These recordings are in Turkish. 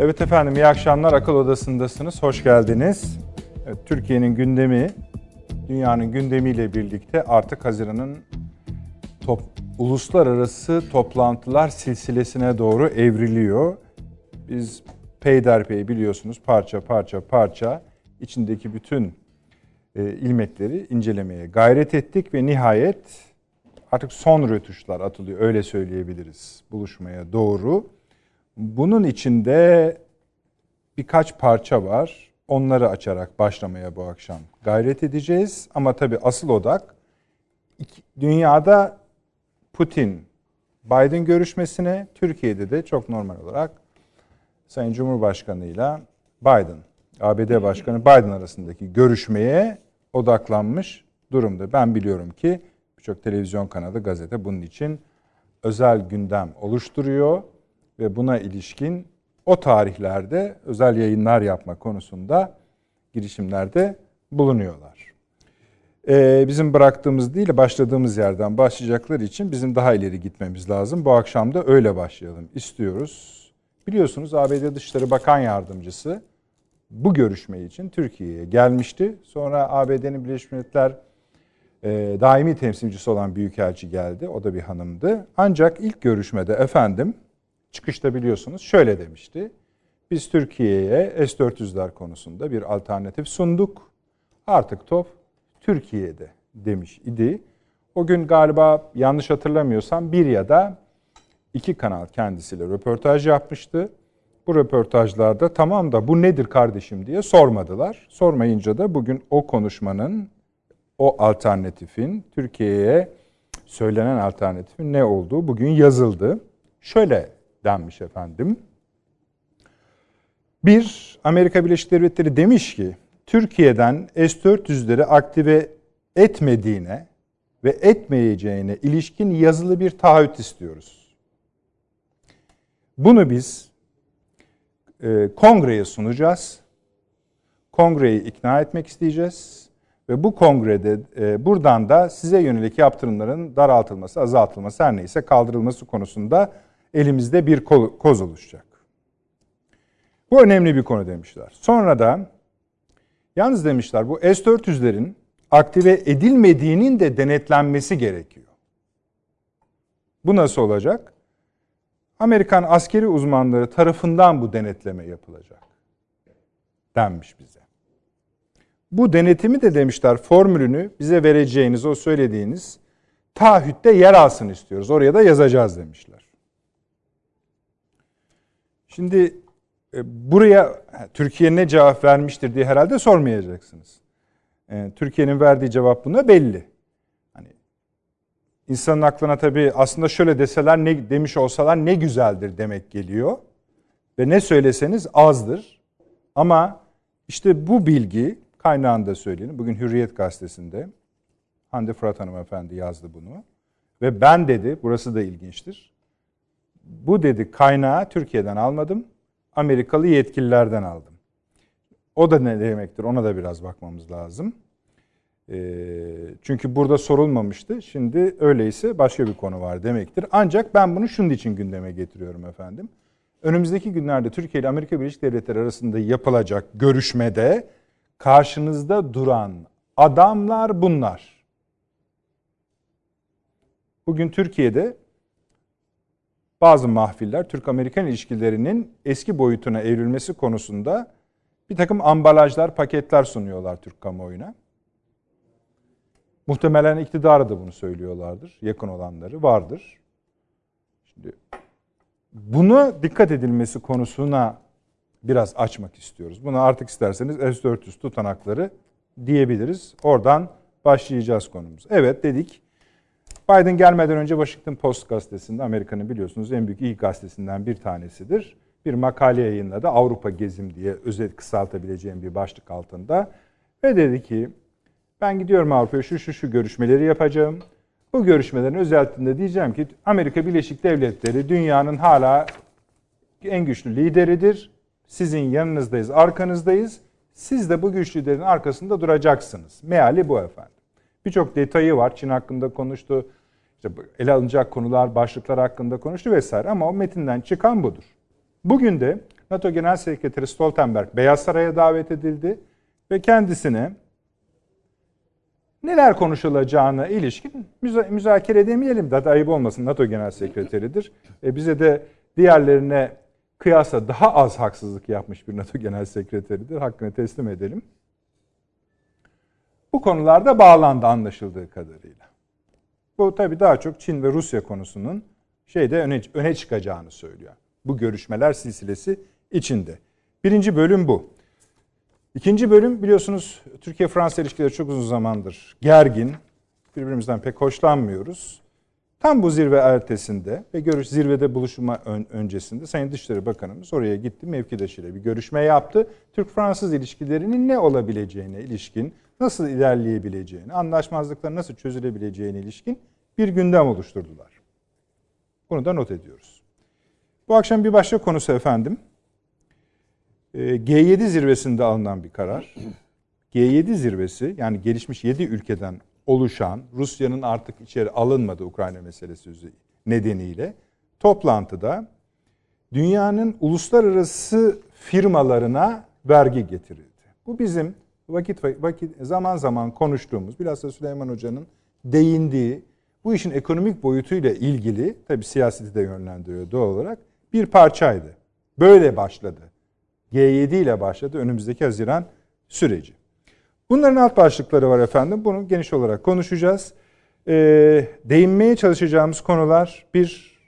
Evet efendim iyi akşamlar akıl odasındasınız. Hoş geldiniz. Evet, Türkiye'nin gündemi dünyanın gündemiyle birlikte artık Haziran'ın top, uluslararası toplantılar silsilesine doğru evriliyor. Biz peyderpey biliyorsunuz parça parça parça içindeki bütün e, ilmekleri incelemeye gayret ettik ve nihayet artık son rötuşlar atılıyor öyle söyleyebiliriz buluşmaya doğru. Bunun içinde birkaç parça var. Onları açarak başlamaya bu akşam gayret edeceğiz. Ama tabii asıl odak dünyada Putin Biden görüşmesine, Türkiye'de de çok normal olarak Sayın Cumhurbaşkanı ile Biden, ABD Başkanı Biden arasındaki görüşmeye odaklanmış durumda. Ben biliyorum ki birçok televizyon kanalı, gazete bunun için özel gündem oluşturuyor ve buna ilişkin o tarihlerde özel yayınlar yapma konusunda girişimlerde bulunuyorlar. Ee, bizim bıraktığımız değil başladığımız yerden başlayacaklar için bizim daha ileri gitmemiz lazım. Bu akşam da öyle başlayalım istiyoruz. Biliyorsunuz ABD Dışişleri Bakan Yardımcısı bu görüşme için Türkiye'ye gelmişti. Sonra ABD'nin Birleşmiş Milletler e, daimi temsilcisi olan Büyükelçi geldi. O da bir hanımdı. Ancak ilk görüşmede efendim çıkışta biliyorsunuz şöyle demişti. Biz Türkiye'ye S-400'ler konusunda bir alternatif sunduk. Artık top Türkiye'de demiş idi. O gün galiba yanlış hatırlamıyorsam bir ya da iki kanal kendisiyle röportaj yapmıştı. Bu röportajlarda tamam da bu nedir kardeşim diye sormadılar. Sormayınca da bugün o konuşmanın, o alternatifin, Türkiye'ye söylenen alternatifin ne olduğu bugün yazıldı. Şöyle denmiş efendim. Bir, Amerika Birleşik Devletleri demiş ki Türkiye'den S-400'leri aktive etmediğine ve etmeyeceğine ilişkin yazılı bir taahhüt istiyoruz. Bunu biz e, kongreye sunacağız. Kongreyi ikna etmek isteyeceğiz. Ve bu kongrede e, buradan da size yönelik yaptırımların daraltılması, azaltılması her neyse kaldırılması konusunda elimizde bir koz oluşacak. Bu önemli bir konu demişler. Sonra da yalnız demişler bu S-400'lerin aktive edilmediğinin de denetlenmesi gerekiyor. Bu nasıl olacak? Amerikan askeri uzmanları tarafından bu denetleme yapılacak denmiş bize. Bu denetimi de demişler formülünü bize vereceğiniz o söylediğiniz taahhütte yer alsın istiyoruz. Oraya da yazacağız demişler. Şimdi e, buraya Türkiye ne cevap vermiştir diye herhalde sormayacaksınız. E, Türkiye'nin verdiği cevap buna belli. Hani insanın aklına tabii aslında şöyle deseler ne demiş olsalar ne güzeldir demek geliyor. Ve ne söyleseniz azdır. Ama işte bu bilgi kaynağında söyleyelim. Bugün Hürriyet gazetesinde Hande Fırat Hanım Efendi yazdı bunu. Ve ben dedi, burası da ilginçtir. Bu dedi kaynağı Türkiye'den almadım. Amerikalı yetkililerden aldım. O da ne demektir ona da biraz bakmamız lazım. Ee, çünkü burada sorulmamıştı. Şimdi öyleyse başka bir konu var demektir. Ancak ben bunu şunun için gündeme getiriyorum efendim. Önümüzdeki günlerde Türkiye ile Amerika Birleşik Devletleri arasında yapılacak görüşmede karşınızda duran adamlar bunlar. Bugün Türkiye'de bazı mahfiller Türk-Amerikan ilişkilerinin eski boyutuna evrilmesi konusunda bir takım ambalajlar, paketler sunuyorlar Türk kamuoyuna. Muhtemelen iktidarı da bunu söylüyorlardır. Yakın olanları vardır. Şimdi buna dikkat edilmesi konusuna biraz açmak istiyoruz. Bunu artık isterseniz S-400 tutanakları diyebiliriz. Oradan başlayacağız konumuz. Evet dedik Biden gelmeden önce Washington Post gazetesinde Amerika'nın biliyorsunuz en büyük ilk gazetesinden bir tanesidir. Bir makale yayınladı Avrupa Gezim diye özet kısaltabileceğim bir başlık altında. Ve dedi ki ben gidiyorum Avrupa'ya şu şu şu görüşmeleri yapacağım. Bu görüşmelerin özelliğinde diyeceğim ki Amerika Birleşik Devletleri dünyanın hala en güçlü lideridir. Sizin yanınızdayız, arkanızdayız. Siz de bu güçlülerin arkasında duracaksınız. Meali bu efendim. Birçok detayı var. Çin hakkında konuştu işte ele alınacak konular, başlıklar hakkında konuştu vesaire ama o metinden çıkan budur. Bugün de NATO Genel Sekreteri Stoltenberg Beyaz Saray'a davet edildi ve kendisine neler konuşulacağına ilişkin müza- müzakere edemeyelim de ayıp olmasın NATO Genel Sekreteridir. E bize de diğerlerine kıyasla daha az haksızlık yapmış bir NATO Genel Sekreteridir. Hakkını teslim edelim. Bu konularda bağlandı anlaşıldığı kadarıyla. Bu tabii daha çok Çin ve Rusya konusunun şeyde öne, öne çıkacağını söylüyor. Bu görüşmeler silsilesi içinde. Birinci bölüm bu. İkinci bölüm biliyorsunuz Türkiye-Fransa ilişkileri çok uzun zamandır gergin. Birbirimizden pek hoşlanmıyoruz. Tam bu zirve ertesinde ve görüş zirvede buluşma ön, öncesinde Sayın Dışişleri Bakanımız oraya gitti mevkidaşıyla bir görüşme yaptı. Türk-Fransız ilişkilerinin ne olabileceğine ilişkin, nasıl ilerleyebileceğini, anlaşmazlıkların nasıl çözülebileceğine ilişkin bir gündem oluşturdular. Bunu da not ediyoruz. Bu akşam bir başka konusu efendim. Ee, G7 zirvesinde alınan bir karar. G7 zirvesi yani gelişmiş 7 ülkeden oluşan Rusya'nın artık içeri alınmadığı Ukrayna meselesi nedeniyle toplantıda dünyanın uluslararası firmalarına vergi getirildi. Bu bizim vakit vakit zaman zaman konuştuğumuz bilhassa Süleyman Hoca'nın değindiği bu işin ekonomik boyutuyla ilgili tabi siyaseti de yönlendiriyor doğal olarak bir parçaydı. Böyle başladı. G7 ile başladı önümüzdeki Haziran süreci. Bunların alt başlıkları var efendim. Bunu geniş olarak konuşacağız. Ee, değinmeye çalışacağımız konular bir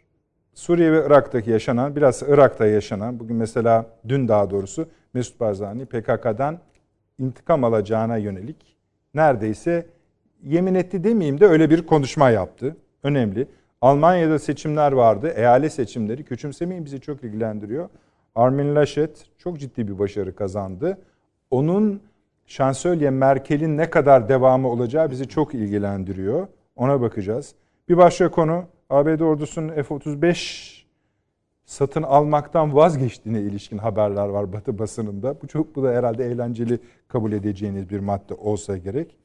Suriye ve Irak'taki yaşanan, biraz Irak'ta yaşanan, bugün mesela dün daha doğrusu Mesut Barzani PKK'dan intikam alacağına yönelik neredeyse yemin etti demeyeyim de öyle bir konuşma yaptı. Önemli. Almanya'da seçimler vardı. Eyalet seçimleri. Küçümsemeyin bizi çok ilgilendiriyor. Armin Laschet çok ciddi bir başarı kazandı. Onun şansölye Merkel'in ne kadar devamı olacağı bizi çok ilgilendiriyor. Ona bakacağız. Bir başka konu ABD ordusunun F-35 satın almaktan vazgeçtiğine ilişkin haberler var Batı basınında. Bu çok bu da herhalde eğlenceli kabul edeceğiniz bir madde olsa gerek.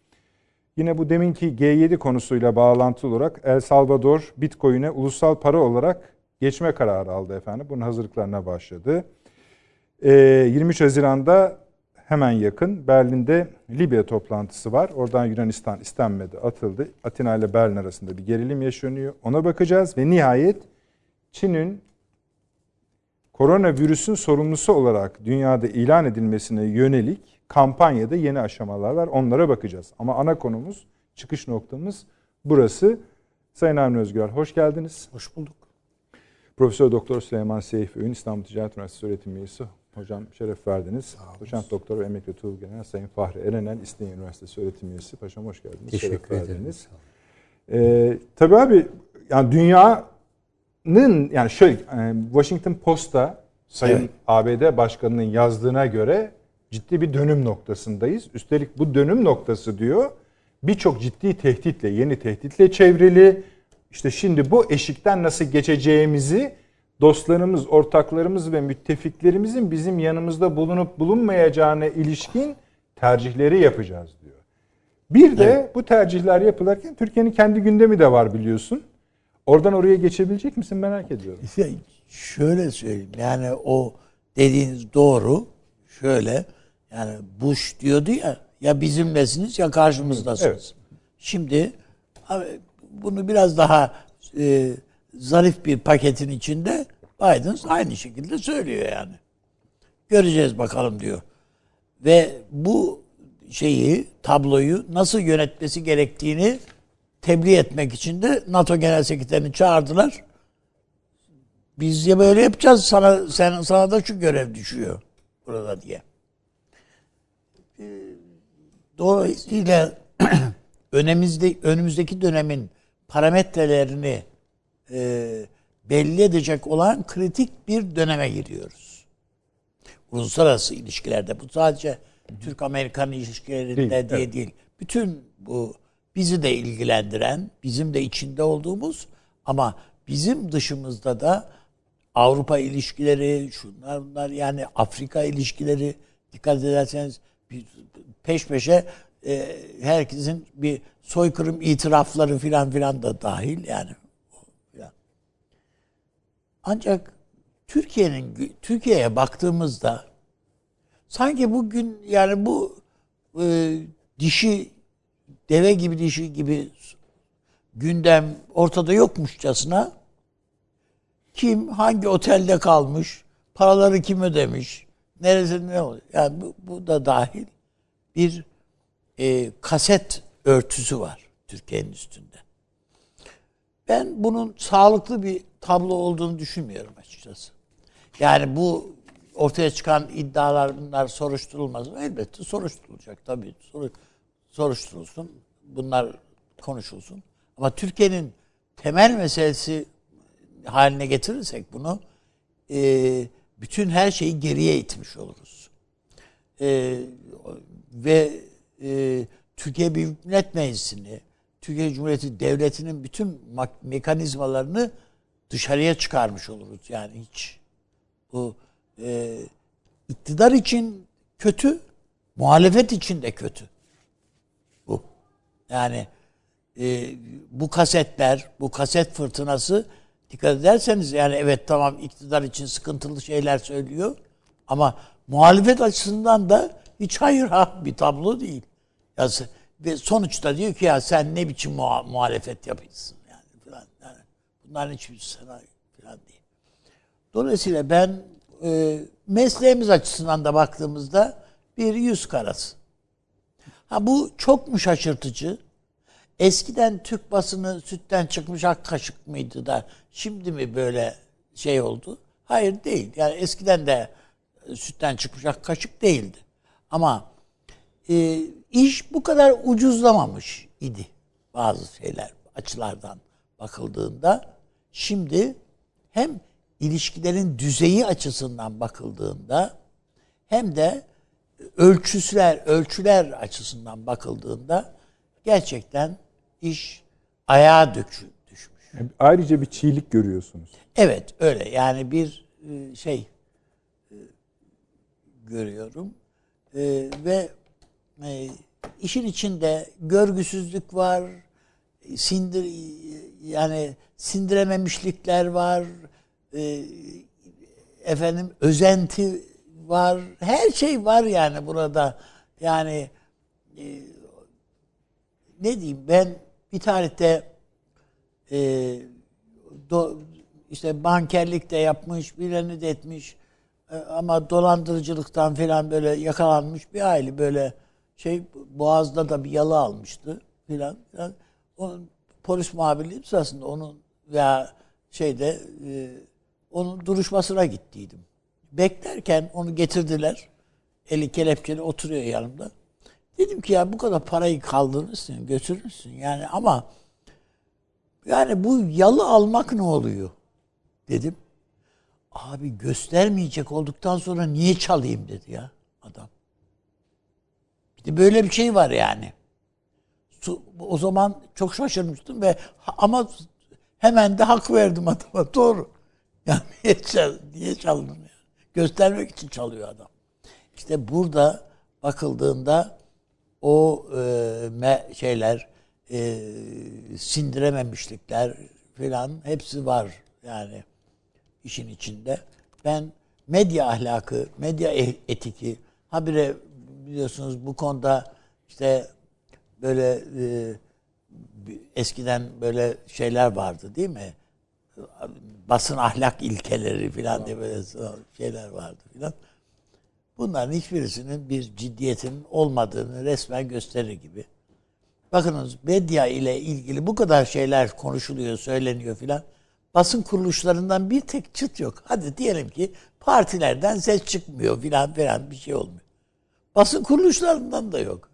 Yine bu deminki G7 konusuyla bağlantılı olarak El Salvador Bitcoin'e ulusal para olarak geçme kararı aldı efendim. Bunun hazırlıklarına başladı. 23 ee, Haziran'da hemen yakın Berlin'de Libya toplantısı var. Oradan Yunanistan istenmedi, atıldı. Atina ile Berlin arasında bir gerilim yaşanıyor. Ona bakacağız ve nihayet Çin'in koronavirüsün sorumlusu olarak dünyada ilan edilmesine yönelik kampanyada yeni aşamalar var. Onlara bakacağız. Ama ana konumuz, çıkış noktamız burası. Sayın Avni Özgür, hoş geldiniz. Hoş bulduk. Profesör Doktor Süleyman Seyfi Ün, İstanbul Ticaret Üniversitesi öğretim üyesi. Hocam şeref verdiniz. Doçent Doktor ve Emekli Tuğ Genel Sayın Fahri Erenel, İstinye Üniversitesi öğretim üyesi. Paşam hoş geldiniz. Teşekkür şeref ederim. Verdiniz. Ee, tabii abi yani dünyanın yani şöyle e, Washington Post'ta Sayın evet. ABD Başkanı'nın yazdığına göre ciddi bir dönüm noktasındayız. Üstelik bu dönüm noktası diyor birçok ciddi tehditle, yeni tehditle çevrili. İşte şimdi bu eşikten nasıl geçeceğimizi dostlarımız, ortaklarımız ve müttefiklerimizin bizim yanımızda bulunup bulunmayacağına ilişkin tercihleri yapacağız diyor. Bir de evet. bu tercihler yapılırken Türkiye'nin kendi gündemi de var biliyorsun. Oradan oraya geçebilecek misin merak ediyorum. İşte şöyle söyleyeyim yani o dediğiniz doğru. Şöyle yani Bush diyordu ya ya bizimlesiniz ya karşımızdasınız. Evet. Şimdi bunu biraz daha e, zarif bir paketin içinde Biden aynı şekilde söylüyor yani. Göreceğiz bakalım diyor. Ve bu şeyi, tabloyu nasıl yönetmesi gerektiğini tebliğ etmek için de NATO Genel Sekreterini çağırdılar. Biz ya böyle yapacağız sana sen sana da şu görev düşüyor burada diye. Dolayısıyla önümüzde, önümüzdeki dönemin parametrelerini e, belli edecek olan kritik bir döneme giriyoruz. Uluslararası ilişkilerde bu sadece Türk-Amerikan ilişkilerinde değil, diye evet. değil. Bütün bu bizi de ilgilendiren, bizim de içinde olduğumuz ama bizim dışımızda da Avrupa ilişkileri, şunlar bunlar yani Afrika ilişkileri dikkat ederseniz peş peşe e, herkesin bir soykırım itirafları filan filan da dahil yani. Ancak Türkiye'nin Türkiye'ye baktığımızda sanki bugün yani bu e, dişi deve gibi dişi gibi gündem ortada yokmuşçasına kim hangi otelde kalmış, paraları kim ödemiş, neresi ne oluyor? Yani bu, bu da dahil bir e, kaset örtüsü var Türkiye'nin üstünde. Ben bunun sağlıklı bir tablo olduğunu düşünmüyorum açıkçası. Yani bu ortaya çıkan iddialar bunlar soruşturulmaz mı? Elbette soruşturulacak tabii. Soru, soruşturulsun. Bunlar konuşulsun. Ama Türkiye'nin temel meselesi haline getirirsek bunu e, bütün her şeyi geriye itmiş oluruz. E, ve e, Türkiye Büyük Millet Meclisi'ni, Türkiye Cumhuriyeti Devleti'nin bütün mekanizmalarını dışarıya çıkarmış oluruz. Yani hiç bu e, iktidar için kötü, muhalefet için de kötü. Yani e, bu kasetler, bu kaset fırtınası dikkat ederseniz yani evet tamam iktidar için sıkıntılı şeyler söylüyor ama muhalefet açısından da hiç hayır ha bir tablo değil. Ya, ve sonuçta diyor ki ya sen ne biçim muha- muhalefet yapıyorsun yani falan. Yani bunların hiçbir sana falan değil. Dolayısıyla ben e, mesleğimiz açısından da baktığımızda bir yüz karası. Ha bu çok mu şaşırtıcı? Eskiden Türk basını sütten çıkmış ak kaşık mıydı da şimdi mi böyle şey oldu? Hayır değil. Yani eskiden de sütten çıkmış ak kaşık değildi. Ama e, iş bu kadar ucuzlamamış idi bazı şeyler açılardan bakıldığında. Şimdi hem ilişkilerin düzeyi açısından bakıldığında hem de ölçüsler, ölçüler açısından bakıldığında gerçekten iş ayağa düşmüş. Yani ayrıca bir çiğlik görüyorsunuz. Evet öyle yani bir e, şey e, görüyorum e, ve işin içinde görgüsüzlük var, sindir yani sindirememişlikler var, efendim özenti var, her şey var yani burada. Yani ne diyeyim ben bir tarihte e, do, işte bankerlik de yapmış, birini de etmiş e, ama dolandırıcılıktan falan böyle yakalanmış bir aile böyle şey Boğaz'da da bir yalı almıştı filan. filan. Onun polis muhabirliği sırasında onun veya şeyde e, onun duruşmasına gittiydim. Beklerken onu getirdiler. Eli kelepçeli oturuyor yanımda. Dedim ki ya bu kadar parayı kaldırırsın, götürürsün yani ama yani bu yalı almak ne oluyor? Dedim. Abi göstermeyecek olduktan sonra niye çalayım dedi ya adam. Bir de böyle bir şey var yani. O zaman çok şaşırmıştım ve ama hemen de hak verdim adama. Doğru. Yani niye, çal, niye çaldın? Göstermek için çalıyor adam. İşte burada bakıldığında o e, me, şeyler e, sindirememişlikler filan hepsi var yani işin içinde. Ben medya ahlakı, medya e, etiki habire biliyorsunuz bu konuda işte böyle e, eskiden böyle şeyler vardı değil mi? Basın ahlak ilkeleri filan diye böyle şeyler vardı filan. Bunların hiçbirisinin bir ciddiyetin olmadığını resmen gösterir gibi. Bakınız medya ile ilgili bu kadar şeyler konuşuluyor, söyleniyor filan. Basın kuruluşlarından bir tek çıt yok. Hadi diyelim ki partilerden ses çıkmıyor filan filan bir şey olmuyor. Basın kuruluşlarından da yok.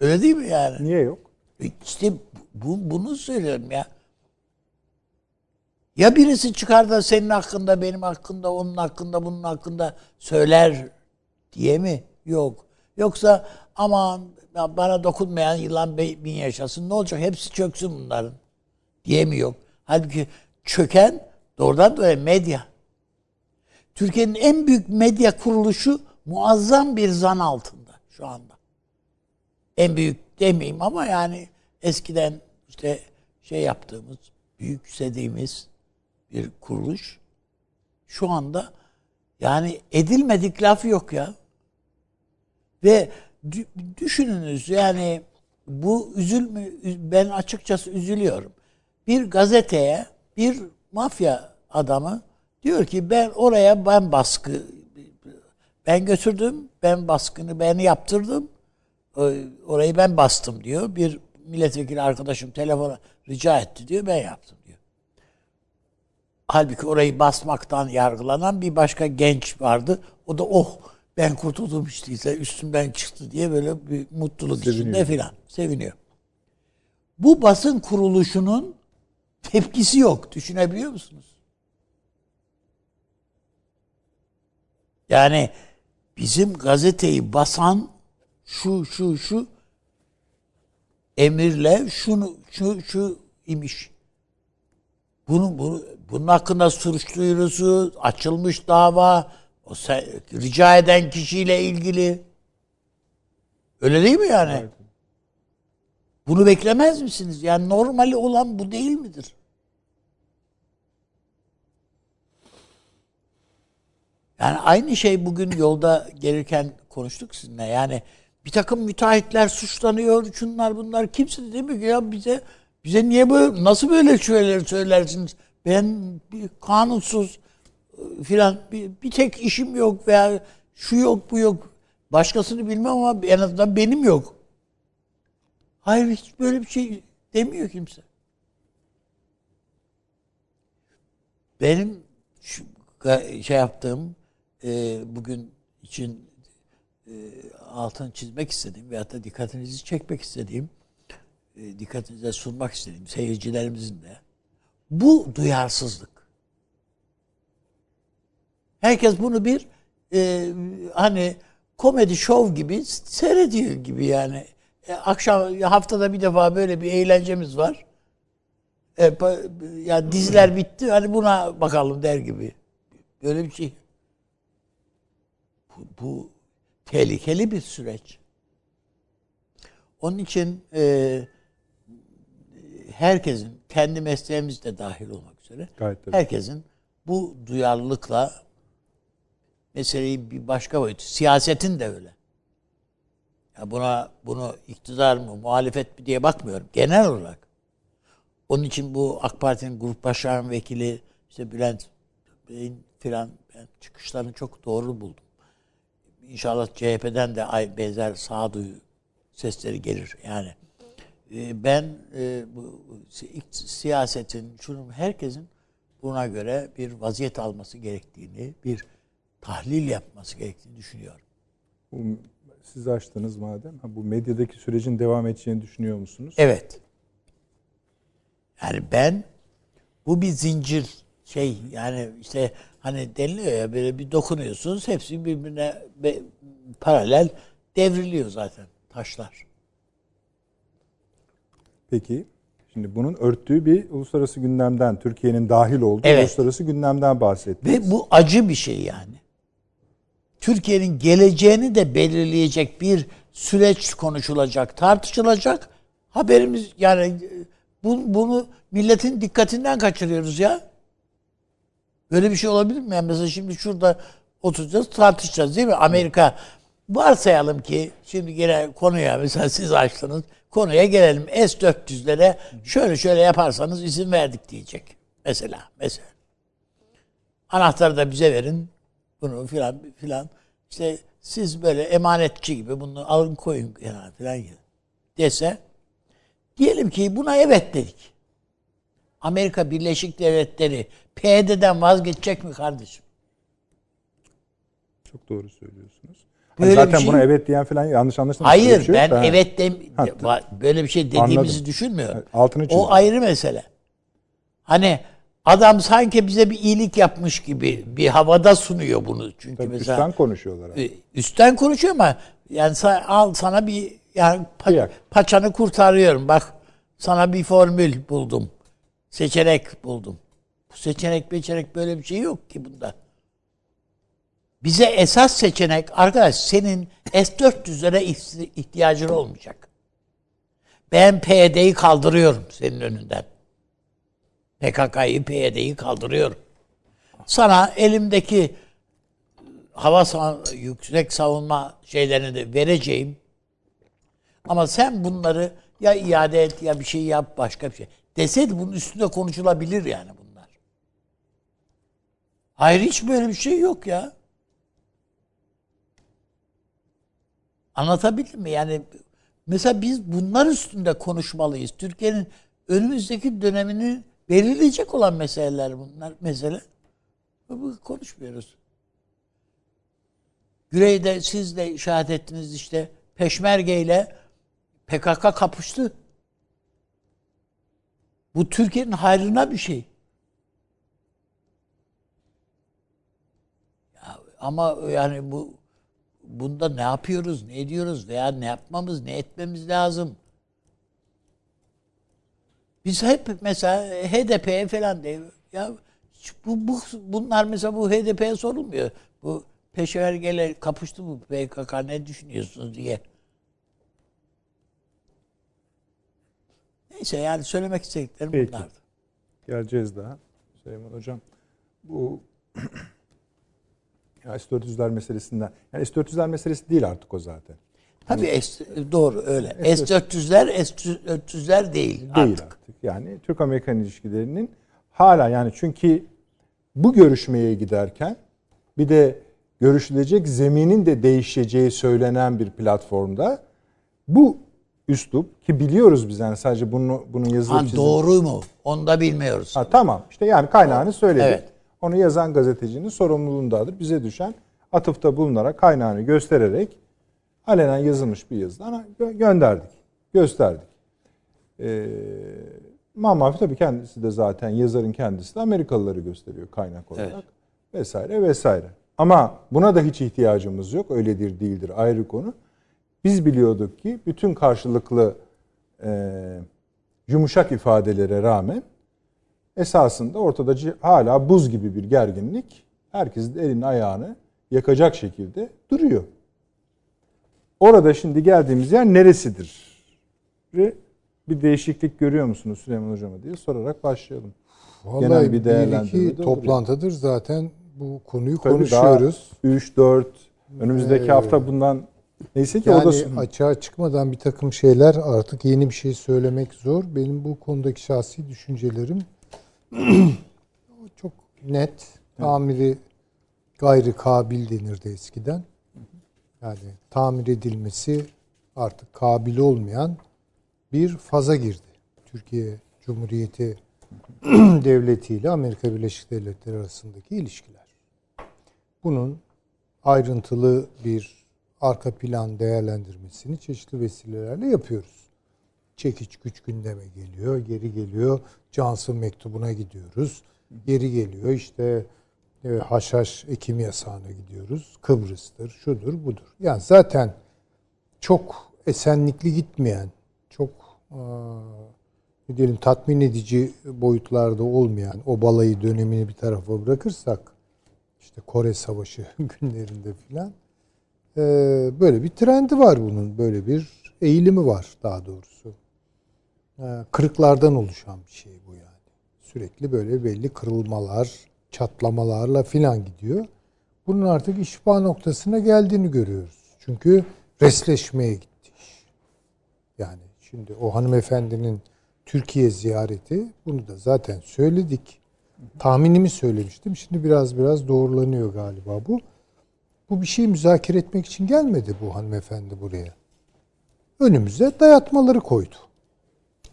Öyle değil mi yani? Niye yok? E işte bu, bunu söylüyorum ya. Ya birisi çıkar da senin hakkında, benim hakkında, onun hakkında, bunun hakkında söyler diye mi? Yok. Yoksa aman bana dokunmayan yılan bin yaşasın ne olacak? Hepsi çöksün bunların diye mi yok? Halbuki çöken doğrudan doğruya medya. Türkiye'nin en büyük medya kuruluşu muazzam bir zan altında şu anda. En büyük demeyeyim ama yani eskiden işte şey yaptığımız, büyük büyükseldiğimiz bir kuruluş şu anda yani edilmedik laf yok ya. Ve dü- düşününüz yani bu üzülme ben açıkçası üzülüyorum. Bir gazeteye bir mafya adamı diyor ki ben oraya ben baskı ben götürdüm, ben baskını ben yaptırdım. O- Orayı ben bastım diyor. Bir milletvekili arkadaşım telefona rica etti diyor. Ben yaptım. Halbuki orayı basmaktan yargılanan bir başka genç vardı. O da oh ben kurtuldum işte üstümden çıktı diye böyle bir mutluluk içinde Seviniyor. filan seviniyor. Bu basın kuruluşunun tepkisi yok. Düşünebiliyor musunuz? Yani bizim gazeteyi basan şu şu şu emirle şunu şu şu imiş. Bunun, bunu, bunun hakkında suç duyurusu, açılmış dava, o se- rica eden kişiyle ilgili. Öyle değil mi yani? Evet. Bunu beklemez misiniz? Yani normali olan bu değil midir? Yani aynı şey bugün yolda gelirken konuştuk sizinle. Yani bir takım müteahhitler suçlanıyor, şunlar bunlar. Kimse de demiyor ki ya bize bize niye böyle nasıl böyle şeyler söylersiniz? Ben bir kanunsuz e, filan bir, bir tek işim yok veya şu yok bu yok. Başkasını bilmem ama en azından benim yok. Hayır hiç böyle bir şey demiyor kimse. Benim şu, şey yaptığım e, bugün için e, altını çizmek istediğim veyahut da dikkatinizi çekmek istediğim e, dikkatinize sunmak istediğim seyircilerimizin de bu duyarsızlık. Herkes bunu bir e, hani komedi şov gibi seyrediyor gibi yani. E, akşam haftada bir defa böyle bir eğlencemiz var. E, pa- ya diziler bitti hani buna bakalım der gibi. Böyle bir şey. Bu, bu tehlikeli bir süreç. Onun için e, herkesin kendi mesleğimiz de dahil olmak üzere Gayet tabii. herkesin bu duyarlılıkla meseleyi bir başka boyutu. Siyasetin de öyle. Ya buna bunu iktidar mı, muhalefet mi diye bakmıyorum. Genel olarak. Onun için bu AK Parti'nin grup başkan vekili işte Bülent Bey'in filan çıkışlarını çok doğru buldum. İnşallah CHP'den de benzer sağduyu sesleri gelir. Yani e, ben e, bu si- siyasetin, şunun herkesin buna göre bir vaziyet alması gerektiğini, bir tahlil yapması gerektiğini düşünüyorum. Bu, siz açtınız madem. Ha, bu medyadaki sürecin devam edeceğini düşünüyor musunuz? Evet. Yani ben bu bir zincir şey yani işte hani deniliyor ya böyle bir dokunuyorsunuz hepsi birbirine be- paralel devriliyor zaten taşlar. Peki. Şimdi bunun örttüğü bir uluslararası gündemden, Türkiye'nin dahil olduğu Evet. uluslararası gündemden bahsettiniz. Ve bu acı bir şey yani. Türkiye'nin geleceğini de belirleyecek bir süreç konuşulacak, tartışılacak. Haberimiz yani e, bu, bunu milletin dikkatinden kaçırıyoruz ya. Böyle bir şey olabilir mi? Yani mesela şimdi şurada oturacağız, tartışacağız değil mi? Amerika varsayalım ki şimdi gene konuya mesela siz açtınız. Konuya gelelim. S-400'lere şöyle şöyle yaparsanız izin verdik diyecek. Mesela. Mesela. Anahtarı da bize verin. Bunu filan filan. İşte siz böyle emanetçi gibi bunu alın koyun yani filan gibi dese diyelim ki buna evet dedik. Amerika Birleşik Devletleri PYD'den vazgeçecek mi kardeşim? Çok doğru söylüyorsunuz. Böyle Zaten bir şey- buna evet diyen falan yanlış anlaşılmış. Hayır şey ben da. evet dem Ha, böyle bir şey dediğimizi Anladım. düşünmüyorum. Altını çizdim. O ayrı mesele. Hani adam sanki bize bir iyilik yapmış gibi bir havada sunuyor bunu. Çünkü Tabii mesela üstten konuşuyorlar. abi. Üstten konuşuyor ama yani al sana bir yani pa- Kıyak. paçanı kurtarıyorum. Bak sana bir formül buldum. Seçenek buldum. Bu seçenek seçenek böyle bir şey yok ki bunda. Bize esas seçenek arkadaş senin S-400'lere ihti- ihtiyacın olmayacak. Ben PYD'yi kaldırıyorum senin önünden. PKK'yı, PYD'yi kaldırıyorum. sana elimdeki hava sa- yüksek savunma şeylerini de vereceğim. Ama sen bunları ya iade et ya bir şey yap başka bir şey. Deseydi bunun üstünde konuşulabilir yani bunlar. Hayır hiç böyle bir şey yok ya. Anlatabildim mi? Yani mesela biz bunlar üstünde konuşmalıyız. Türkiye'nin önümüzdeki dönemini belirleyecek olan meseleler bunlar. Mesele. Bu konuşmuyoruz. Güney'de siz de işaret ettiniz işte Peşmerge ile PKK kapıştı. Bu Türkiye'nin hayrına bir şey. Ya ama yani bu bunda ne yapıyoruz, ne ediyoruz veya ne yapmamız, ne etmemiz lazım? Biz hep mesela HDP'ye falan de ya bu, bu bunlar mesela bu HDP'ye sorulmuyor. Bu peşmergeyle kapıştı bu PKK ne düşünüyorsunuz diye. Neyse yani söylemek istediklerim Peki. bunlardı. Geleceğiz daha Süleyman Hocam. Bu ya S-400'ler meselesinden. Yani S-400'ler meselesi değil artık o zaten. Tabii S, doğru öyle. S-400'ler S-400'ler değil, Değil artık. artık. Yani Türk-Amerikan ilişkilerinin hala yani çünkü bu görüşmeye giderken bir de görüşülecek zeminin de değişeceği söylenen bir platformda bu üslup ki biliyoruz biz yani sadece bunu bunun yazılıp Ha, çizilip- doğru mu? Onu da bilmiyoruz. Ha, tamam işte yani kaynağını söyledik. Evet. Onu yazan gazetecinin sorumluluğundadır. Bize düşen atıfta bulunarak kaynağını göstererek alenen yazılmış bir yazıdan gö- gönderdik. Gösterdik. Ee, Mamafi tabii kendisi de zaten yazarın kendisi de Amerikalıları gösteriyor kaynak olarak. Evet. Vesaire vesaire. Ama buna da hiç ihtiyacımız yok. Öyledir değildir ayrı konu. Biz biliyorduk ki bütün karşılıklı e, yumuşak ifadelere rağmen esasında ortada hala buz gibi bir gerginlik herkesin elini ayağını yakacak şekilde duruyor. Orada şimdi geldiğimiz yer neresidir? Bir değişiklik görüyor musunuz Süleyman Hocam'a diye sorarak başlayalım. Vallahi Genel bir bir, değerlendirme iki de olur toplantıdır zaten bu konuyu Tabii konuşuyoruz. Daha 3 4 önümüzdeki Ee, hafta bundan neyse ki o da Yani açığa çıkmadan bir takım şeyler artık yeni bir şey söylemek zor. Benim bu konudaki şahsi düşüncelerim çok net. Tamiri gayri kabil denirdi eskiden. Yani tamir edilmesi artık kabil olmayan bir faza girdi. Türkiye Cumhuriyeti devleti ile Amerika Birleşik Devletleri arasındaki ilişkiler. Bunun ayrıntılı bir arka plan değerlendirmesini çeşitli vesilelerle yapıyoruz. Çekiç güç gündeme geliyor, geri geliyor. Johnson mektubuna gidiyoruz. Geri geliyor işte e, haşhaş ekim yasağına gidiyoruz. Kıbrıs'tır, şudur, budur. Yani zaten çok esenlikli gitmeyen, çok eee, ne diyelim tatmin edici boyutlarda olmayan o balayı dönemini bir tarafa bırakırsak işte Kore Savaşı günlerinde filan eee, böyle bir trendi var bunun. Böyle bir eğilimi var daha doğrusu. Eee, Kırıklardan oluşan bir şey bu yani. Sürekli böyle belli kırılmalar, çatlamalarla filan gidiyor. Bunun artık işba noktasına geldiğini görüyoruz. Çünkü resleşmeye gitti iş. Yani şimdi o hanımefendinin Türkiye ziyareti bunu da zaten söyledik. Tahminimi söylemiştim. Şimdi biraz biraz doğrulanıyor galiba bu. Bu bir şeyi müzakere etmek için gelmedi bu hanımefendi buraya. Önümüze dayatmaları koydu.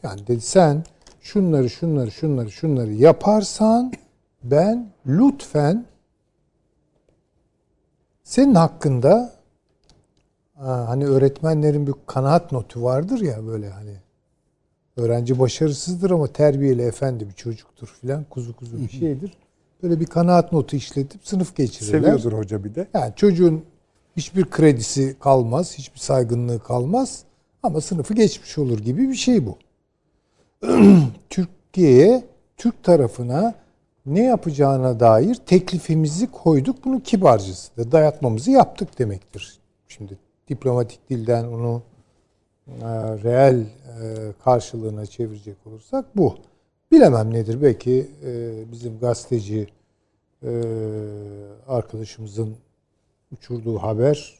Yani dedi sen şunları şunları şunları şunları yaparsan ben lütfen senin hakkında ha, hani öğretmenlerin bir kanaat notu vardır ya böyle hani öğrenci başarısızdır ama terbiyeli efendi bir çocuktur filan kuzu kuzu bir şeydir. Böyle bir kanaat notu işletip sınıf geçirirler. seviyordur hoca bir de. Yani çocuğun hiçbir kredisi kalmaz, hiçbir saygınlığı kalmaz ama sınıfı geçmiş olur gibi bir şey bu. Türkiye'ye, Türk tarafına ne yapacağına dair teklifimizi koyduk. Bunu kibarcası da dayatmamızı yaptık demektir. Şimdi diplomatik dilden onu e, reel e, karşılığına çevirecek olursak bu. Bilemem nedir belki e, bizim gazeteci e, arkadaşımızın uçurduğu haber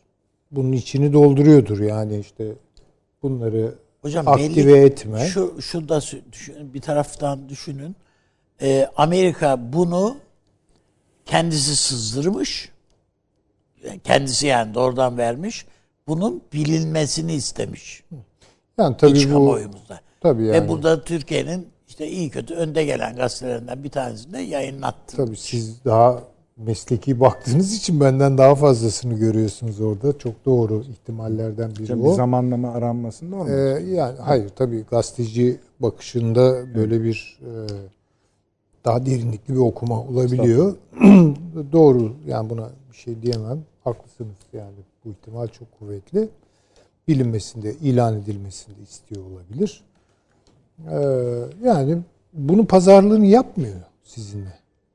bunun içini dolduruyordur. Yani işte bunları Hocam aktive belli- etme. Şu, şu da düşün, bir taraftan düşünün. Ee, Amerika bunu kendisi sızdırmış. Kendisi yani doğrudan vermiş. Bunun bilinmesini istemiş. yani tabii İç bu kamuoyumuzda. tabii yani Ve burada Türkiye'nin işte iyi kötü önde gelen gazetelerinden bir tanesinde yayınlattı. tabii siz daha mesleki baktığınız için benden daha fazlasını görüyorsunuz orada. Çok doğru ihtimallerden biri Hocam bir o. zamanlama aranmasında olmaz. Ee, yani hayır tabii gazeteci bakışında böyle bir e, daha derinlikli bir okuma olabiliyor. Doğru yani buna bir şey diyemem. Haklısınız yani bu ihtimal çok kuvvetli. Bilinmesinde, ilan edilmesinde istiyor olabilir. Ee, yani bunun pazarlığını yapmıyor sizinle.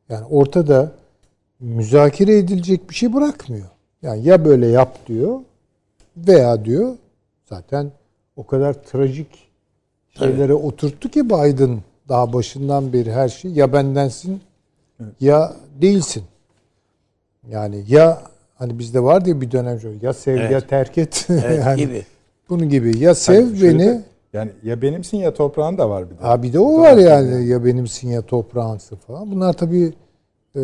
Yani ortada müzakere edilecek bir şey bırakmıyor. Yani ya böyle yap diyor veya diyor zaten o kadar trajik şeylere oturttu ki Biden daha başından beri her şey ya bendensin ya değilsin. Yani ya hani bizde vardı ya bir dönem şöyle ya sev Evet. ya terk et. Evet, yani gibi. Bunun gibi ya sev Hayır, şöyle beni de- yani ya benimsin ya toprağın da var bir de. Ha bir de o var yani ya benimsin ya toprağınsın falan. Bunlar tabii e,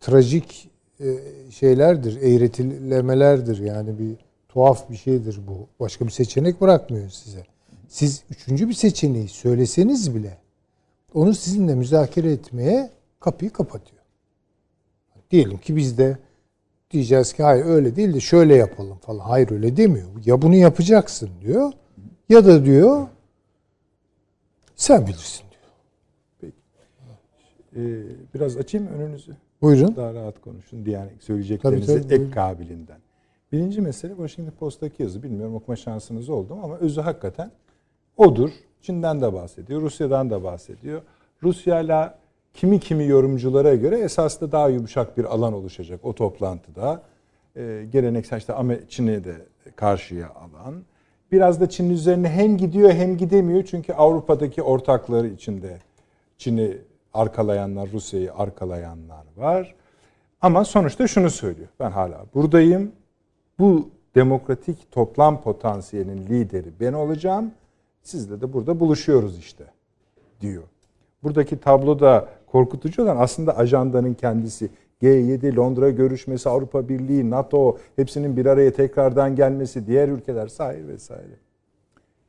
trajik e, şeylerdir, eğretilemelerdir. Yani bir tuhaf bir şeydir bu. Başka bir seçenek bırakmıyor size. Siz üçüncü bir seçeneği söyleseniz bile onu sizinle müzakere etmeye kapıyı kapatıyor. Diyelim ki biz de diyeceğiz ki hayır öyle değil de şöyle yapalım falan. Hayır öyle demiyor. Ya bunu yapacaksın diyor ya da diyor sen bilirsin biraz açayım önünüzü. Buyurun. Daha rahat konuşun yani söyleyeceklerinizi Tabii, tabii, ek buyurun. kabiliğinden. Birinci mesele Washington Post'taki yazı. Bilmiyorum okuma şansınız oldu ama özü hakikaten odur. Çin'den de bahsediyor, Rusya'dan da bahsediyor. Rusya'yla kimi kimi yorumculara göre esas da daha yumuşak bir alan oluşacak o toplantıda. Ee, geleneksel işte Çin'i de karşıya alan. Biraz da Çin'in üzerine hem gidiyor hem gidemiyor. Çünkü Avrupa'daki ortakları içinde Çin'i arkalayanlar, Rusya'yı arkalayanlar var. Ama sonuçta şunu söylüyor. Ben hala buradayım. Bu demokratik toplam potansiyelinin lideri ben olacağım. Sizle de burada buluşuyoruz işte diyor. Buradaki tabloda korkutucu olan aslında ajandanın kendisi. G7, Londra görüşmesi, Avrupa Birliği, NATO hepsinin bir araya tekrardan gelmesi, diğer ülkeler sahil vesaire.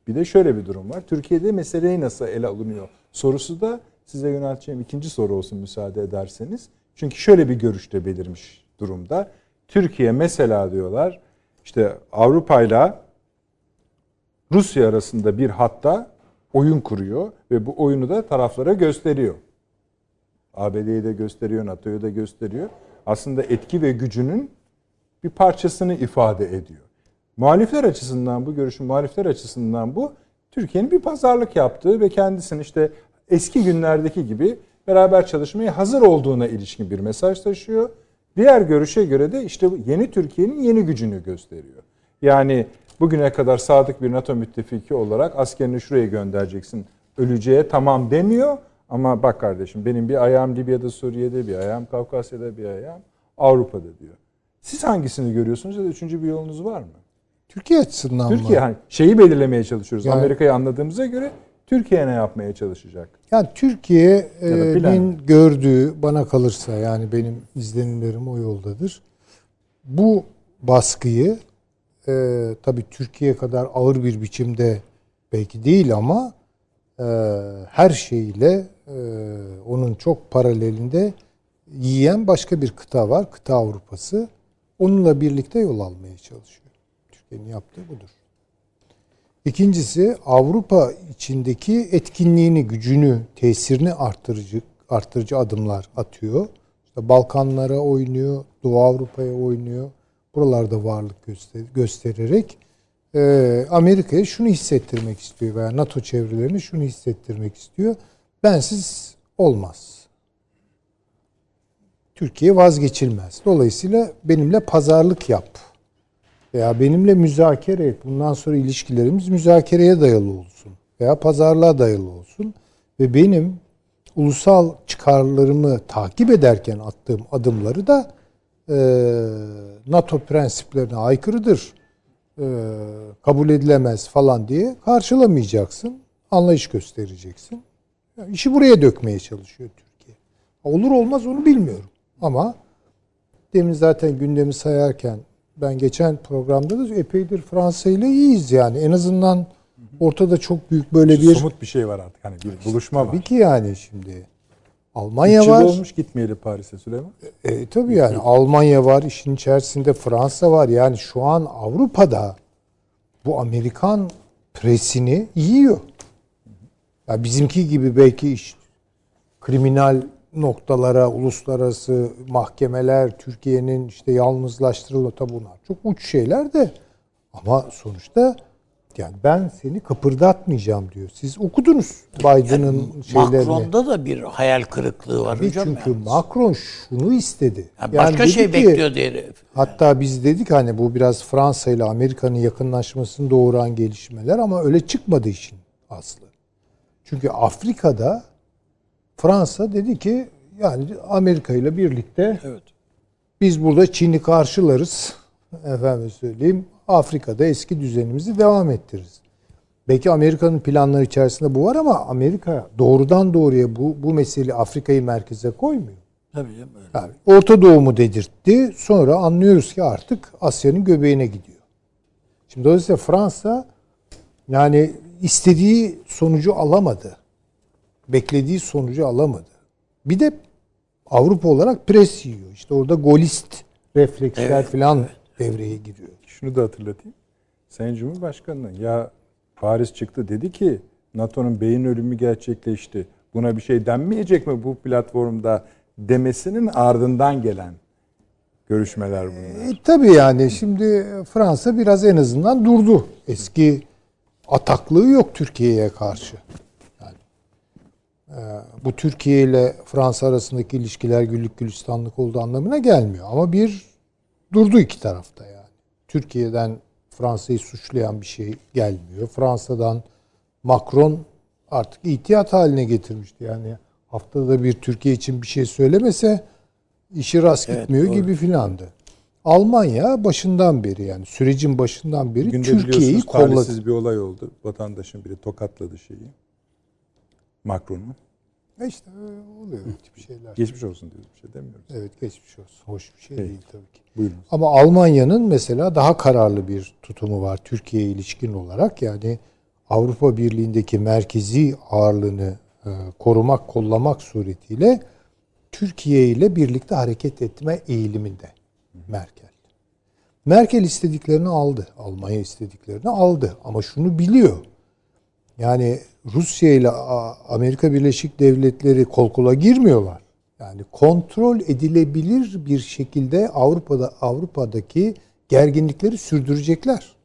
Bir de şöyle bir durum var. Türkiye'de meseleyi nasıl ele alınıyor sorusu da size yönelteceğim ikinci soru olsun müsaade ederseniz. Çünkü şöyle bir görüşte belirmiş durumda. Türkiye mesela diyorlar işte Avrupa ile Rusya arasında bir hatta oyun kuruyor ve bu oyunu da taraflara gösteriyor. ABD'yi de gösteriyor, NATO'yu da gösteriyor. Aslında etki ve gücünün bir parçasını ifade ediyor. Muhalifler açısından bu görüşün muhalifler açısından bu Türkiye'nin bir pazarlık yaptığı ve kendisinin işte eski günlerdeki gibi beraber çalışmaya hazır olduğuna ilişkin bir mesaj taşıyor. Diğer görüşe göre de işte yeni Türkiye'nin yeni gücünü gösteriyor. Yani bugüne kadar sadık bir NATO müttefiki olarak askerini şuraya göndereceksin. Öleceğe tamam demiyor ama bak kardeşim benim bir ayağım Libya'da, Suriye'de, bir ayağım Kafkasya'da, bir ayağım Avrupa'da diyor. Siz hangisini görüyorsunuz ya da üçüncü bir yolunuz var mı? Türkiye açısından Türkiye mı? hani şeyi belirlemeye çalışıyoruz. Yani- Amerika'yı anladığımıza göre Türkiye ne yapmaya çalışacak? Yani da plan. Türkiye'nin gördüğü bana kalırsa yani benim izlenimlerim o yoldadır. Bu baskıyı e, tabii Türkiye kadar ağır bir biçimde belki değil ama e, her şeyle e, onun çok paralelinde yiyen başka bir kıta var. Kıta Avrupa'sı. Onunla birlikte yol almaya çalışıyor. Türkiye'nin yaptığı budur. İkincisi Avrupa içindeki etkinliğini, gücünü, tesirini artırıcı artırıcı adımlar atıyor. İşte Balkanlara oynuyor, Doğu Avrupa'ya oynuyor. Buralarda varlık göster göstererek e, Amerika'ya şunu hissettirmek istiyor veya NATO çevrelerine şunu hissettirmek istiyor. Bensiz olmaz. Türkiye vazgeçilmez. Dolayısıyla benimle pazarlık yap veya benimle müzakere et. Bundan sonra ilişkilerimiz müzakereye dayalı olsun veya pazarlığa dayalı olsun. Ve benim ulusal çıkarlarımı takip ederken attığım adımları da e, NATO prensiplerine aykırıdır, e, kabul edilemez falan diye karşılamayacaksın. Anlayış göstereceksin. Yani işi buraya dökmeye çalışıyor Türkiye. Olur olmaz onu bilmiyorum. Ama demin zaten gündemi sayarken ben geçen programda da epeydir Fransa ile iyiyiz yani. En azından ortada çok büyük böyle bir Somut bir şey var artık. Hani bir buluşma var. tabii ki yani şimdi Almanya Üç var. olmuş gitmeyeli Paris'e Süleyman. E, tabii yani Almanya var, işin içerisinde Fransa var. Yani şu an Avrupa'da bu Amerikan presini yiyor. Ya bizimki gibi belki iş kriminal noktalara, uluslararası mahkemeler, Türkiye'nin işte yalnızlaştırılma tabi bunlar çok uç şeyler de ama sonuçta yani ben seni kıpırdatmayacağım diyor. Siz okudunuz Biden'ın şeylerini. Macron'da da bir hayal kırıklığı var Tabii hocam. çünkü yalnız. Macron şunu istedi. Yani Yani başka şey ki- bekliyor herif. Hatta biz dedik hani bu biraz Fransa ile Amerika'nın yakınlaşmasını doğuran gelişmeler ama öyle çıkmadı işin aslı. Çünkü Afrika'da Fransa dedi ki yani Amerika ile birlikte Evet. biz burada Çin'i karşılarız. Efendim söyleyeyim Afrika'da eski düzenimizi devam ettiririz. Belki Amerika'nın planları içerisinde bu var ama Amerika doğrudan doğruya bu, bu meseleyi Afrika'yı merkeze koymuyor. Tabii öyle. Yani Orta Doğu mu dedirtti. Sonra anlıyoruz ki artık Asya'nın göbeğine gidiyor. Şimdi dolayısıyla Fransa yani istediği sonucu alamadı. Beklediği sonucu alamadı. Bir de Avrupa olarak pres yiyor. İşte orada golist refleksler Evet, falan devreye giriyor. Şunu da hatırlatayım. Sayın Cumhurbaşkanı ya Paris çıktı dedi ki NATO'nun beyin ölümü gerçekleşti. Buna bir şey denmeyecek mi bu platformda demesinin ardından gelen görüşmeler bunlar. E, tabii yani şimdi Fransa biraz en azından durdu. Eski ataklığı yok Türkiye'ye karşı. Yani e, bu Türkiye ile Fransa arasındaki ilişkiler güllük gülistanlık olduğu anlamına gelmiyor. Ama bir durdu iki tarafta yani. Türkiye'den Fransa'yı suçlayan bir şey gelmiyor. Fransa'dan Macron artık ihtiyat haline getirmişti. Yani haftada bir Türkiye için bir şey söylemese işi rast Evet, gitmiyor doğru. gibi filandı. Almanya başından beri yani sürecin başından beri Türkiye'yi kolladı. bir olay oldu. Vatandaşın biri tokatladı şeyi. Macron'u. E İşte öyle oluyor bu tip şeyler. Geçmiş olsun diyoruz bir şey demiyoruz. Evet geçmiş olsun. Hoş bir şey Peki. değil tabii ki. Buyurun. Ama Almanya'nın mesela daha kararlı bir tutumu var Türkiye'ye ilişkin olarak. Yani Avrupa Birliği'ndeki merkezi ağırlığını e, korumak, kollamak suretiyle Türkiye ile birlikte hareket etme eğiliminde Merkel. Merkel istediklerini aldı. Almanya istediklerini aldı. Ama şunu biliyor. Yani Rusya ile Amerika Birleşik Devletleri kol kola girmiyorlar. Yani kontrol edilebilir bir şekilde Avrupa'da Avrupa'daki gerginlikleri sürdürecekler.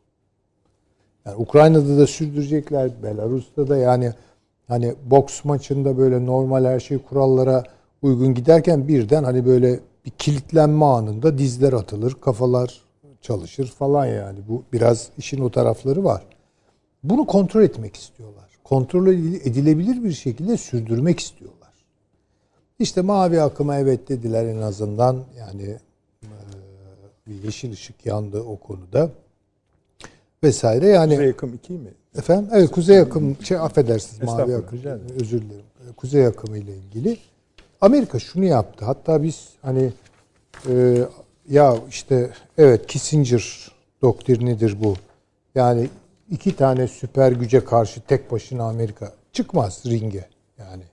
Yani Ukrayna'da da sürdürecekler, Belarus'ta da yani hani boks maçında böyle normal her şey kurallara uygun giderken birden hani böyle bir kilitlenme anında dizler atılır, kafalar çalışır falan yani. Bu biraz işin o tarafları var. Bunu kontrol etmek istiyorlar. Kontrol edilebilir bir şekilde sürdürmek istiyorlar. İşte mavi akıma evet dediler en azından. Yani e, bir yeşil ışık yandı o konuda vesaire. Yani Kuzey yakım 2 mi? efendim? Evet kuzey akım şey affedersiniz mavi akım. özür dilerim. E, kuzey akımı ile ilgili. Amerika şunu yaptı. Hatta biz hani e, ya işte evet Kissinger doktrinidir bu. Yani iki tane süper güce karşı tek başına Amerika çıkmaz ringe yani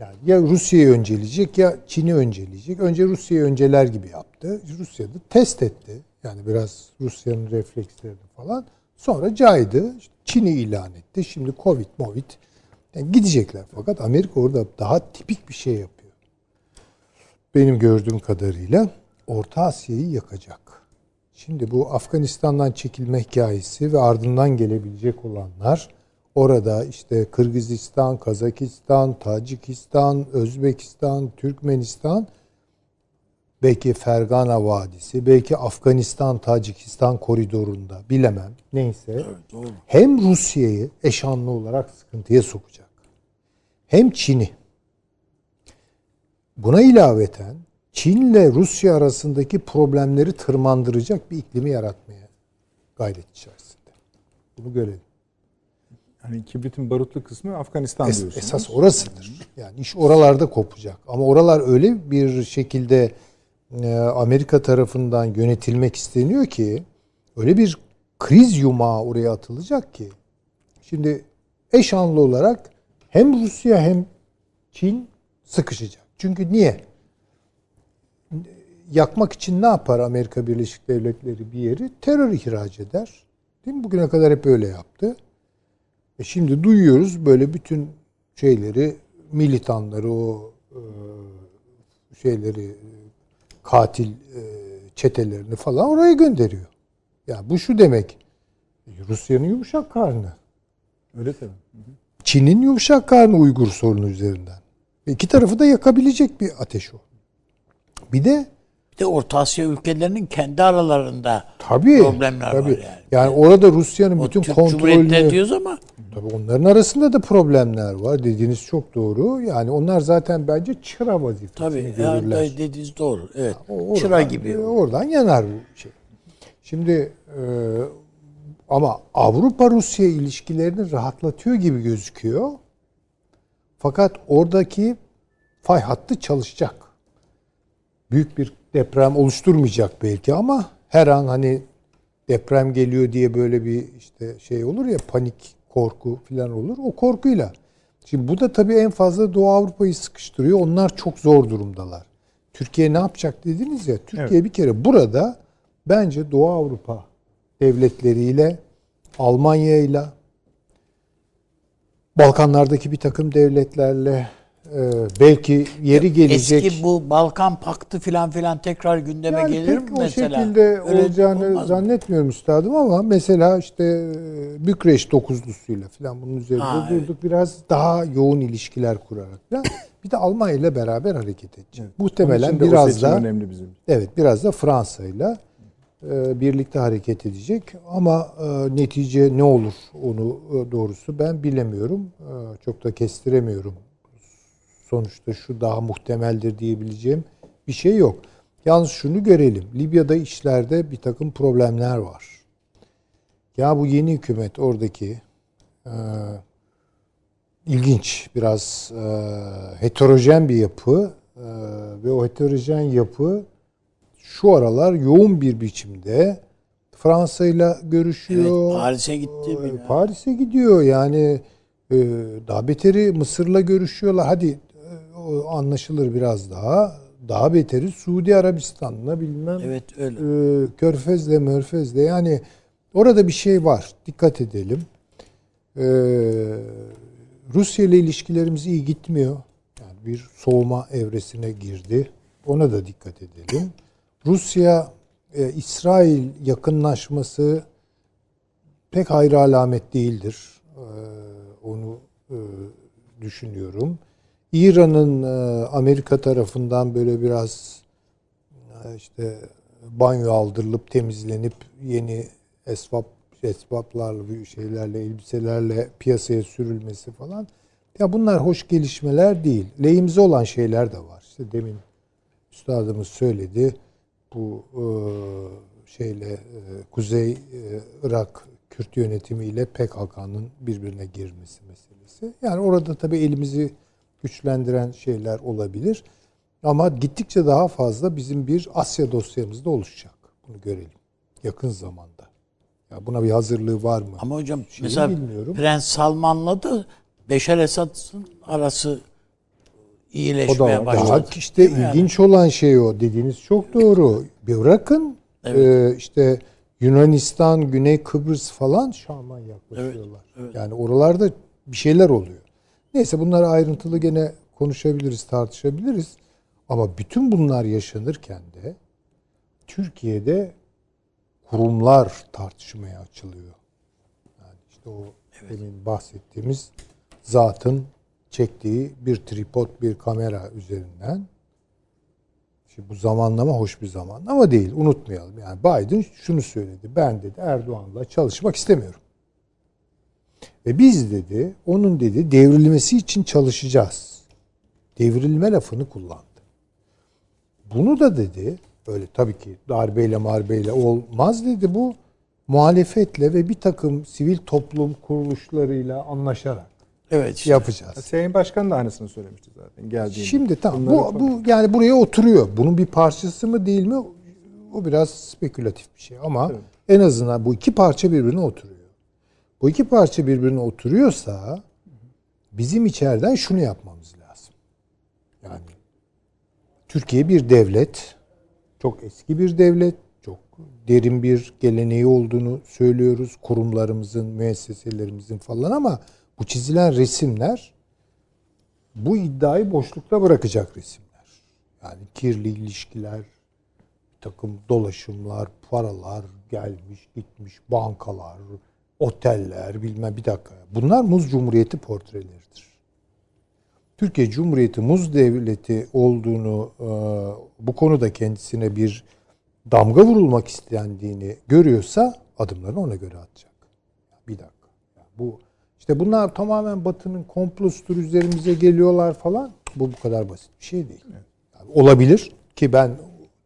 yani ya Rusya'yı önceleyecek ya Çin'i önceleyecek. Önce Rusya'yı önceler gibi yaptı. Rusya da test etti. Yani biraz Rusya'nın reflekslerini falan. Sonra caydı. Çin'i ilan etti. Şimdi Covid, Movid. Yani gidecekler. Fakat Amerika orada daha tipik bir şey yapıyor. Benim gördüğüm kadarıyla Orta Asya'yı yakacak. Şimdi bu Afganistan'dan çekilme hikayesi ve ardından gelebilecek olanlar orada işte Kırgızistan, Kazakistan, Tacikistan, Özbekistan, Türkmenistan, belki Fergana Vadisi, belki Afganistan, Tacikistan koridorunda bilemem. Neyse. Hem Rusya'yı eşanlı olarak sıkıntıya sokacak. Hem Çin'i buna ilaveten Çin ile Rusya arasındaki problemleri tırmandıracak bir iklimi yaratmaya gayret içerisinde. Bunu görelim. Yani kibritin barutlu kısmı Afganistan Es- diyorsunuz. esas orasıdır. Yani iş oralarda kopacak. Ama oralar öyle bir şekilde e, Amerika tarafından yönetilmek isteniyor ki öyle bir kriz yumağı oraya atılacak ki şimdi eş anlı olarak hem Rusya hem Çin sıkışacak. Çünkü niye? Yakmak için ne yapar Amerika Birleşik Devletleri bir yeri? Terör ihraç eder. Değil mi? Bugüne kadar hep öyle yaptı. E şimdi duyuyoruz böyle bütün şeyleri, militanları, o e, şeyleri, katil e, çetelerini falan oraya gönderiyor. Ya bu şu demek. Rusya'nın yumuşak karnı. Öyle tabii. Çin'in yumuşak karnı Uygur sorunu üzerinden. E, İki tarafı da yakabilecek bir ateş o. Bir de de Orta Asya ülkelerinin kendi aralarında tabii, problemler tabii. var yani. Yani orada Rusya'nın bütün Türk kontrolünü diyoruz ama Tabii onların arasında da problemler var. Dediğiniz çok doğru. Yani onlar zaten bence çıra vazifesini tabii görürler. yani dediğiniz doğru. Evet. O- oradan- Çıra gibi. e, Oradan yanar bu şey. Şimdi e, ama Avrupa-Rusya ilişkilerini rahatlatıyor gibi gözüküyor. Fakat oradaki fay hattı çalışacak. Büyük bir deprem oluşturmayacak belki ama her an hani deprem geliyor diye böyle bir işte şey olur ya panik, korku falan olur. O korkuyla. Şimdi bu da tabii en fazla Doğu Avrupa'yı sıkıştırıyor. Onlar çok zor durumdalar. Türkiye ne yapacak dediniz ya. Türkiye bir kere burada bence Doğu Avrupa devletleriyle Almanya'yla Balkanlardaki bir takım devletlerle belki yeri gelecek. Eski bu Balkan Paktı filan filan tekrar gündeme Yani gelir mi o mesela? şekilde Öyle olacağını olmaz zannetmiyorum üstadım ama mesela işte e, Bükreş dokuzlusuyla falan bunun üzerinde Ha, durduk. Biraz daha yoğun ilişkiler kurarak falan. Bir de Almanya ile beraber hareket edecek. Muhtemelen de o biraz da önemli bizim. evet biraz da Fransa ile e, birlikte hareket edecek ama e, netice ne olur onu e, doğrusu ben bilemiyorum. E, çok da kestiremiyorum. Sonuçta şu daha muhtemeldir diyebileceğim bir şey yok. Yalnız şunu görelim. Libya'da işlerde bir takım problemler var. Ya bu yeni hükümet oradaki e, ilginç, biraz e, heterojen bir yapı e, ve o heterojen yapı şu aralar yoğun bir biçimde Fransa ile görüşüyor. Evet, Paris'e gitti. Mi? Paris'e gidiyor yani e, daha beteri Mısır'la görüşüyorlar. Hadi anlaşılır biraz daha. Daha beteri Suudi Arabistan'la bilmem Evet öyle. e, Körfez'le Mörfez'le yani orada bir şey var. Dikkat edelim. E, Rusya ile ilişkilerimiz iyi gitmiyor. Yani bir soğuma evresine girdi. Ona da dikkat edelim. Rusya e, İsrail yakınlaşması pek hayra alamet değildir. E, onu e, düşünüyorum. İran'ın e, Amerika tarafından böyle biraz e, işte banyo aldırılıp temizlenip yeni esvap esvaplarla şeylerle elbiselerle piyasaya sürülmesi falan ya bunlar hoş gelişmeler değil. Lehimize olan şeyler de var. İşte demin üstadımız söyledi. Bu e, şeyle Kuzey Irak Kürt yönetimiyle PKK'nın birbirine girmesi meselesi. Yani orada tabii elimizi güçlendiren şeyler olabilir. Ama gittikçe daha fazla bizim bir Asya dosyamız da oluşacak. Bunu görelim. Yakın zamanda. Ya buna bir hazırlığı var mı? Ama hocam Şeyi mesela bilmiyorum. Prens Salman'la da Beşer Esad'ın arası O iyileşmeye da başladı. daha işte yani? ilginç olan şey o. Dediğiniz çok doğru. Bir bırakın e, işte Yunanistan, Güney Kıbrıs falan Şam'a yaklaşıyorlar. Yani oralarda bir şeyler oluyor. Neyse bunları ayrıntılı gene konuşabiliriz, tartışabiliriz. Ama bütün bunlar yaşanırken de Türkiye'de kurumlar tartışmaya açılıyor. Yani işte o demin bahsettiğimiz zatın çektiği bir tripod, bir kamera üzerinden. Şimdi bu zamanlama hoş bir zamanlama değil. Unutmayalım. Yani Biden şunu söyledi. Ben dedi Erdoğan'la çalışmak istemiyorum. Ve biz dedi, onun dedi devrilmesi için çalışacağız. Devrilme lafını kullandı. bunu da dedi öyle tabii ki darbeyle marbeyle olmaz dedi bu muhalefetle ve bir takım sivil toplum kuruluşlarıyla anlaşarak Evet. işte. yapacağız. Sayın Başkan da aynısını söylemişti zaten geldiğinde. Şimdi tamam bu, bu yani buraya oturuyor. Bunun bir parçası mı değil mi? O biraz spekülatif bir şey ama Evet. en azından bu iki parça birbirine oturuyor. Bu iki parça birbirine oturuyorsa bizim içeriden şunu yapmamız lazım. Yani Türkiye bir devlet, çok eski bir devlet, çok derin bir geleneği olduğunu söylüyoruz kurumlarımızın, müesseselerimizin falan ama bu çizilen resimler bu iddiayı boşlukta bırakacak resimler. Yani kirli ilişkiler, takım dolaşımlar, paralar gelmiş, gitmiş, bankalar, oteller, bilmem bir dakika. Bunlar Muz Cumhuriyeti portreleridir. Türkiye Cumhuriyeti Muz Devleti olduğunu e, bu konuda kendisine bir damga vurulmak istendiğini görüyorsa adımlarını ona göre atacak. Bir dakika. Yani bu işte bunlar tamamen Batı'nın komplosudur üzerimize geliyorlar falan. Bu bu kadar basit bir şey değil. Yani olabilir ki ben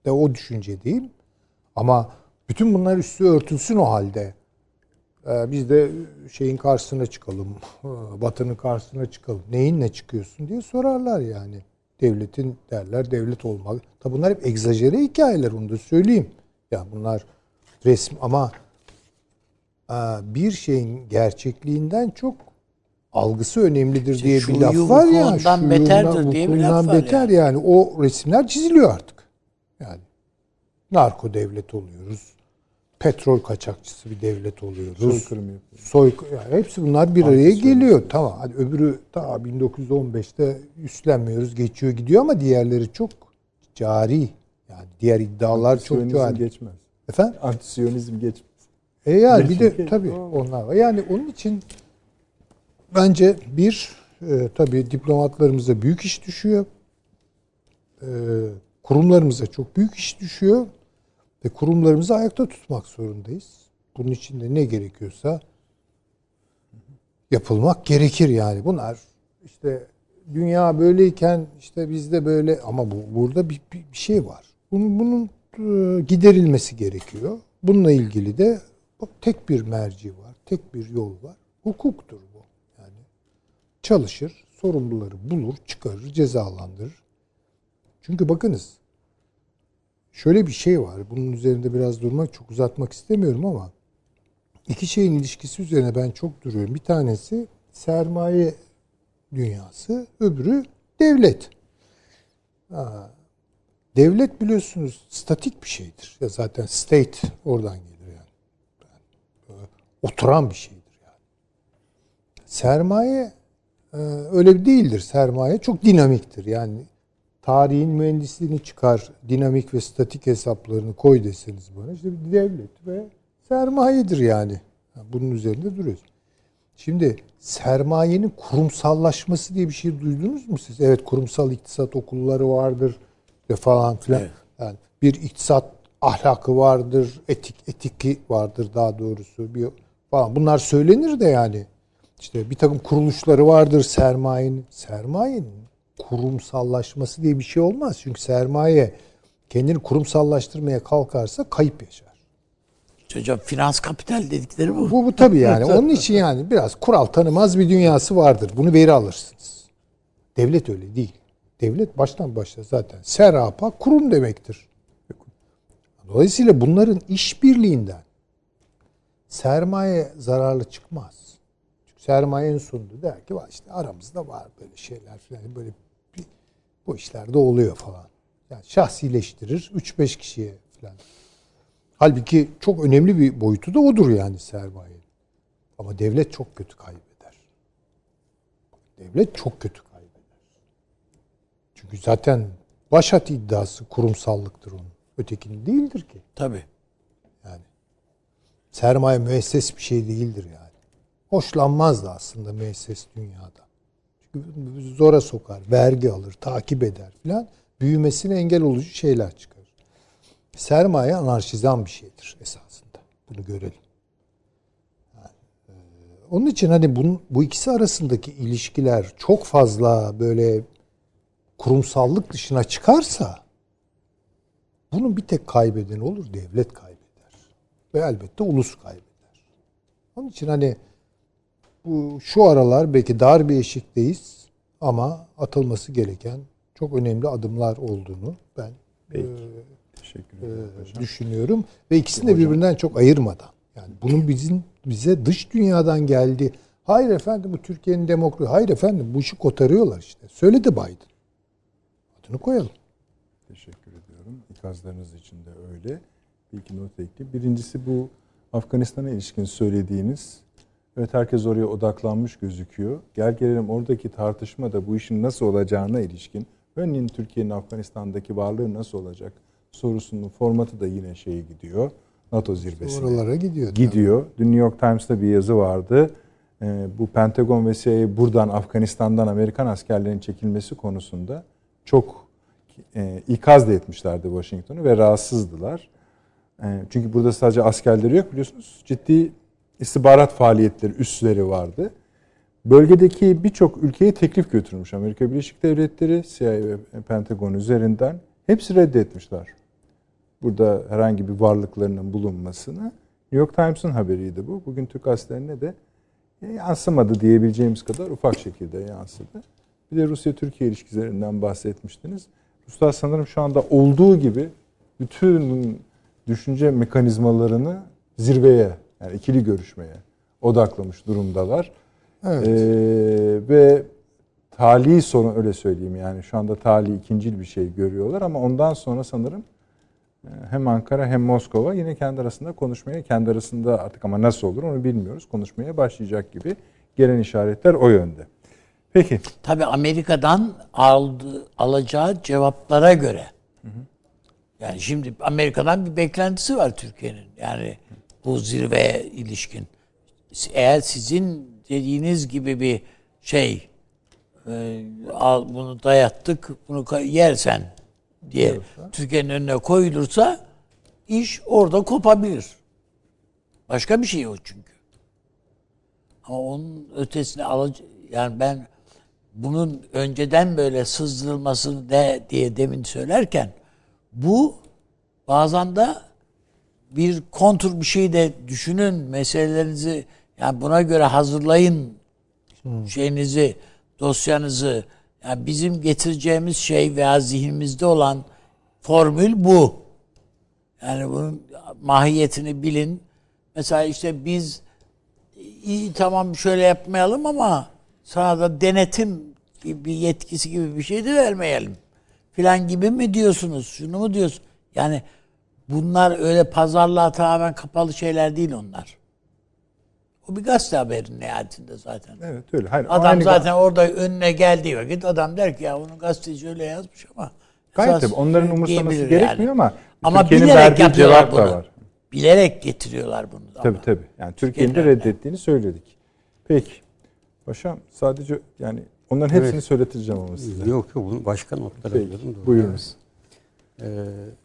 de o düşüncedeyim. Ama bütün bunlar üstü örtülsün o halde. Ee, biz de şeyin karşısına çıkalım. Batı'nın karşısına çıkalım. Neyinle çıkıyorsun diye sorarlar yani. Devletin derler devlet olmak. Tabi bunlar hep egzajere hikayeler onu da söyleyeyim. Ya bunlar resim ama e, bir şeyin gerçekliğinden çok algısı önemlidir diye bir laf var ya. şuyundan, beterdir diye bir laf var beter yani. yani. O resimler çiziliyor artık. Yani narko devlet oluyoruz. Petrol kaçakçısı bir devlet oluyoruz. Soykırım yapıyor. Soy, yani hepsi bunlar bir araya geliyor. Tamam. Hadi öbürü ta 1915'te üstlenmiyoruz, geçiyor gidiyor ama diğerleri çok cari. Yani diğer iddialar çok cari. geçmez. Efendim? Antisiyonizm geçmez. E yani bir de tabii onlar var. Yani onun için bence bir e, tabii diplomatlarımıza büyük iş düşüyor. E, kurumlarımıza çok büyük iş düşüyor. Ve kurumlarımızı ayakta tutmak zorundayız. Bunun için de ne gerekiyorsa yapılmak gerekir yani. Bunlar işte dünya böyleyken işte bizde böyle ama bu burada bir, bir, bir şey var. Bunun, bunun e, giderilmesi gerekiyor. Bununla ilgili de tek bir merci var, tek bir yol var. Hukuktur bu. Yani çalışır, sorumluları bulur, çıkarır, cezalandırır. Çünkü bakınız şöyle bir şey var. Bunun üzerinde biraz durmak, çok uzatmak istemiyorum ama iki şeyin ilişkisi üzerine ben çok duruyorum. Bir tanesi sermaye dünyası, öbürü devlet. Ha, devlet biliyorsunuz statik bir şeydir. Ya zaten state oradan gelir yani. Yani, e, Oturan bir şeydir yani. Sermaye e, öyle değildir. Sermaye çok dinamiktir. Yani tarihin mühendisliğini çıkar, dinamik ve statik hesaplarını koy deseniz bana işte bir devlet ve sermayedir yani. Bunun üzerinde duruyoruz. Şimdi sermayenin kurumsallaşması diye bir şey duydunuz mu siz? Evet kurumsal iktisat okulları vardır ve falan filan. Evet. Yani bir iktisat ahlakı vardır, etik etiki vardır daha doğrusu. Bir falan. Bunlar söylenir de yani. İşte bir takım kuruluşları vardır sermayenin. Sermayenin kurumsallaşması diye bir şey olmaz. Çünkü sermaye kendini kurumsallaştırmaya kalkarsa kayıp yaşar. Hocam finans kapital dedikleri bu. Bu, bu tabii yani. Onun için yani biraz kural tanımaz bir dünyası vardır. Bunu veri alırsınız. Devlet öyle değil. Devlet baştan başla zaten serapa kurum demektir. Dolayısıyla bunların işbirliğinden sermaye zararlı çıkmaz. Çünkü sermaye en sonunda der ki "Vay işte aramızda var böyle şeyler falan böyle bu işlerde oluyor falan. Yani şahsileştirir 3-5 kişiye falan. Halbuki çok önemli bir boyutu da odur yani sermaye. Ama devlet çok kötü kaybeder. Devlet çok kötü kaybeder. Çünkü zaten başat iddiası kurumsallıktır onun. Ötekinin değildir ki. Tabii. Yani sermaye müesses bir şey değildir yani. Hoşlanmaz da aslında müesses dünyada. Zora sokar, vergi alır, takip eder filan. Büyümesine engel olucu şeyler çıkarır. Sermaye anarşizan bir şeydir esasında. Bunu görelim. E, onun için hani bunun, bu ikisi arasındaki ilişkiler çok fazla böyle kurumsallık dışına çıkarsa Bunun bir tek kaybeden olur, devlet kaybeder. Ve elbette ulus kaybeder. Onun için hani bu şu aralar belki dar bir eşikteyiz ama atılması gereken çok önemli adımlar olduğunu ben Peki. Teşekkür e, ederim hocam. düşünüyorum ve ikisini de birbirinden çok ayırmadan. Yani bunun bizim bize dış dünyadan geldi. Hayır efendim bu Türkiye'nin demokrasi. Hayır efendim bu işi kotarıyorlar işte. Söyledi Biden. Adını koyalım. Teşekkür ediyorum. İkazlarınız için de öyle. Bir iki not ekleyeyim. Birincisi bu Afganistan'a ilişkin söylediğiniz evet herkes oraya odaklanmış gözüküyor. Gel gelelim oradaki tartışma da bu işin nasıl olacağına ilişkin örneğin Türkiye'nin Afganistan'daki varlığı nasıl olacak sorusunun formatı da yine şeye gidiyor. NATO zirvesine. Oralara gidiyor. gidiyor. Dün New York Times'ta bir yazı vardı. Ee, bu Pentagon ve CIA buradan Afganistan'dan Amerikan askerlerinin çekilmesi konusunda çok e, ikaz da etmişlerdi Washington'u ve rahatsızdılar. E, çünkü burada sadece askerleri yok biliyorsunuz. Ciddi istihbarat faaliyetleri, üsleri vardı. Bölgedeki birçok ülkeye teklif götürmüş Amerika Birleşik Devletleri, CIA ve Pentagon üzerinden. Hepsi reddetmişler burada herhangi bir varlıklarının bulunmasını. New York Times'ın haberiydi bu. Bugün Türk gazetelerine de yansımadı diyebileceğimiz kadar ufak şekilde yansıdı. Bir de Rusya-Türkiye ilişkilerinden bahsetmiştiniz. Ruslar sanırım şu anda olduğu gibi bütün düşünce mekanizmalarını zirveye, yani ikili görüşmeye odaklamış durumdalar. Evet. Ee, ve tali sorun öyle söyleyeyim yani şu anda tali ikincil bir şey görüyorlar ama ondan sonra sanırım e, hem Ankara hem Moskova yine kendi arasında konuşmaya, kendi arasında artık ama nasıl olur onu bilmiyoruz. Konuşmaya başlayacak gibi gelen işaretler o yönde. Peki. Tabii Amerika'dan aldı, alacağı cevaplara göre. Yani şimdi Amerika'dan bir beklentisi var Türkiye'nin. Yani bu zirveye ilişkin. Eğer sizin dediğiniz gibi bir şey e, al bunu dayattık, bunu yersen diye Türkiye'nin önüne koyulursa iş orada kopabilir. Başka bir şey o çünkü. Ama onun ötesine alıcı yani ben bunun önceden böyle sızdırılmasını de diye demin söylerken bu bazen de bir kontur bir şey de düşünün meselelerinizi yani buna göre hazırlayın şeyinizi dosyanızı yani bizim getireceğimiz şey veya zihnimizde olan formül bu. Yani bunun mahiyetini bilin. Mesela işte biz iyi tamam şöyle yapmayalım ama sana da denetim gibi bir yetkisi gibi bir şey de vermeyelim. Filan gibi mi diyorsunuz? Şunu mu diyorsun? Yani bunlar öyle pazarlığa tamamen kapalı şeyler değil onlar. O bir gazete haberinin nihayetinde zaten. Evet öyle. Hayır, Adam zaten orada önüne geldiği vakit adam der ki ya onun gazeteci öyle yazmış ama Gayet tabii onların umursaması gerekmiyor yani. ama, Ama bilerek yapıyorlar cevap da bunu. var. Bilerek getiriyorlar bunu. ama. Tabii tabii. Yani Türkiye'nin de reddettiğini söyledik. Peki. Paşam sadece yani onların hepsini Evet. söyleteceğim ama size. Yok yok bunu başka notlara Peki. Buyurunuz. Ee,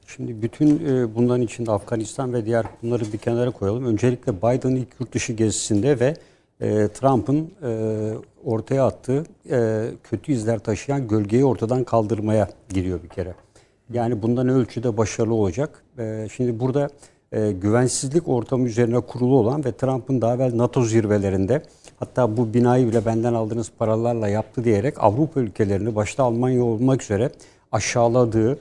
şimdi bütün e, bunların içinde Afganistan ve diğer bunları bir kenara koyalım. Öncelikle Biden'ın ilk yurt dışı gezisinde ve e, Trump'ın e, ortaya attığı kötü izler taşıyan gölgeyi ortadan kaldırmaya giriyor bir kere. Yani bundan ölçüde başarılı olacak. Şimdi burada güvensizlik ortamı üzerine kurulu olan ve Trump'ın daha evvel NATO zirvelerinde hatta bu binayı bile benden aldığınız paralarla yaptı diyerek Avrupa ülkelerini başta Almanya olmak üzere aşağıladığı,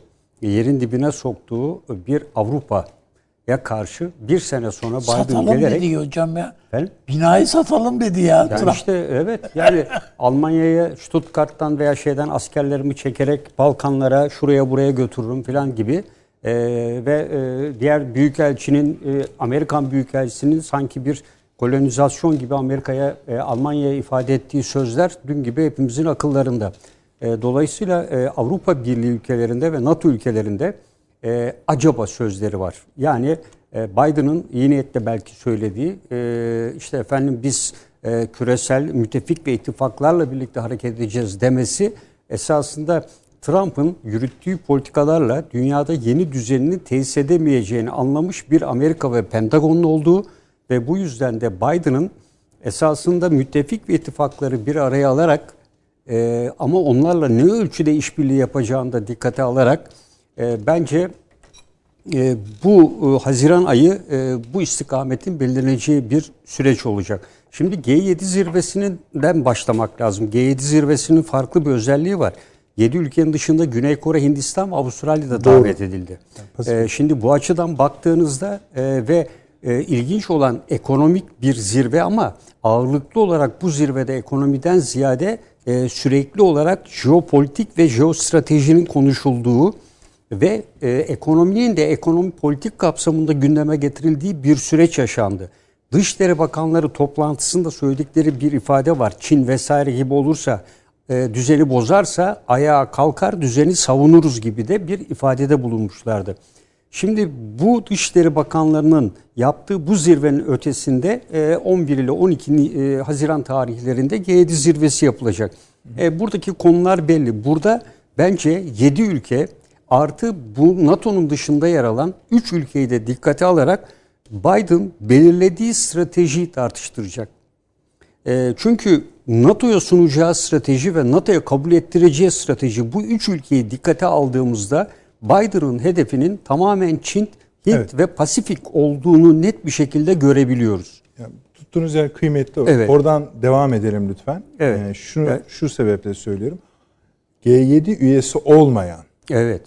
yerin dibine soktuğu bir Avrupa'ya karşı bir sene sonra Biden Satalım gelerek dedi hocam ya. Efendim? Binayı satalım dedi ya. yani Trump. işte evet yani Almanya'ya Stuttgart'tan veya şeyden askerlerimi çekerek Balkanlara şuraya buraya götürürüm falan gibi Ee, ve e, diğer büyükelçinin e, Amerikan büyükelçisinin sanki bir kolonizasyon gibi Amerika'ya e, Almanya'ya ifade ettiği sözler dün gibi hepimizin akıllarında. E, dolayısıyla e, Avrupa Birliği ülkelerinde ve NATO ülkelerinde e, acaba sözleri var. Yani Biden'ın iyi niyetle belki söylediği işte efendim biz küresel müttefik ve ittifaklarla birlikte hareket edeceğiz demesi esasında Trump'ın yürüttüğü politikalarla dünyada yeni düzenini tesis edemeyeceğini anlamış bir Amerika ve Pentagon'un olduğu ve bu yüzden de Biden'ın esasında müttefik ve ittifakları bir araya alarak e, ama onlarla ne ölçüde işbirliği yapacağını da dikkate alarak e, bence e, bu e, Haziran ayı e, bu istikametin belirleneceği bir süreç olacak. Şimdi G7 zirvesinden başlamak lazım. G7 zirvesinin farklı bir özelliği var. 7 ülkenin dışında Güney Kore, Hindistan ve Avustralya'da davet edildi. E, şimdi bu açıdan baktığınızda e, ve e, ilginç olan ekonomik bir zirve ama ağırlıklı olarak bu zirvede ekonomiden ziyade e, sürekli olarak jeopolitik ve jeostratejinin konuşulduğu ve e, ekonominin de ekonomi politik kapsamında gündeme getirildiği bir süreç yaşandı. Dışişleri Bakanları toplantısında söyledikleri bir ifade var. Çin vesaire gibi olursa e, düzeni bozarsa ayağa kalkar düzeni savunuruz gibi de bir ifadede bulunmuşlardı. Şimdi bu Dışişleri Bakanlarının yaptığı bu zirvenin ötesinde 11 ile 12 Haziran tarihlerinde G7 zirvesi yapılacak. E, buradaki konular belli. Burada bence 7 ülke artı bu NATO'nun dışında yer alan 3 ülkeyi de dikkate alarak Biden belirlediği stratejiyi tartıştıracak. E, çünkü NATO'ya sunacağı strateji ve NATO'ya kabul ettireceği strateji bu üç ülkeyi dikkate aldığımızda Biden'ın hedefinin tamamen Çin, Hint Evet. ve Pasifik olduğunu net bir şekilde görebiliyoruz. Yani tuttuğunuz yer kıymetli. Evet. Oradan devam edelim lütfen. Evet. Ee, şunu Evet. şu sebeple söylüyorum. G7 üyesi olmayan, Evet.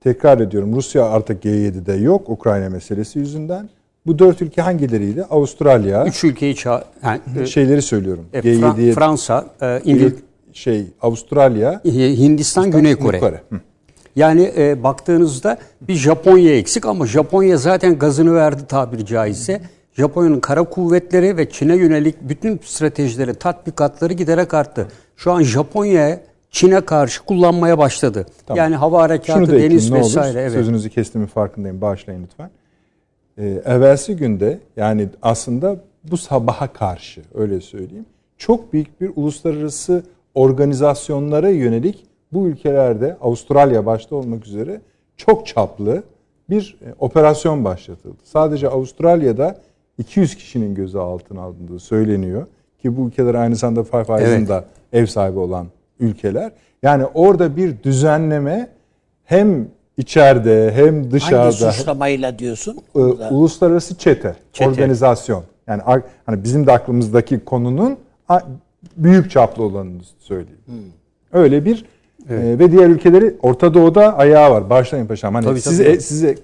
tekrar ediyorum Rusya artık G7'de yok Ukrayna meselesi yüzünden. Bu dört ülke hangileriydi? Avustralya, Üç ülkeyi ça- yani, e, şeyleri söylüyorum. e, Fra- G7'ye Fransa, e, İngil- şey Avustralya, Hindistan, Güney Kore. Hı. Yani e, baktığınızda bir Japonya eksik ama Japonya zaten gazını verdi tabiri caizse. Japonya'nın kara kuvvetleri ve Çin'e yönelik bütün stratejileri, tatbikatları giderek arttı. Şu an Japonya Çin'e karşı kullanmaya başladı. Tamam. Yani hava harekatı, Şunu da ekleyeyim deniz olur. vesaire. Evet. Sözünüzü kestiğimin farkındayım. Bağışlayın lütfen. Ee, evvelsi günde yani aslında bu sabaha karşı öyle söyleyeyim. Çok büyük bir uluslararası organizasyonlara yönelik bu ülkelerde Avustralya başta olmak üzere çok çaplı bir e, operasyon başlatıldı. Sadece Avustralya'da 200 kişinin gözaltına alındığı söyleniyor ki bu ülkeler aynı zamanda Five Eyes'ın Evet. da ev sahibi olan ülkeler. Yani orada bir düzenleme hem içeride hem Hangi dışarıda suçlamayla diyorsun? e, uluslararası çete, Çete. organizasyon. Yani hani bizim de aklımızdaki konunun büyük çaplı olanını söyleyeyim. Hmm. Öyle bir e, ve diğer ülkeleri Orta Doğu'da ayağı var. Başlayın paşam. Hani Tabii, size tabii. size e,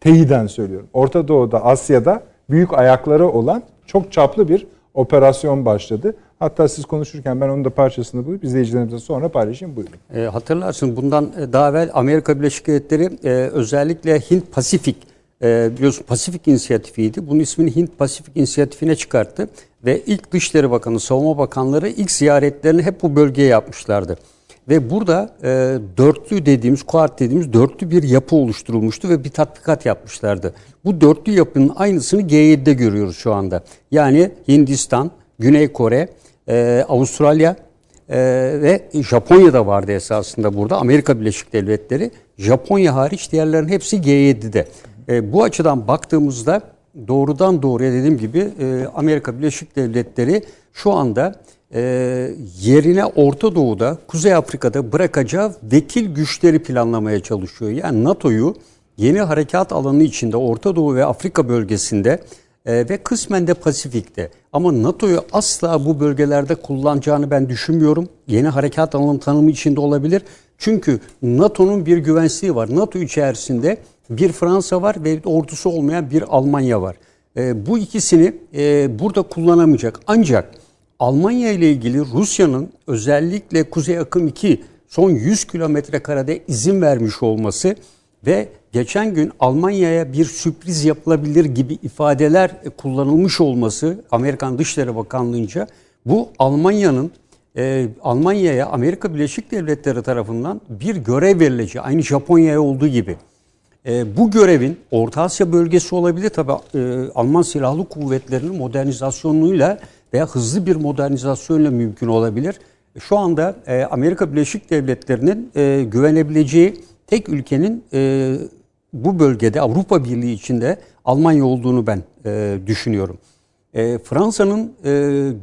teyiden söylüyorum. Orta Doğu'da, Asya'da büyük ayakları olan çok çaplı bir operasyon başladı. Hatta siz konuşurken ben onun da parçasını bulup izleyicilerimize sonra paylaşayım. Buyurun. E, hatırlarsın bundan e, daha evvel Amerika Birleşik Devletleri e, özellikle Hint Pasifik e, biliyorsun Pasifik İnisiyatifiydi. Bunun ismini Hint Pasifik İnisiyatifine çıkarttı ve ilk Dışişleri Bakanı, Savunma Bakanları ilk ziyaretlerini hep bu bölgeye yapmışlardı. Ve burada e, dörtlü dediğimiz, kuart dediğimiz dörtlü bir yapı oluşturulmuştu ve bir tatbikat yapmışlardı. Bu dörtlü yapının aynısını G7'de görüyoruz şu anda. Yani Hindistan, Güney Kore, e, Avustralya ee, ve Japonya da vardı esasında burada. Amerika Birleşik Devletleri. Japonya hariç diğerlerin hepsi G7'de. Ee, bu açıdan baktığımızda doğrudan doğruya dediğim gibi e, Amerika Birleşik Devletleri şu anda e, yerine Orta Doğu'da, Kuzey Afrika'da bırakacağı vekil güçleri planlamaya çalışıyor. Yani NATO'yu yeni harekat alanı içinde Orta Doğu ve Afrika bölgesinde e, ve kısmen de Pasifik'te. Ama NATO'yu asla bu bölgelerde kullanacağını ben düşünmüyorum. Yeni harekat alanı tanımı içinde olabilir. Çünkü NATO'nun bir güvensizliği var. NATO içerisinde bir Fransa var ve ordusu olmayan bir Almanya var. E, bu ikisini e, burada kullanamayacak. Ancak Almanya ile ilgili Rusya'nın özellikle Kuzey Akım 2 son 100 kilometre karede izin vermiş olması ve geçen gün Almanya'ya bir sürpriz yapılabilir gibi ifadeler kullanılmış olması Amerikan Dışişleri Bakanlığı'nca bu Almanya'nın e, Almanya'ya Amerika Birleşik Devletleri tarafından bir görev verileceği aynı Japonya'ya olduğu gibi. E, bu görevin Orta Asya bölgesi olabilir tabi Alman Silahlı Kuvvetleri'nin modernizasyonuyla veya hızlı bir modernizasyonla mümkün olabilir. Şu anda e, Amerika Birleşik Devletleri'nin e, güvenebileceği tek ülkenin e, bu bölgede Avrupa Birliği içinde Almanya olduğunu ben e, düşünüyorum. E, Fransa'nın e,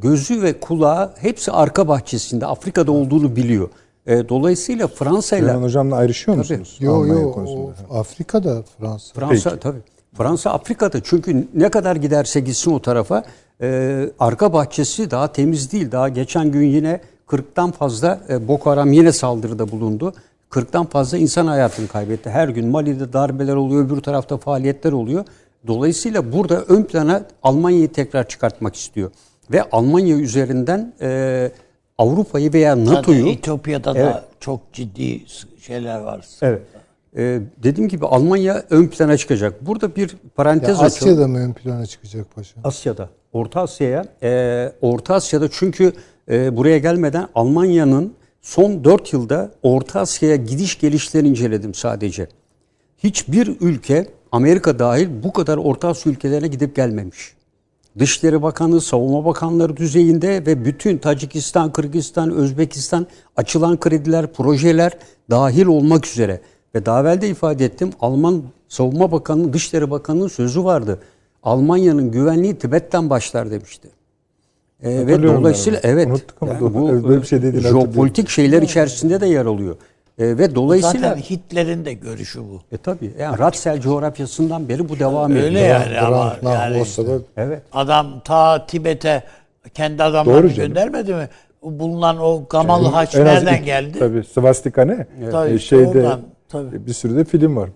gözü ve kulağı hepsi arka bahçesinde Afrika'da olduğunu biliyor. E, dolayısıyla Fransa ile Hocam'la ayrışıyor musunuz? Yo Almanya yo konusunda? o Afrika'da Fransa. Fransa Peki. tabii. Fransa Afrika'da çünkü ne kadar giderse gitsin o tarafa e, arka bahçesi daha temiz değil. Daha geçen gün yine 40'tan fazla e, Boko Haram yine saldırıda bulundu. 40'tan fazla insan hayatını kaybetti. Her gün Mali'de darbeler oluyor, öbür tarafta faaliyetler oluyor. Dolayısıyla burada ön plana Almanya'yı tekrar çıkartmak istiyor. Ve Almanya üzerinden e, Avrupa'yı veya NATO'yu Etiyopya'da Evet. da çok ciddi şeyler var. Evet. Ee, dediğim gibi Almanya ön plana çıkacak. Burada bir parantez açalım. Asya'da mı ön plana çıkacak paşa? Asya'da. Orta Asya'ya. e, Orta Asya'da çünkü e, buraya gelmeden Almanya'nın son 4 yılda Orta Asya'ya gidiş gelişlerini inceledim sadece. Hiçbir ülke Amerika dahil bu kadar Orta Asya ülkelerine gidip gelmemiş. Dışişleri Bakanı, Savunma Bakanları düzeyinde ve bütün Tacikistan, Kırgızistan, Özbekistan açılan krediler, projeler dahil olmak üzere. Ve daha evvel de ifade ettim Alman Savunma Bakanı, Dışişleri Bakanı'nın sözü vardı. Almanya'nın güvenliği Tibet'ten başlar demişti. Ee, ve dolayısıyla ben evet yani doğru. bu Evet, böyle bir şey dediğini jeopolitik şeyler içerisinde de yer alıyor. Ee, ve dolayısıyla Zaten Hitler'in de görüşü bu. e tabii yani Ratsel coğrafyasından beri bu devam ediyor. Öyle yani ama yani Oslo'da Evet. adam ta Tibet'e kendi adamlarını göndermedi mi? O Bulunan o Gamal Haç En az nereden iki- geldi? Tabii Svastika ne? Tabii, Ee, işte şeyde oradan, tabii. bir sürü de film var.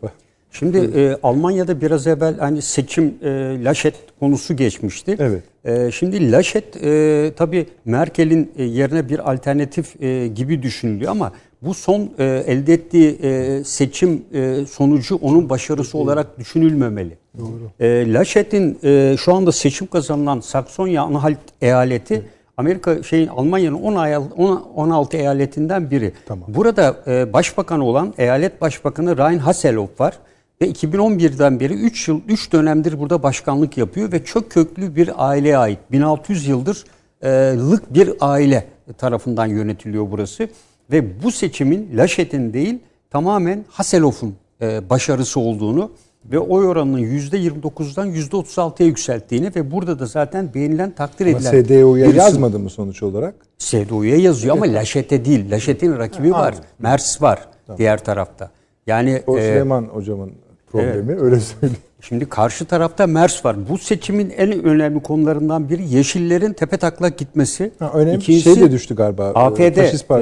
Şimdi e, Almanya'da biraz evvel hani seçim e, Laşet konusu geçmişti. Evet. E, şimdi Laşet e, tabii Merkel'in e, yerine bir alternatif e, gibi düşünülüyor ama bu son e, elde ettiği e, seçim e, sonucu onun başarısı olarak düşünülmemeli. Doğru. E, Laşet'in e, şu anda seçim kazanılan Saksonya-Anhalt eyaleti Amerika şeyin Almanya'nın 10 ayal- 10 16 eyaletinden biri. Tamam. Burada e, başbakan olan eyalet başbakanı Ryan Hasselhoff var ve 2011'den beri 3 yıl 3 dönemdir burada başkanlık yapıyor ve çok köklü bir aileye ait 1600 yıldır e, lık bir aile tarafından yönetiliyor burası ve bu seçimin Laşet'in değil tamamen Hasselhoff'un e, başarısı olduğunu ve oy oranının %29'dan %36'ya yükselttiğini ve burada da zaten beğenilen takdir Ama edilen SDO'ya birisi. yazmadı mı sonuç olarak? SDO'ya yazıyor ama Laşet'e değil. Laşet'in rakibi var. Mers var diğer tarafta. Yani O e, Süleyman hocamın problemi öyle söyleyeyim. şimdi karşı tarafta Mers var. Bu seçimin en önemli konularından biri Yeşillerin tepe taklak gitmesi. Ha, önemli İkincisi, şey de düştü galiba. AFD,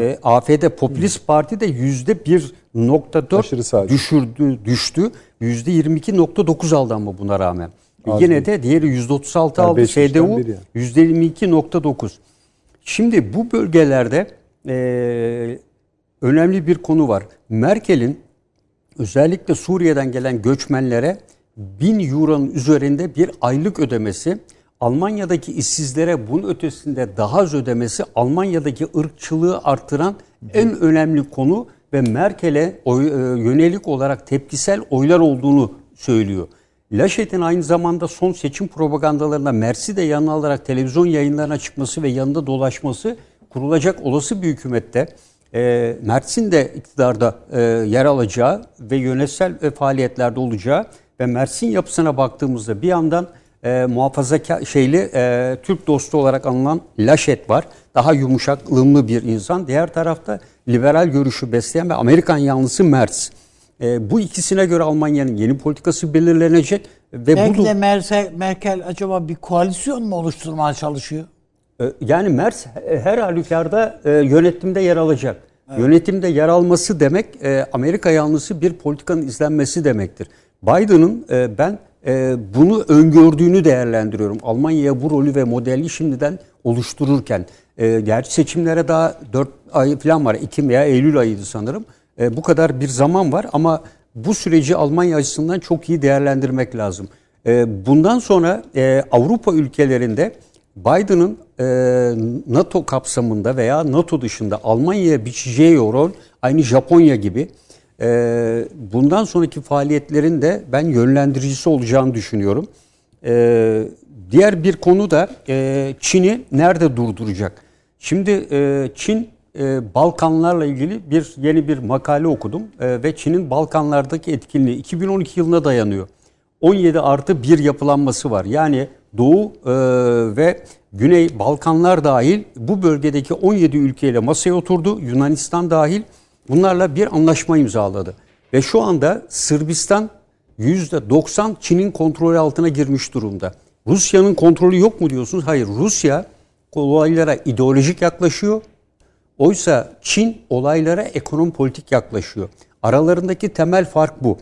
e, AFD Popülist Parti de yüzde bir nokta dört Aşırı sağcı. düşürdü, düştü. Yüzde 22.9 aldı ama buna rağmen. Az Yine de diğeri yüzde 36 Yani aldı. biri yani. yüzde 22.9. Şimdi bu bölgelerde e, önemli bir konu var. Merkel'in özellikle Suriye'den gelen göçmenlere 1000 euronun üzerinde bir aylık ödemesi, Almanya'daki işsizlere bunun ötesinde daha az ödemesi Almanya'daki ırkçılığı artıran en önemli konu ve Merkel'e e, yönelik olarak tepkisel oylar olduğunu söylüyor. Laşet'in aynı zamanda son seçim propagandalarında Mersi de yanına alarak televizyon yayınlarına çıkması ve yanında dolaşması kurulacak olası bir hükümette e, Mersin de iktidarda e, yer alacağı ve yönetsel e, faaliyetlerde olacağı ve Mersin yapısına baktığımızda bir yandan e, muhafazakar şeyli e, Türk dostu olarak anılan Laşet var. Daha yumuşak, ılımlı bir insan. Diğer tarafta liberal görüşü besleyen ve Amerikan yanlısı Merz. E, bu ikisine göre Almanya'nın yeni politikası belirlenecek ve Belki bu de Merkel, Merkel acaba bir koalisyon mu oluşturmaya çalışıyor? E, Yani Mers her halükarda e, yönetimde yer alacak. Yönetimde yer alması demek e, Amerika yanlısı bir politikanın izlenmesi demektir. Biden'ın e, ben bunu öngördüğünü değerlendiriyorum. Almanya'ya bu rolü ve modeli şimdiden oluştururken. Gerçi seçimlere daha 4 ay falan var. Ekim veya Eylül ayıydı sanırım. Bu kadar bir zaman var ama bu süreci Almanya açısından çok iyi değerlendirmek lazım. Bundan sonra Avrupa ülkelerinde Biden'ın e, NATO kapsamında veya NATO dışında Almanya'ya biçeceği rol aynı Japonya gibi e, bundan sonraki faaliyetlerin de ben yönlendiricisi olacağını düşünüyorum. E, diğer bir konu da e, Çin'i nerede durduracak? Şimdi e, Çin e, Balkanlarla ilgili bir yeni bir makale okudum E, ve Çin'in Balkanlardaki etkinliği 2012 yılına dayanıyor. 17 artı 1 yapılanması var. Yani Doğu e, ve Güney Balkanlar dahil bu bölgedeki 17 ülkeyle masaya oturdu. Yunanistan dahil bunlarla bir anlaşma imzaladı. Ve şu anda Sırbistan %90 Çin'in kontrolü altına girmiş durumda. Rusya'nın kontrolü yok mu diyorsunuz? Hayır. Rusya olaylara ideolojik yaklaşıyor. Oysa Çin olaylara ekonomi politik yaklaşıyor. Aralarındaki temel fark bu.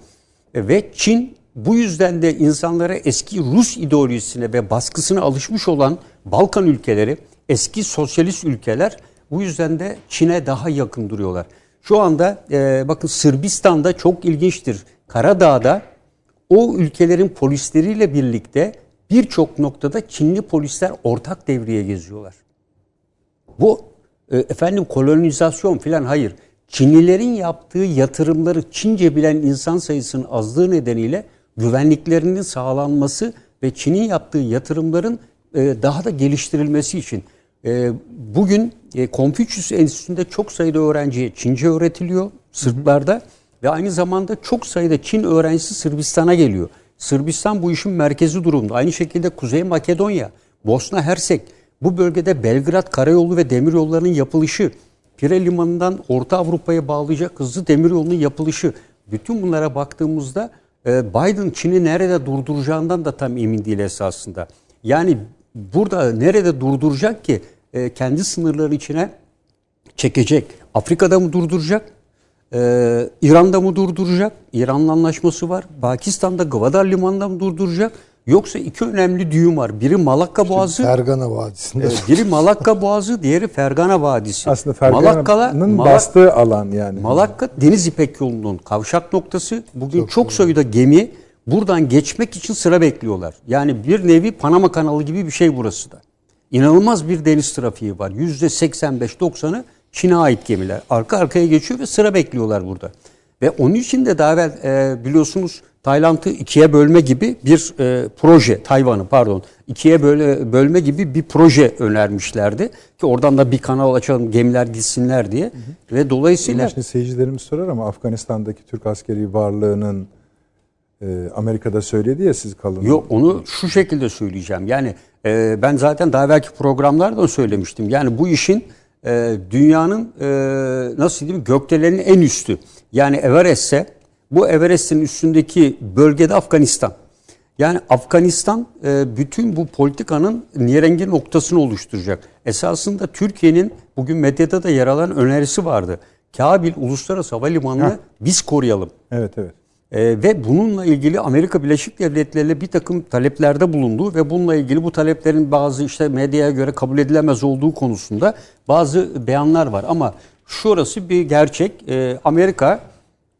Ve Çin bu yüzden de insanlara eski Rus ideolojisine ve baskısına alışmış olan Balkan ülkeleri, eski sosyalist ülkeler bu yüzden de Çin'e daha yakın duruyorlar. Şu anda e, bakın Sırbistan'da çok ilginçtir. Karadağ'da o ülkelerin polisleriyle birlikte birçok noktada Çinli polisler ortak devreye geziyorlar. Bu e, efendim kolonizasyon falan hayır. Çinlilerin yaptığı yatırımları Çince bilen insan sayısının azlığı nedeniyle güvenliklerinin sağlanması ve Çin'in yaptığı yatırımların e, daha da geliştirilmesi için e, bugün e, Konfüçyüs Enstitüsü'nde çok sayıda öğrenciye Çince öğretiliyor Sırplarda ve aynı zamanda çok sayıda Çin öğrencisi Sırbistan'a geliyor. Sırbistan bu işin merkezi durumda. Aynı şekilde Kuzey Makedonya, Bosna Hersek, bu bölgede Belgrad Karayolu ve demiryollarının yapılışı, Pire Limanı'ndan Orta Avrupa'ya bağlayacak hızlı demiryolunun yapılışı. Bütün bunlara baktığımızda Biden Çin'i nerede durduracağından da tam emin değil esasında. Yani burada nerede durduracak ki e, kendi sınırları içine çekecek? Afrika'da mı durduracak? Ee, İran'da mı durduracak? İran'la anlaşması var. Pakistan'da Gwadar Limanı'nda mı durduracak? Yoksa iki önemli düğüm var. Biri Malakka Boğazı, Fergana Vadisi'nde. biri Malakka Boğazı, diğeri Fergana Vadisi. Aslında Fergana'nın Malak- bastığı alan yani. Malakka Deniz İpek yolunun kavşak noktası. Bugün çok, sayıda gemi buradan geçmek için sıra bekliyorlar. Yani bir nevi Panama kanalı gibi bir şey burası da. İnanılmaz bir deniz trafiği var. %85-90'ı Çin'e ait gemiler. Arka arkaya geçiyor ve sıra bekliyorlar burada. Ve onun için de daha evvel e, biliyorsunuz Tayland'ı ikiye bölme gibi bir e, proje, Tayvan'ı pardon, ikiye böyle, bölme gibi bir proje önermişlerdi. Ki oradan da bir kanal açalım, gemiler gitsinler diye. Ve dolayısıyla... Şimdi seyircilerimiz sorar ama Afganistan'daki Türk askeri varlığının e, Amerika'da söyledi ya siz kalın. Yok onu şu şekilde söyleyeceğim. Yani e, ben zaten daha belki programlarda söylemiştim. Yani bu işin e, dünyanın e, nasıl diyeyim gökdelenin en üstü. Yani Everest'se bu Everest'in üstündeki bölgede Afganistan. Yani Afganistan e, bütün bu politikanın nirengi noktasını oluşturacak. Esasında Türkiye'nin bugün medyada da yer alan önerisi vardı. Kabil Uluslararası Havalimanı'nı biz koruyalım. Evet evet. Ee, ve bununla ilgili Amerika Birleşik Devletleri ile bir takım taleplerde bulundu ve bununla ilgili bu taleplerin bazı işte medyaya göre kabul edilemez olduğu konusunda bazı beyanlar var. Ama şurası bir gerçek. Ee, Amerika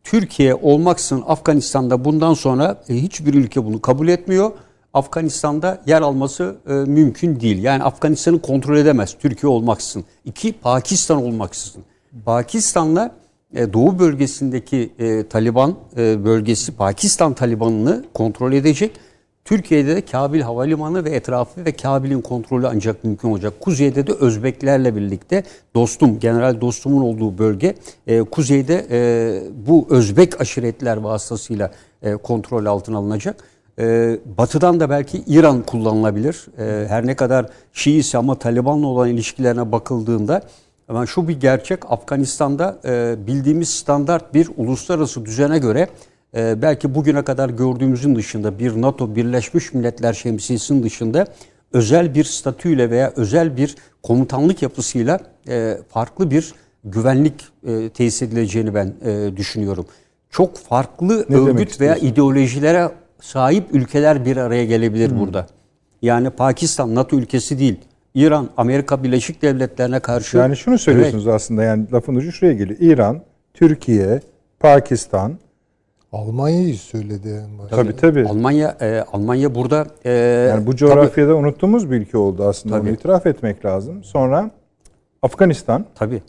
Türkiye olmaksızın Afganistan'da bundan sonra e, hiçbir ülke bunu kabul etmiyor. Afganistan'da yer alması e, mümkün değil. Yani Afganistan'ı kontrol edemez Türkiye olmaksızın. İki, Pakistan olmaksızın. Pakistan'la e, Doğu bölgesindeki e, Taliban e, bölgesi Pakistan Taliban'ını kontrol edecek. Türkiye'de de Kabil Havalimanı ve etrafı ve Kabil'in kontrolü ancak mümkün olacak. Kuzeyde de Özbeklerle birlikte dostum, General Dostum'un olduğu bölge e, kuzeyde e, bu Özbek aşiretler vasıtasıyla e, kontrol altına alınacak. E, batıdan da belki İran kullanılabilir. E, her ne kadar Şii ise ama Taliban'la olan ilişkilerine bakıldığında ama şu bir gerçek Afganistan'da e, bildiğimiz standart bir uluslararası düzene göre e, belki bugüne kadar gördüğümüzün dışında bir NATO Birleşmiş Milletler şemsiyesinin dışında özel bir statüyle veya özel bir komutanlık yapısıyla e, farklı bir güvenlik e, tesis edileceğini ben e, düşünüyorum. Çok farklı Ne örgüt veya ideolojilere sahip ülkeler bir araya gelebilir burada. Yani Pakistan NATO ülkesi değil. İran, Amerika Birleşik Devletleri'ne karşı Yani şunu söylüyorsunuz aslında yani lafın ucu şuraya geliyor. İran, Türkiye, Pakistan Almanya'yı söyledi en başta. tabii tabii. Almanya e, Almanya burada e, Yani bu coğrafyada unuttuğumuz bir ülke oldu aslında. Tabii. Onu itiraf etmek lazım. Sonra Afganistan. tabii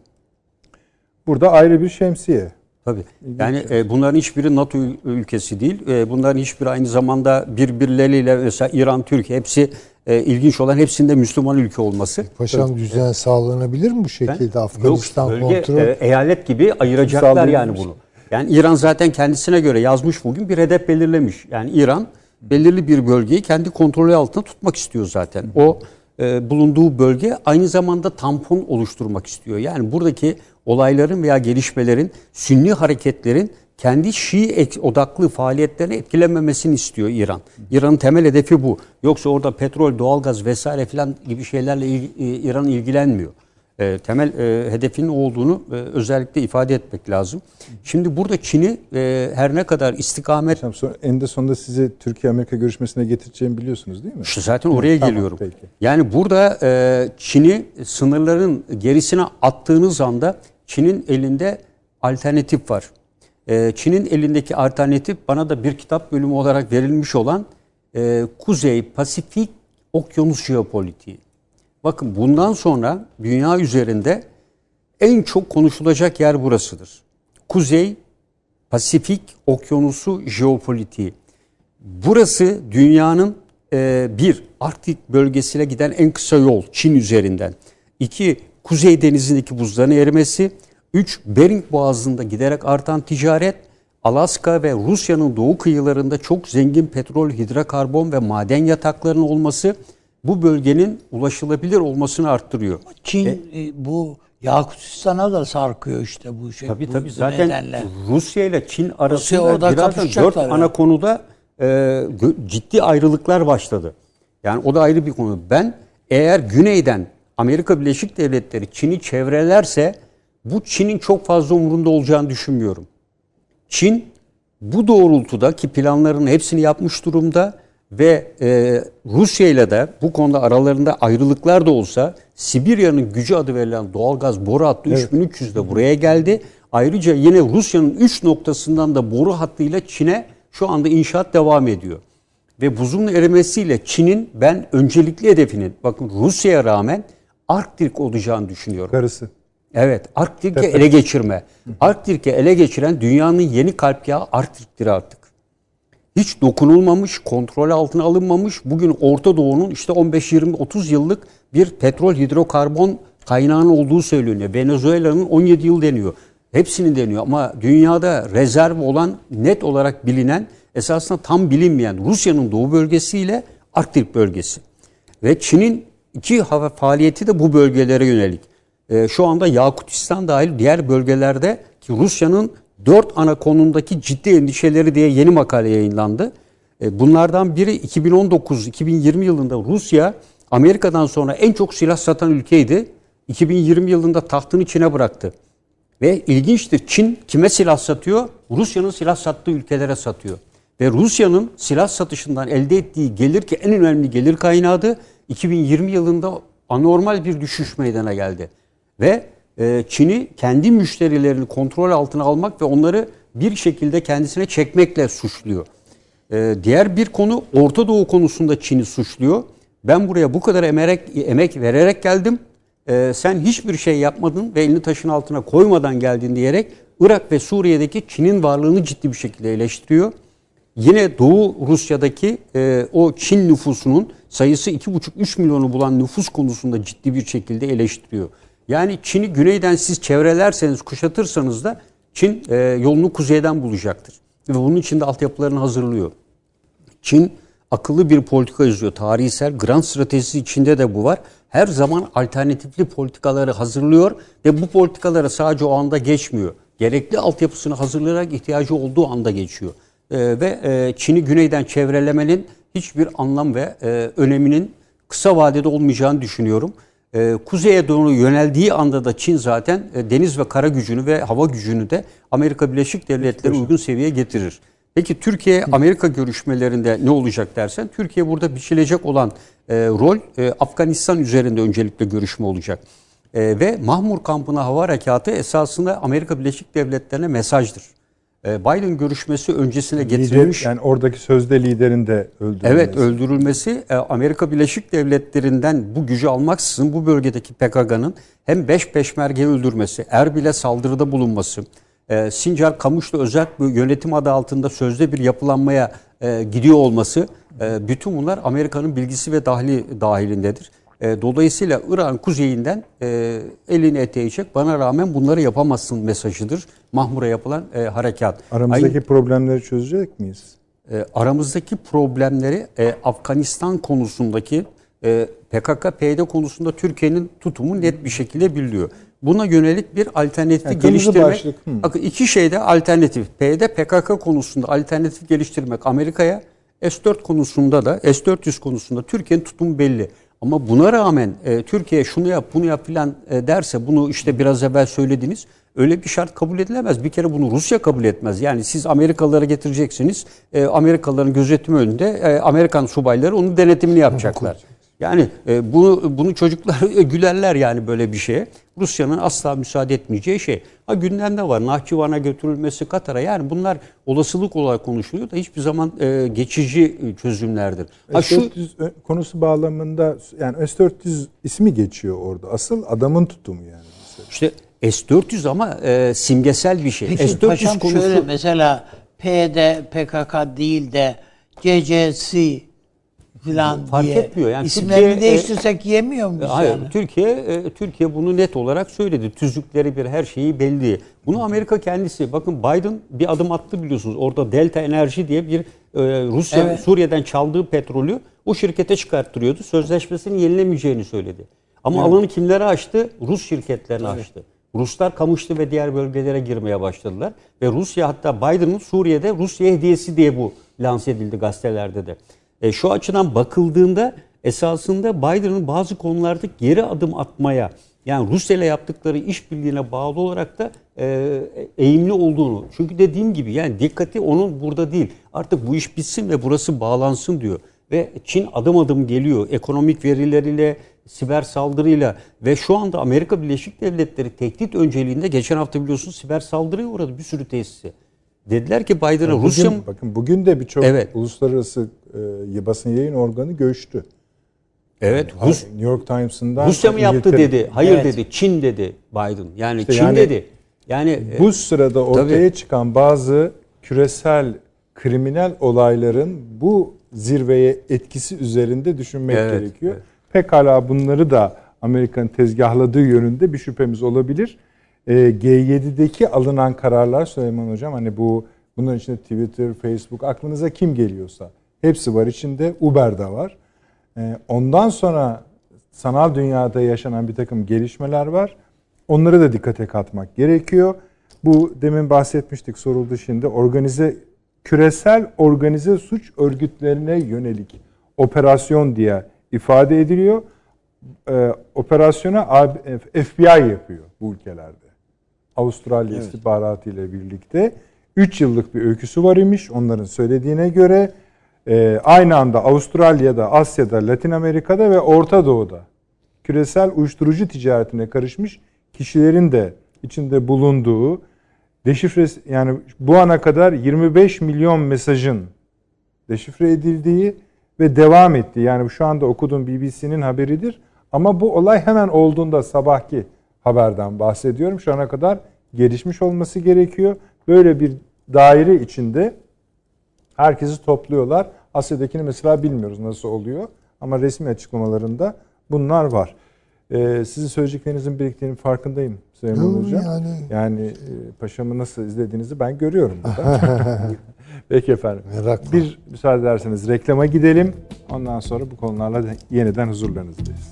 Burada ayrı bir şemsiye. Tabii. Yani e, bunların hiçbiri NATO ül- ülkesi değil. E, bunların hiçbiri aynı zamanda birbirleriyle mesela İran, Türkiye hepsi e, ilginç olan hepsinde Müslüman ülke olması. Paşam düzen sağlanabilir mi bu şekilde Afganistan Yok, bölge, kontrol? e, eyalet gibi ayıracaklar yani bunu. Yani İran zaten kendisine göre yazmış bugün bir hedef belirlemiş. Yani İran belirli bir bölgeyi kendi kontrolü altında tutmak istiyor zaten. O e, bulunduğu bölge aynı zamanda tampon oluşturmak istiyor. Yani buradaki olayların veya gelişmelerin, sünni hareketlerin kendi Şii odaklı faaliyetlerini etkilememesini istiyor İran. İran'ın temel hedefi bu. Yoksa orada petrol, doğalgaz vesaire filan gibi şeylerle il, İran ilgilenmiyor. E, temel e, hedefinin olduğunu e, özellikle ifade etmek lazım. Şimdi burada Çin'i e, her ne kadar istikamet... Hocam sonra, eninde sonunda sizi Türkiye-Amerika görüşmesine getireceğimi biliyorsunuz değil mi? İşte zaten oraya Tamam, geliyorum. peki. Yani burada e, Çin'i sınırların gerisine attığınız anda Çin'in elinde alternatif var. E, Çin'in elindeki alternatif bana da bir kitap bölümü olarak verilmiş olan e, Kuzey Pasifik Okyanus Jeopolitiği. Bakın bundan sonra dünya üzerinde en çok konuşulacak yer burasıdır. Kuzey Pasifik Okyanusu jeopolitiği. Burası dünyanın e, bir Arktik bölgesine giden en kısa yol Çin üzerinden. İki Kuzey Denizi'ndeki buzların erimesi. Üç Bering Boğazı'nda giderek artan ticaret. Alaska ve Rusya'nın doğu kıyılarında çok zengin petrol, hidrokarbon ve maden yataklarının olması bu bölgenin ulaşılabilir olmasını arttırıyor. Çin e, bu Yakutistan'a da sarkıyor işte bu şey. Tabii bu, tabii zaten nedenle. Rusya ile Çin arasında orada birazdan dört yani. ana konuda e, ciddi ayrılıklar başladı. Yani o da ayrı bir konu. Ben eğer güneyden Amerika Birleşik Devletleri Çin'i çevrelerse bu Çin'in çok fazla umurunda olacağını düşünmüyorum. Çin bu doğrultudaki planların hepsini yapmış durumda ve e, Rusya ile de bu konuda aralarında ayrılıklar da olsa Sibirya'nın gücü adı verilen doğalgaz boru hattı 3300 de buraya geldi. Ayrıca yine Rusya'nın 3 noktasından da boru hattıyla Çin'e şu anda inşaat devam ediyor. Ve buzun erimesiyle Çin'in ben öncelikli hedefinin bakın Rusya'ya rağmen Arktik olacağını düşünüyorum. Karısı. Evet, Arktik'i ele geçirme. Arktik'i ele geçiren dünyanın yeni kalp yağı Arktik'tir artık. Hiç dokunulmamış, kontrol altına alınmamış. Bugün Orta Doğu'nun işte 15-20-30 yıllık bir petrol hidrokarbon kaynağının olduğu söyleniyor. Venezuela'nın 17 yıl deniyor. Hepsini deniyor ama dünyada rezerv olan net olarak bilinen esasında tam bilinmeyen Rusya'nın doğu bölgesiyle Arktik bölgesi. Ve Çin'in iki hava faaliyeti de bu bölgelere yönelik. Ee, şu anda Yakutistan dahil diğer bölgelerde ki Rusya'nın dört ana konumdaki ciddi endişeleri diye yeni makale yayınlandı. Ee, bunlardan biri 2019-2020 yılında Rusya Amerika'dan sonra en çok silah satan ülkeydi. 2020 yılında tahtını Çin'e bıraktı. Ve ilginçtir Çin kime silah satıyor? Rusya'nın silah sattığı ülkelere satıyor. Ve Rusya'nın silah satışından elde ettiği gelir ki en önemli gelir kaynağıydı. 2020 yılında anormal bir düşüş meydana geldi. Ve e, Çin'i kendi müşterilerini kontrol altına almak ve onları bir şekilde kendisine çekmekle suçluyor. E, diğer bir konu Orta Doğu konusunda Çin'i suçluyor. Ben buraya bu kadar emerek, emek vererek geldim. E, sen hiçbir şey yapmadın ve elini taşın altına koymadan geldin diyerek Irak ve Suriye'deki Çin'in varlığını ciddi bir şekilde eleştiriyor. Yine Doğu Rusya'daki e, o Çin nüfusunun sayısı 2,5-3 milyonu bulan nüfus konusunda ciddi bir şekilde eleştiriyor. Yani Çin'i güneyden siz çevrelerseniz, kuşatırsanız da Çin e, yolunu kuzeyden bulacaktır. Ve bunun için de altyapılarını hazırlıyor. Çin akıllı bir politika izliyor. Tarihsel grand stratejisi içinde de bu var. Her zaman alternatifli politikaları hazırlıyor ve bu politikalara sadece o anda geçmiyor. Gerekli altyapısını hazırlayarak ihtiyacı olduğu anda geçiyor. Ee, ve e, Çin'i güneyden çevrelemenin hiçbir anlam ve e, öneminin kısa vadede olmayacağını düşünüyorum. E, kuzeye doğru yöneldiği anda da Çin zaten e, deniz ve kara gücünü ve hava gücünü de Amerika Birleşik Devletleri uygun seviyeye getirir. Peki Türkiye Amerika görüşmelerinde ne olacak dersen Türkiye burada biçilecek olan e, rol e, Afganistan üzerinde öncelikle görüşme olacak. E, ve Mahmur kampına hava harekatı esasında Amerika Birleşik Devletleri'ne mesajdır. E, Biden görüşmesi öncesine getirilmiş. Lider, yani oradaki sözde liderin de öldürülmesi. Evet öldürülmesi e, Amerika Birleşik Devletleri'nden bu gücü almaksızın bu bölgedeki PKK'nın hem beş peşmergeyi öldürmesi, Erbil'e saldırıda bulunması, e, Sincar Kamışlı özel bir yönetim adı altında sözde bir yapılanmaya e, gidiyor olması e, bütün bunlar Amerika'nın bilgisi ve dahili dahilindedir. E, dolayısıyla İran kuzeyinden e, elini eteği çek bana rağmen bunları yapamazsın mesajıdır. Mahmur'a yapılan e, harekat. Aramızdaki Aynı- problemleri çözecek miyiz? e, aramızdaki problemleri e, Afganistan konusundaki e, PKK-PYD konusunda Türkiye'nin tutumu net bir şekilde biliyor. Buna yönelik bir alternatif Yani geliştirmek. başlık, hı. Bakın iki şeyde alternatif. PYD PKK konusunda alternatif geliştirmek Amerika'ya S-4 konusunda da S-400 konusunda Türkiye'nin tutumu belli. Ama buna rağmen e, Türkiye şunu yap bunu yap filan e, derse bunu işte biraz evvel söylediniz. Öyle bir şart kabul edilemez. Bir kere bunu Rusya kabul etmez. Yani siz Amerikalılara getireceksiniz. E, Amerikalıların gözetimi önünde e, Amerikan subayları onun denetimini yapacaklar. Yani e, bunu bunu çocuklar gülerler yani böyle bir şeye. Rusya'nın asla müsaade etmeyeceği şey. Ha gündemde var. Nahçıvan'a götürülmesi Katar'a. Yani bunlar olasılık olarak konuşuluyor da hiçbir zaman e, geçici çözümlerdir. Ha şu S-400 konusu bağlamında yani S-400 ismi geçiyor orada. Asıl adamın tutumu yani. işte S-400 ama e, simgesel bir şey. Peki S-400 paşam konusu şöyle mesela PYD, PKK değil de CCC falan Fark diye etmiyor. Yani isimlerini Türkiye, e, değiştirsek yemiyor muyuz Hayır, yani? Türkiye e, Türkiye bunu net olarak söyledi. Tüzükleri bir her şeyi belli. Bunu Amerika kendisi bakın Biden bir adım attı biliyorsunuz. Orada Delta Enerji diye bir e, Rusya Evet. Suriye'den çaldığı petrolü o şirkete çıkarttırıyordu. Sözleşmesini yenilemeyeceğini söyledi. Ama alanı kimlere açtı? Rus şirketlerine açtı. Ruslar Kamışlı ve diğer bölgelere girmeye başladılar. Ve Rusya hatta Biden'ın Suriye'de Rusya hediyesi diye bu lanse edildi gazetelerde de. E, şu açıdan bakıldığında esasında Biden'ın bazı konularda geri adım atmaya yani Rusya ile yaptıkları işbirliğine bağlı olarak da e, eğimli olduğunu. Çünkü dediğim gibi yani dikkati onun burada değil. Artık bu iş bitsin ve burası bağlansın diyor. Ve Çin adım adım geliyor. Ekonomik verileriyle, siber saldırıyla ve şu anda Amerika Birleşik Devletleri tehdit önceliğinde geçen hafta biliyorsunuz siber saldırıya uğradı bir sürü tesisi. Dediler ki Biden'a Bugün, Rusya mı? bakın bugün de birçok Evet. uluslararası e, basın yayın organı göçtü. Evet, Rus, New York Times'ından Rusya mı yaptı İngiltere- dedi. Hayır Evet. dedi. Çin dedi Biden. Yani İşte Çin yani dedi. Yani e, Bu sırada ortaya Tabii. çıkan bazı küresel kriminal olayların bu zirveye etkisi üzerinde düşünmek Evet, gerekiyor. evet. Pekala bunları da Amerika'nın tezgahladığı yönünde bir şüphemiz olabilir. Ee, G7'deki alınan kararlar Süleyman Hocam hani bu bunların içinde Twitter, Facebook aklınıza kim geliyorsa hepsi var içinde. Uber de var. Ee, ondan sonra sanal dünyada yaşanan bir takım gelişmeler var. Onları da dikkate katmak gerekiyor. Bu demin bahsetmiştik soruldu şimdi. Organize küresel organize suç örgütlerine yönelik operasyon diye ifade ediliyor. Ee, operasyona FBI yapıyor bu ülkelerde. Avustralya istihbaratı ile birlikte 3 yıllık bir öyküsü var imiş onların söylediğine göre. Ee, aynı anda Avustralya'da, Asya'da, Latin Amerika'da ve Orta Doğu'da küresel uyuşturucu ticaretine karışmış kişilerin de içinde bulunduğu deşifre yani bu ana kadar 25 milyon mesajın deşifre edildiği ve devam ettiği yani şu anda okuduğum BBC'nin haberidir. Ama bu olay hemen olduğunda sabahki haberden bahsediyorum. Şu ana kadar gelişmiş olması gerekiyor. Böyle bir daire içinde herkesi topluyorlar. Asya'dakini mesela bilmiyoruz nasıl oluyor. Ama resmi açıklamalarında bunlar var. Ee, sizin söyleyeceklerinizin biriktiğinin farkındayım Süleyman Hocam. yani- Yani e, paşamı nasıl izlediğinizi ben görüyorum burada. Peki efendim. Merakla. Bir müsaade ederseniz reklama gidelim. Ondan sonra bu konularla yeniden huzurlarınızdayız.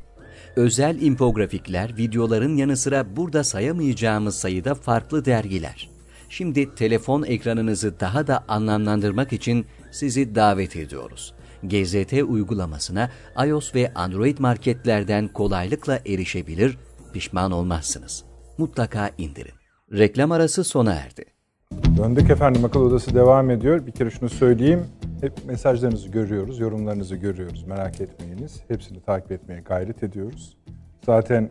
Özel infografikler, videoların yanı sıra burada sayamayacağımız sayıda farklı dergiler. Şimdi telefon ekranınızı daha da anlamlandırmak için sizi davet ediyoruz. GZT uygulamasına iOS ve Android marketlerden kolaylıkla erişebilir, pişman olmazsınız. Mutlaka indirin. Reklam arası sona erdi. Döndük efendim akıl odası devam ediyor. Bir kere şunu söyleyeyim. Hep mesajlarınızı görüyoruz, yorumlarınızı görüyoruz. Merak etmeyiniz. Hepsini takip etmeye gayret ediyoruz. Zaten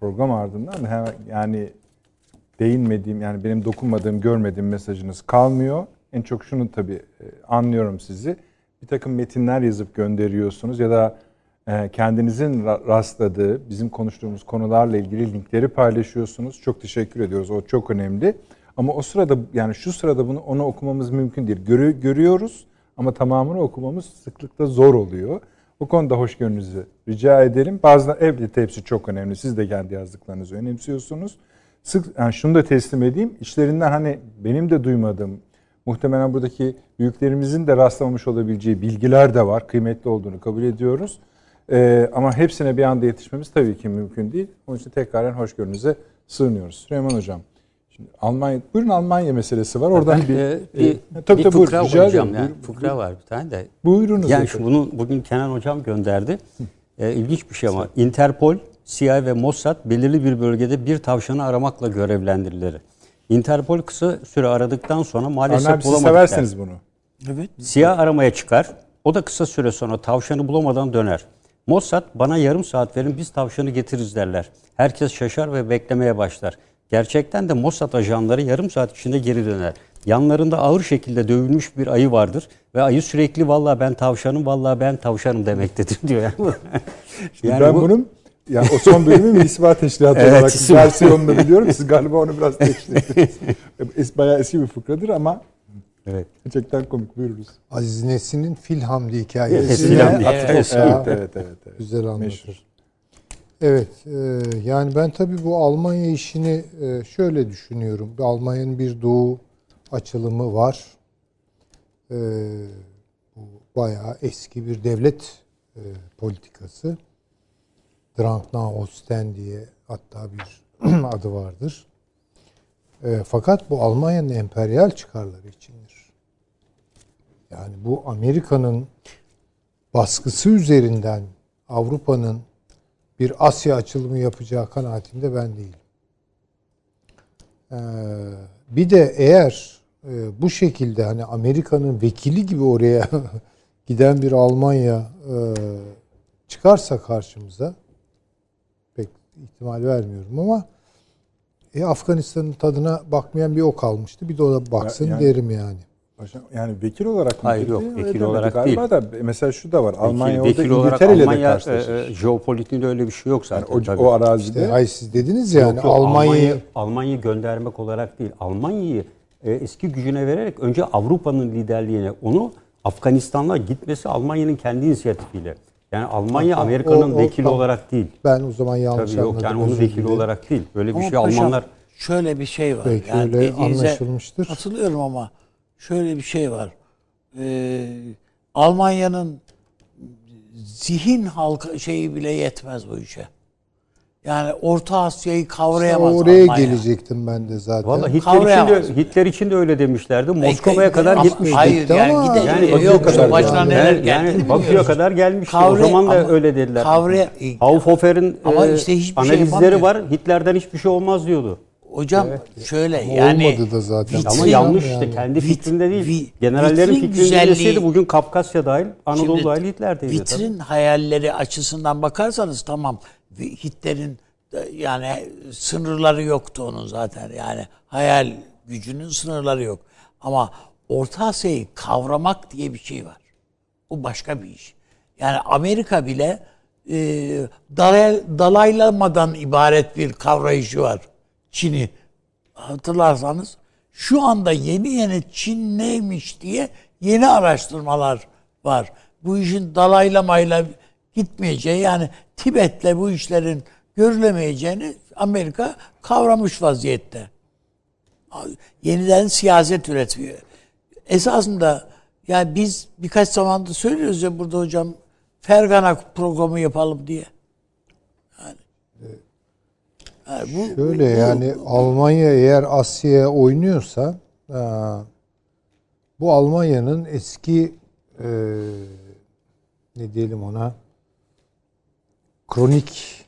program ardından hemen yani değinmediğim yani benim dokunmadığım, görmediğim mesajınız kalmıyor. En çok şunu tabii e, anlıyorum sizi. Bir takım metinler yazıp gönderiyorsunuz ya da e, kendinizin ra- rastladığı, bizim konuştuğumuz konularla ilgili linkleri paylaşıyorsunuz. Çok teşekkür ediyoruz. O çok önemli. Ama o sırada yani şu sırada bunu onu okumamız mümkün değil. Görü- görüyoruz ama tamamını okumamız sıklıkla zor oluyor. Bu konuda hoşgörünüzü rica edelim. Bazıları elbette hepsi çok önemli. Siz de kendi yazdıklarınızı önemsiyorsunuz. Sık, yani şunu da teslim edeyim. İçlerinden hani benim de duymadığım, muhtemelen buradaki büyüklerimizin de rastlamamış olabileceği bilgiler de var. Kıymetli olduğunu kabul ediyoruz. Ee, ama hepsine bir anda yetişmemiz tabii ki mümkün değil. Onun için tekraren hoşgörünüze sığınıyoruz. Süleyman Hocam. Şimdi Almanya, buyurun Almanya meselesi var. Oradan bir, e, e, bir, tabii bir tabii fıkra okuyacağım. Yani. Buyurun, Fıkra var bir tane de. Buyurunuz. Yani şu bunu bugün Kenan Hocam gönderdi. E, ilginç bir şey ama Interpol, CIA ve Mossad belirli bir bölgede bir tavşanı aramakla görevlendirilir. Interpol kısa süre aradıktan sonra maalesef abi siz bulamadık. seversiniz bunu. Evet. Siyah aramaya çıkar. O da kısa süre sonra tavşanı bulamadan döner. Mossad bana yarım saat verin biz tavşanı getiririz derler. Herkes şaşar ve beklemeye başlar. Gerçekten de Mossad ajanları yarım saat içinde geri döner. Yanlarında ağır şekilde dövülmüş bir ayı vardır ve ayı sürekli vallahi ben tavşanım vallahi ben tavşanım demektedir diyor yani. Şimdi ben bu- bunun yani o son bölümü bir ispat teşkilatı Evet, olarak isim- versiyonunu biliyorum. Siz galiba onu biraz değiştirdiniz. Bayağı eski bir fıkradır ama Evet. gerçekten komik. Buyurunuz. Aziz Nesin'in Fil Hamdi hikayesi. Fil Hamdi. Evet, Evet, evet, evet, evet, evet. Güzel anlatır. Meşhur. Evet, e, yani ben tabii bu Almanya işini e, şöyle düşünüyorum. Almanya'nın bir doğu açılımı var. E, bu bayağı eski bir devlet politikası. Drang nach Osten diye hatta bir adı vardır. Fakat bu Almanya'nın emperyal çıkarları içindir. Yani bu Amerika'nın baskısı üzerinden Avrupa'nın bir Asya açılımı yapacağı kanaatinde ben değilim. Ee, bir de eğer e, bu şekilde hani Amerika'nın vekili gibi oraya giden bir Almanya e, çıkarsa karşımıza pek ihtimal vermiyorum ama e, Afganistan'ın tadına bakmayan bir o kalmıştı. Bir de o da baksın yani- derim yani. Paşam, yani vekil olarak mı Hayır, gitti? yok, vekil demedi olarak galiba Da, mesela şu da var. Almanya vekil, vekil orada olarak İngiltere ile de Almanya karşılaşır. e, e, jeopolitiğinde öyle bir şey yok yani zaten. o, tabii. o arazide. İşte, hayır siz dediniz yani Yok, yok, Almanya'yı Almanya, Almanya'yı göndermek olarak değil. Almanya'yı e, eski gücüne vererek önce Avrupa'nın liderliğine onu Afganistan'a gitmesi Almanya'nın kendi inisiyatifiyle. Yani Almanya Amerika'nın o- o- vekili tamam. olarak değil. ben o zaman yanlış Tabii yok anladım. yani özür vekili dilerim. olarak değil. Böyle bir Ama şey paşam, Almanlar şöyle bir şey var. Belki yani öyle dediğinize anlaşılmıştır. Katılıyorum ama şöyle bir şey var. Ee, Almanya'nın zihin halka şeyi bile yetmez bu işe. Yani Orta Asya'yı kavrayamaz Oraya Almanya. gelecektim ben de zaten. Valla Hitler için, de, Hitler için de öyle demişlerdi. E, Moskova'ya kadar ama- gitmiş. Hayır gitti yani ama- gidecek. Yani yok kadar başına yani. neler Yani, Bakü'ye kadar. Kavray- o zaman da ama öyle dediler. kavray- Haufhofer'in Ama e, işte hiçbir şey analizleri yapamıyor. var. Hitler'den hiçbir şey olmaz diyordu. Hocam şöyle Ama yani olmadı da zaten. vitrin- Ama yanlış yani. işte kendi fikrinde değil. vi- Generallerin fikrinde deseydi bugün Kafkasya dahil, Anadolu Şimdi dahil Hitler'deydi. Vitrin hayalleri açısından bakarsanız tamam Hitler'in de yani sınırları yoktu onun zaten yani hayal gücünün sınırları yok. Ama Orta Asya'yı kavramak diye bir şey var. Bu başka bir iş. Yani Amerika bile e, dalay, dalaylamadan ibaret bir kavrayışı var. Çin'i hatırlarsanız şu anda yeni yeni Çin neymiş diye yeni araştırmalar var. Bu işin dalaylamayla gitmeyeceği yani Tibet'le bu işlerin görülemeyeceğini Amerika kavramış vaziyette. Yeniden siyaset üretiyor. Esasında yani biz birkaç zamandır söylüyoruz ya burada hocam Fergana programı yapalım diye. Yani, bu, Şöyle bu- yani Almanya eğer Asya'ya oynuyorsa e, bu Almanya'nın eski e, ne diyelim ona kronik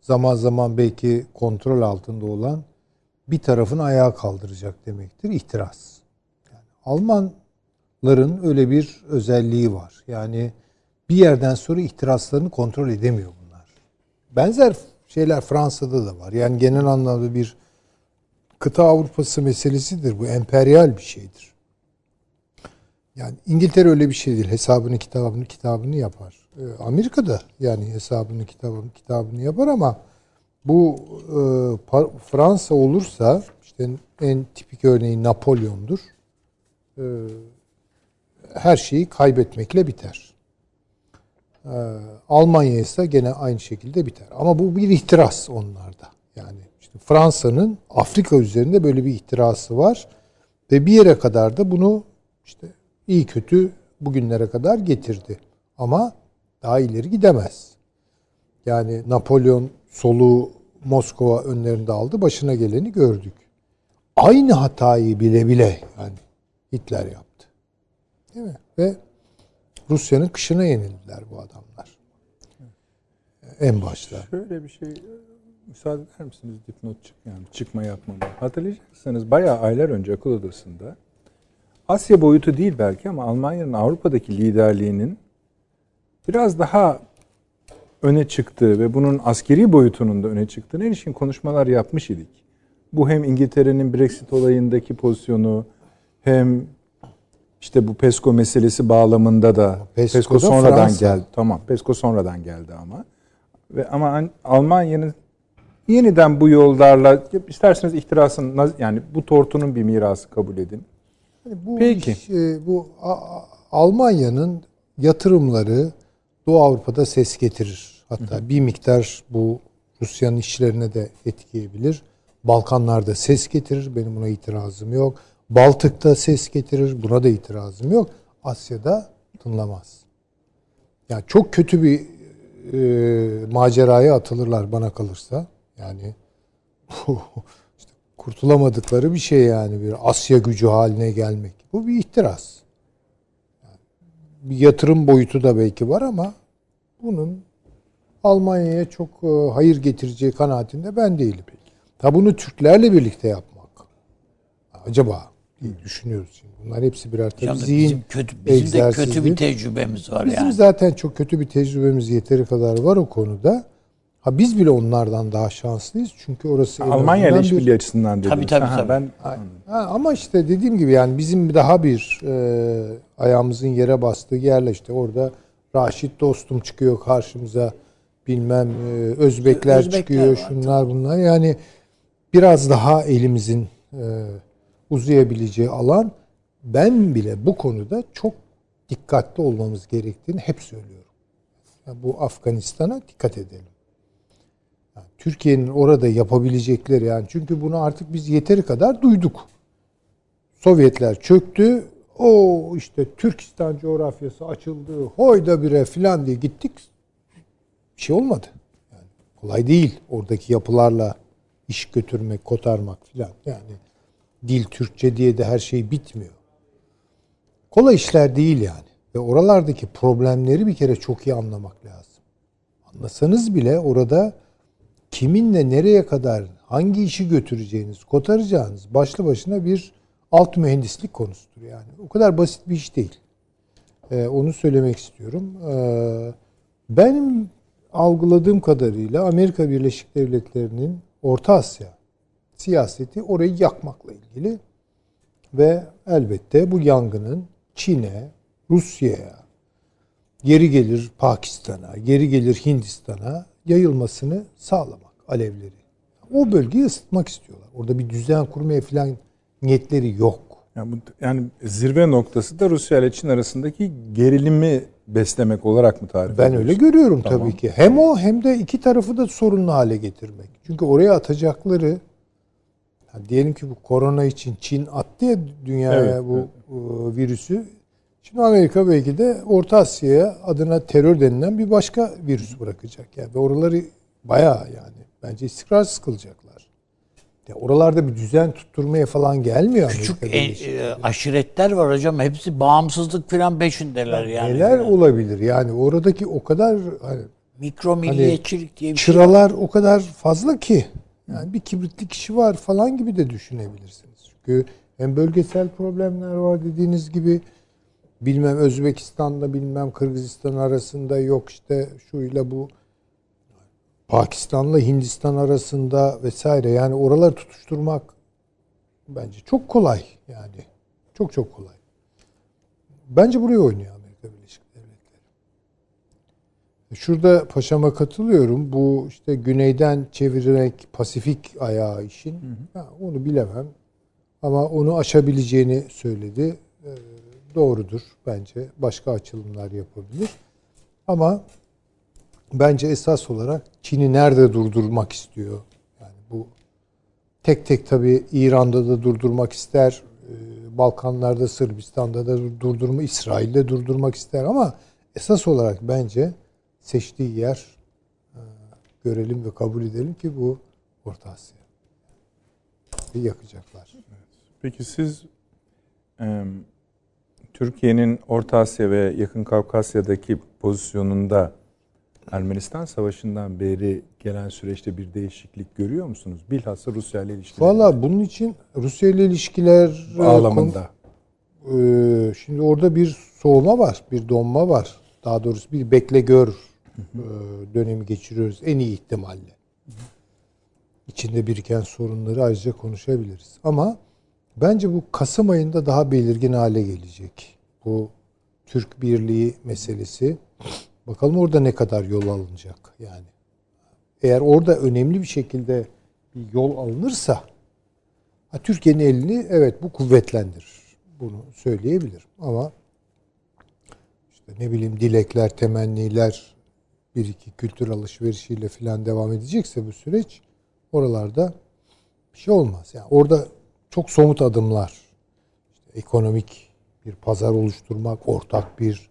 zaman zaman belki kontrol altında olan bir tarafın ayağa kaldıracak demektir. İhtiras. Yani Almanların öyle bir özelliği var. Yani bir yerden sonra ihtiraslarını kontrol edemiyor bunlar. Benzer şeyler Fransa'da da var. Yani genel anlamda bir kıta Avrupası meselesidir. Bu emperyal bir şeydir. Yani İngiltere öyle bir şey değil. Hesabını kitabını kitabını yapar. Ee, Amerika'da yani hesabını kitabını kitabını yapar ama bu e, Fransa olursa işte en tipik örneği Napolyon'dur. Ee, her şeyi kaybetmekle biter. Ee, Almanya ise gene aynı şekilde biter. Ama bu bir ihtiras onlarda. Yani işte Fransa'nın Afrika üzerinde böyle bir ihtirası var ve bir yere kadar da bunu işte iyi kötü bugünlere kadar getirdi. Ama daha ileri gidemez. Yani Napolyon soluğu Moskova önlerinde aldı. Başına geleni gördük. Aynı hatayı bile bile yani Hitler yaptı. Değil mi? Ve Rusya'nın kışına yenildiler bu adamlar. En başta. Şöyle bir şey müsaade eder misiniz dipnot çık yani çıkma yapmama. Hatırlayacaksınız bayağı aylar önce akıl odasında Asya boyutu değil belki ama Almanya'nın Avrupa'daki liderliğinin biraz daha öne çıktığı ve bunun askeri boyutunun da öne çıktığına ilişkin konuşmalar yapmış idik. Bu hem İngiltere'nin Brexit olayındaki pozisyonu hem işte bu PESCO meselesi bağlamında da PESCO PESCO, da sonradan Fransa. geldi. Tamam PESCO sonradan geldi ama. Ve ama An- Almanya'nın yeniden bu yollarla isterseniz ihtirasın yani bu tortunun bir mirası kabul edin. Yani bu Peki. iş, e, bu Almanya'nın yatırımları Doğu Avrupa'da ses getirir. Hatta bir miktar bu Rusya'nın işlerine de etkileyebilir. Balkanlarda ses getirir. Benim buna itirazım yok. Baltık'ta ses getirir. Buna da itirazım yok. Asya'da tınlamaz. Yani çok kötü bir e, maceraya atılırlar bana kalırsa. Yani işte kurtulamadıkları bir şey yani bir Asya gücü haline gelmek. Bu bir ihtiras. Yani bir yatırım boyutu da belki var ama bunun Almanya'ya çok e, hayır getireceği kanaatinde ben değilim. Ta bunu Türklerle birlikte yapmak. Acaba diye düşünüyoruz şimdi. Bunlar hepsi birer tabii Canım, zihin bizim kötü bizim de kötü bir tecrübemiz var Bizim yani. zaten çok kötü bir tecrübemiz yeteri kadar var o konuda. Ha biz bile onlardan daha şanslıyız çünkü orası Almanya ile azından bir- işbirliği açısından dediniz. Tabii, tabii, Aha, tabii. Ben Ha, ama işte dediğim gibi yani bizim daha bir e, ayağımızın yere bastığı yerle işte orada Raşit dostum çıkıyor karşımıza bilmem e, Özbekler, Özbekler çıkıyor var, şunlar bunlar yani biraz daha elimizin e, uzayabileceği alan ben bile bu konuda çok dikkatli olmamız gerektiğini hep söylüyorum. Yani bu Afganistan'a dikkat edelim. Yani Türkiye'nin orada yapabilecekleri yani çünkü bunu artık biz yeteri kadar duyduk. Sovyetler çöktü. O işte Türkistan coğrafyası açıldı. Hoyda bire filan diye gittik. Bir şey olmadı. Yani kolay değil oradaki yapılarla iş götürmek, kotarmak filan. Yani dil Türkçe diye de her şey bitmiyor. Kolay işler değil yani. Ve oralardaki problemleri bir kere çok iyi anlamak lazım. Anlasanız bile orada kiminle nereye kadar hangi işi götüreceğiniz, kotaracağınız başlı başına bir alt mühendislik konusudur yani. O kadar basit bir iş değil. Ee, onu söylemek istiyorum. Ee, benim algıladığım kadarıyla Amerika Birleşik Devletleri'nin Orta Asya siyaseti orayı yakmakla ilgili ve elbette bu yangının Çin'e, Rusya'ya, geri gelir Pakistan'a, geri gelir Hindistan'a yayılmasını sağlamak alevleri. O bölgeyi ısıtmak istiyorlar. Orada bir düzen kurmaya falan niyetleri yok. yani, bu, yani zirve noktası da Rusya ile Çin arasındaki gerilimi beslemek olarak mı tarif Ben ediyorsun? öyle görüyorum Tamam. tabii ki. Hem o hem de iki tarafı da sorunlu hale getirmek. Çünkü oraya atacakları ya diyelim ki bu korona için Çin attı ya dünyaya Evet, bu evet. e, virüsü. Şimdi Amerika belki de Orta Asya'ya adına terör denilen bir başka virüs bırakacak. Yani ve oraları bayağı yani bence istikrarsız kılacaklar. Ya oralarda bir düzen tutturmaya falan gelmiyor Küçük e, e, aşiretler var hocam. Hepsi bağımsızlık falan peşindeler yani. Neler olabilir? Yani oradaki o kadar hani Mikro milliyetçilik diye bir şey çıralar o kadar fazla ki yani bir kibritli kişi var falan gibi de düşünebilirsiniz. Çünkü hem bölgesel problemler var dediğiniz gibi bilmem Özbekistan'la bilmem Kırgızistan arasında yok işte şuyla bu Pakistan'la Hindistan arasında vesaire yani oraları tutuşturmak bence çok kolay yani çok çok kolay. bence buraya oynuyor Amerika Birleşik. Şurada paşama katılıyorum. Bu işte güneyden çevirerek Pasifik ayağı işin. Ha, onu bilemem. Ama onu aşabileceğini söyledi. Ee, doğrudur bence. Başka açılımlar yapabilir. Ama bence esas olarak Çin'i nerede durdurmak istiyor? Yani bu tek tek tabii İran'da da durdurmak ister. e, Balkanlarda, Sırbistan'da da durdurma, İsrail'de durdurmak ister ama esas olarak bence seçtiği yer e, görelim ve kabul edelim ki bu Orta Asya. Yakacaklar. Peki siz e, Türkiye'nin Orta Asya ve Yakın Kafkasya'daki pozisyonunda Ermenistan Savaşı'ndan beri gelen süreçte bir değişiklik görüyor musunuz? Bilhassa Rusya ile ilişkiler Valla bunun için Rusya ile ilişkiler e, bağlamında. Ee, şimdi orada bir soğuma var, bir donma var. Daha doğrusu bir bekle gör e, dönemi geçiriyoruz en iyi ihtimalle. İçinde biriken sorunları ayrıca konuşabiliriz. Ama bence bu Kasım ayında daha belirgin hale gelecek. Bu Türk Birliği meselesi. Bakalım orada ne kadar yol alınacak yani. Eğer orada önemli bir şekilde bir yol alınırsa Türkiye'nin elini evet bu kuvvetlendirir. Bunu söyleyebilirim. Ama işte ne bileyim dilekler, temenniler bir iki kültür alışverişiyle falan devam edecekse bu süreç oralarda bir şey olmaz. Yani orada çok somut adımlar işte ekonomik bir pazar oluşturmak, ortak bir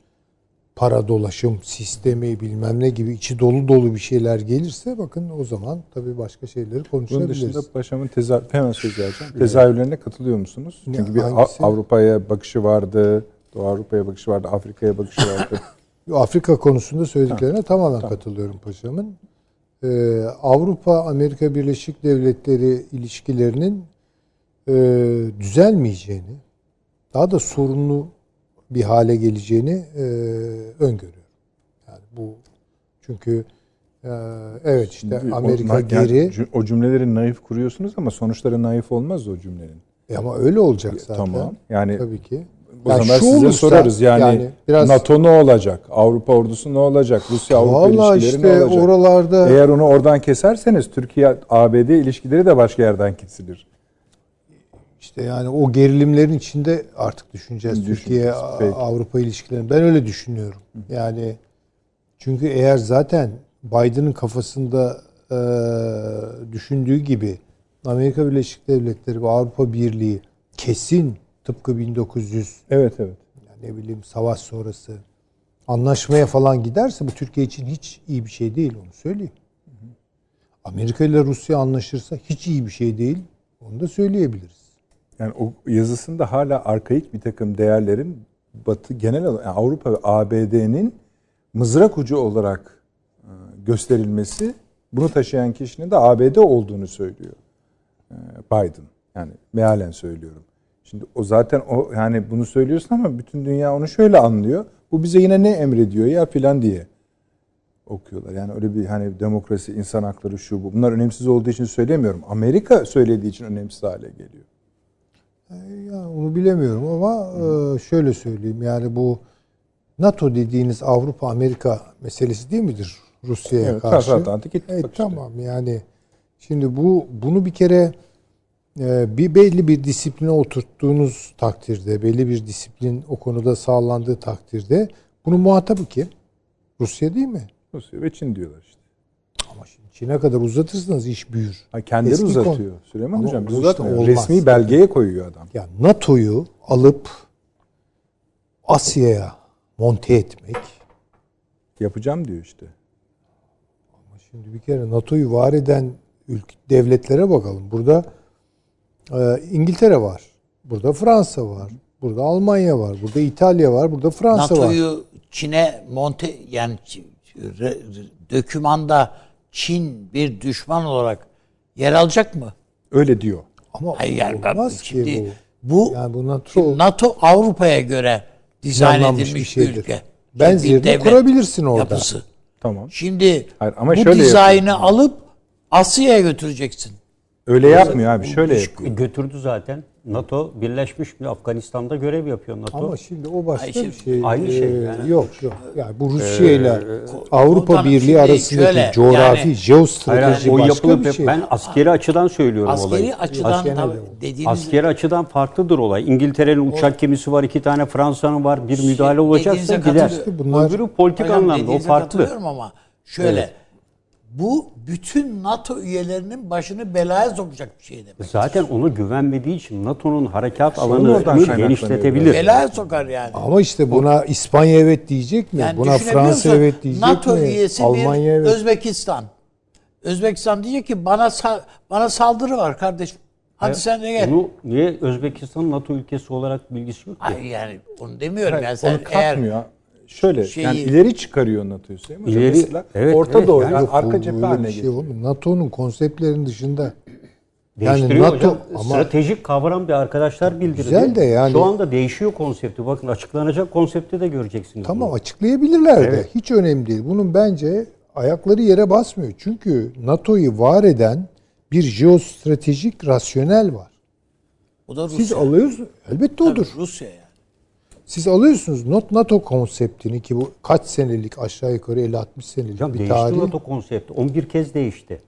para dolaşım sistemi bilmem ne gibi içi dolu dolu bir şeyler gelirse bakın o zaman tabii başka şeyleri Bunun konuşabiliriz. dışında paşamın teza hemen söz vereceğim. Tezahürlerine katılıyor musunuz? Çünkü bir hangisi? A- Avrupa'ya bakışı vardı, Doğu Avrupa'ya bakışı vardı, Afrika'ya bakışı vardı. Afrika konusunda söylediklerine tamamen katılıyorum paşamın. Ee, Avrupa Amerika Birleşik Devletleri ilişkilerinin e, düzelmeyeceğini, daha da sorunlu bir hale geleceğini e, öngörüyorum. Yani bu çünkü e, evet işte Şimdi Amerika yani geri cü- o cümleleri naif kuruyorsunuz ama sonuçları naif olmaz o cümlenin. E ama öyle olacak zaten. Tamam. Yani Tabii ki. O Yani zaman size olursa, sorarız yani, yani biraz- NATO ne olacak? Avrupa ordusu ne olacak? Rusya Avrupa ilişkileri işte ne olacak? oralarda Eğer onu oradan keserseniz Türkiye ABD ilişkileri de başka yerden kesilir. İşte yani o gerilimlerin içinde artık düşüneceğiz Düşüneceğiz, Türkiye peki. Avrupa ilişkilerini. Ben öyle düşünüyorum. Yani çünkü eğer zaten Biden'ın kafasında e, düşündüğü gibi Amerika Birleşik Devletleri ve Avrupa Birliği kesin tıpkı 1900 Evet evet. yani ne bileyim savaş sonrası anlaşmaya falan giderse bu Türkiye için hiç iyi bir şey değil onu söyleyeyim. Amerika ile Rusya anlaşırsa hiç iyi bir şey değil. Onu da söyleyebiliriz. Yani o yazısında hala arkaik bir takım değerlerin Batı genel olarak yani Avrupa ve ABD'nin mızrak ucu olarak e, gösterilmesi bunu taşıyan kişinin de ABD olduğunu söylüyor e, Biden. Yani mealen söylüyorum. Şimdi o zaten o yani bunu söylüyorsun ama bütün dünya onu şöyle anlıyor. Bu bize yine ne emrediyor ya filan diye okuyorlar. Yani öyle bir hani demokrasi, insan hakları şu bu. Bunlar önemsiz olduğu için söylemiyorum. Amerika söylediği için önemsiz hale geliyor. Ya onu bilemiyorum ama e, şöyle söyleyeyim yani bu NATO dediğiniz Avrupa Amerika meselesi değil midir Rusya'ya Evet, karşı? transatlantik ittifak E, işte. tamam yani şimdi bu bunu bir kere bir belli bir disipline oturttuğunuz takdirde belli bir disiplin o konuda sağlandığı takdirde bunun muhatabı kim? Rusya değil mi? Rusya ve Çin diyorlar işte. Ama şimdi Çin'e kadar uzatırsanız iş büyür. Ha, kendileri Eski uzatıyor. konu. Süleyman Ama Hocam biz işte olmaz. Resmi belgeye koyuyor adam. Ya NATO'yu alıp Asya'ya monte etmek Yapacağım diyor işte. Şimdi bir kere NATO'yu var eden ülke, devletlere bakalım. Burada İngiltere var. Burada Fransa var. Burada Almanya var. Burada İtalya var. Burada Fransa var. NATO'yu Çin'e monte yani dökümanda Çin bir düşman olarak yer alacak mı? Öyle diyor. Ama Hayır yani ben- olmaz ki şimdi bu. bu Yani bu NATO NATO Avrupa'ya göre dizayn edilmiş bir bir, şeydir. ülke. Benzerini kurabilirsin orada. Yapısı. Tamam. Şimdi Hayır, ama bu şöyle dizaynı yapıyor. alıp Asya'ya götüreceksin. Öyle yapmıyor abi. Şöyle yapıyor. Götürdü zaten. NATO birleşmiş mi? Afganistan'da görev yapıyor NATO. Ama şimdi o başka Ay bir şimdi- şey. Aynı şey Ee, yani. Yok yok. Yani bu Rusya ile Avrupa komutanım Birliği arasındaki şöyle, coğrafi, yani- jeostrateji o başka yapılıp bir şey. ben askeri açıdan söylüyorum Askeri olayı. açıdan Askeri o. dediğiniz Askeri açıdan farklıdır olay. İngiltere'nin uçak gemisi var, iki tane Fransa'nın var. Bir müdahale olacaksa gider. Bunlar- Öbürü politik anlamda o farklı. ama şöyle bu bütün NATO üyelerinin başını belaya sokacak bir şey demek. Zaten ona güvenmediği için NATO'nun harekat oradan alanını genişletebilir. Belaya sokar yani. Ama işte buna İspanya evet diyecek mi? Yani buna Fransa evet diyecek NATO mi? üyesi Almanya bir evet. Özbekistan. Özbekistan diyecek ki bana bana saldırı var kardeşim. Hadi sen de gel. Bunu niye Özbekistan NATO ülkesi olarak bilgisi yok ki? Hayır yani onu demiyorum Hayır, yani sen onu eğer katmıyor. Şöyle şeyi- yani ileri çıkarıyor NATO'yu Süleyman Hocam. İleri- Mesela evet, Orta evet, Doğu yani yani arka cephe haline bir şey. NATO'nun konseptlerinin dışında Değiştiriyor NATO hocam. ama- Stratejik kavram bir arkadaşlar bildiriyor. Güzel de yani- Şu anda değişiyor konsepti. Bakın açıklanacak konsepti de göreceksiniz. Tamam bunu. açıklayabilirler de. Evet. Hiç önemli değil. Bunun bence ayakları yere basmıyor. Çünkü NATO'yu var eden bir jeostratejik rasyonel var. o da Rusya. Siz alıyorsunuz. Elbette Tabii, odur. Rusya yani. Siz alıyorsunuz not NATO konseptini ki bu kaç senelik aşağı yukarı 50-60 senelik Hocam bir değişti tarih. NATO konsepti. 11 kez değişti.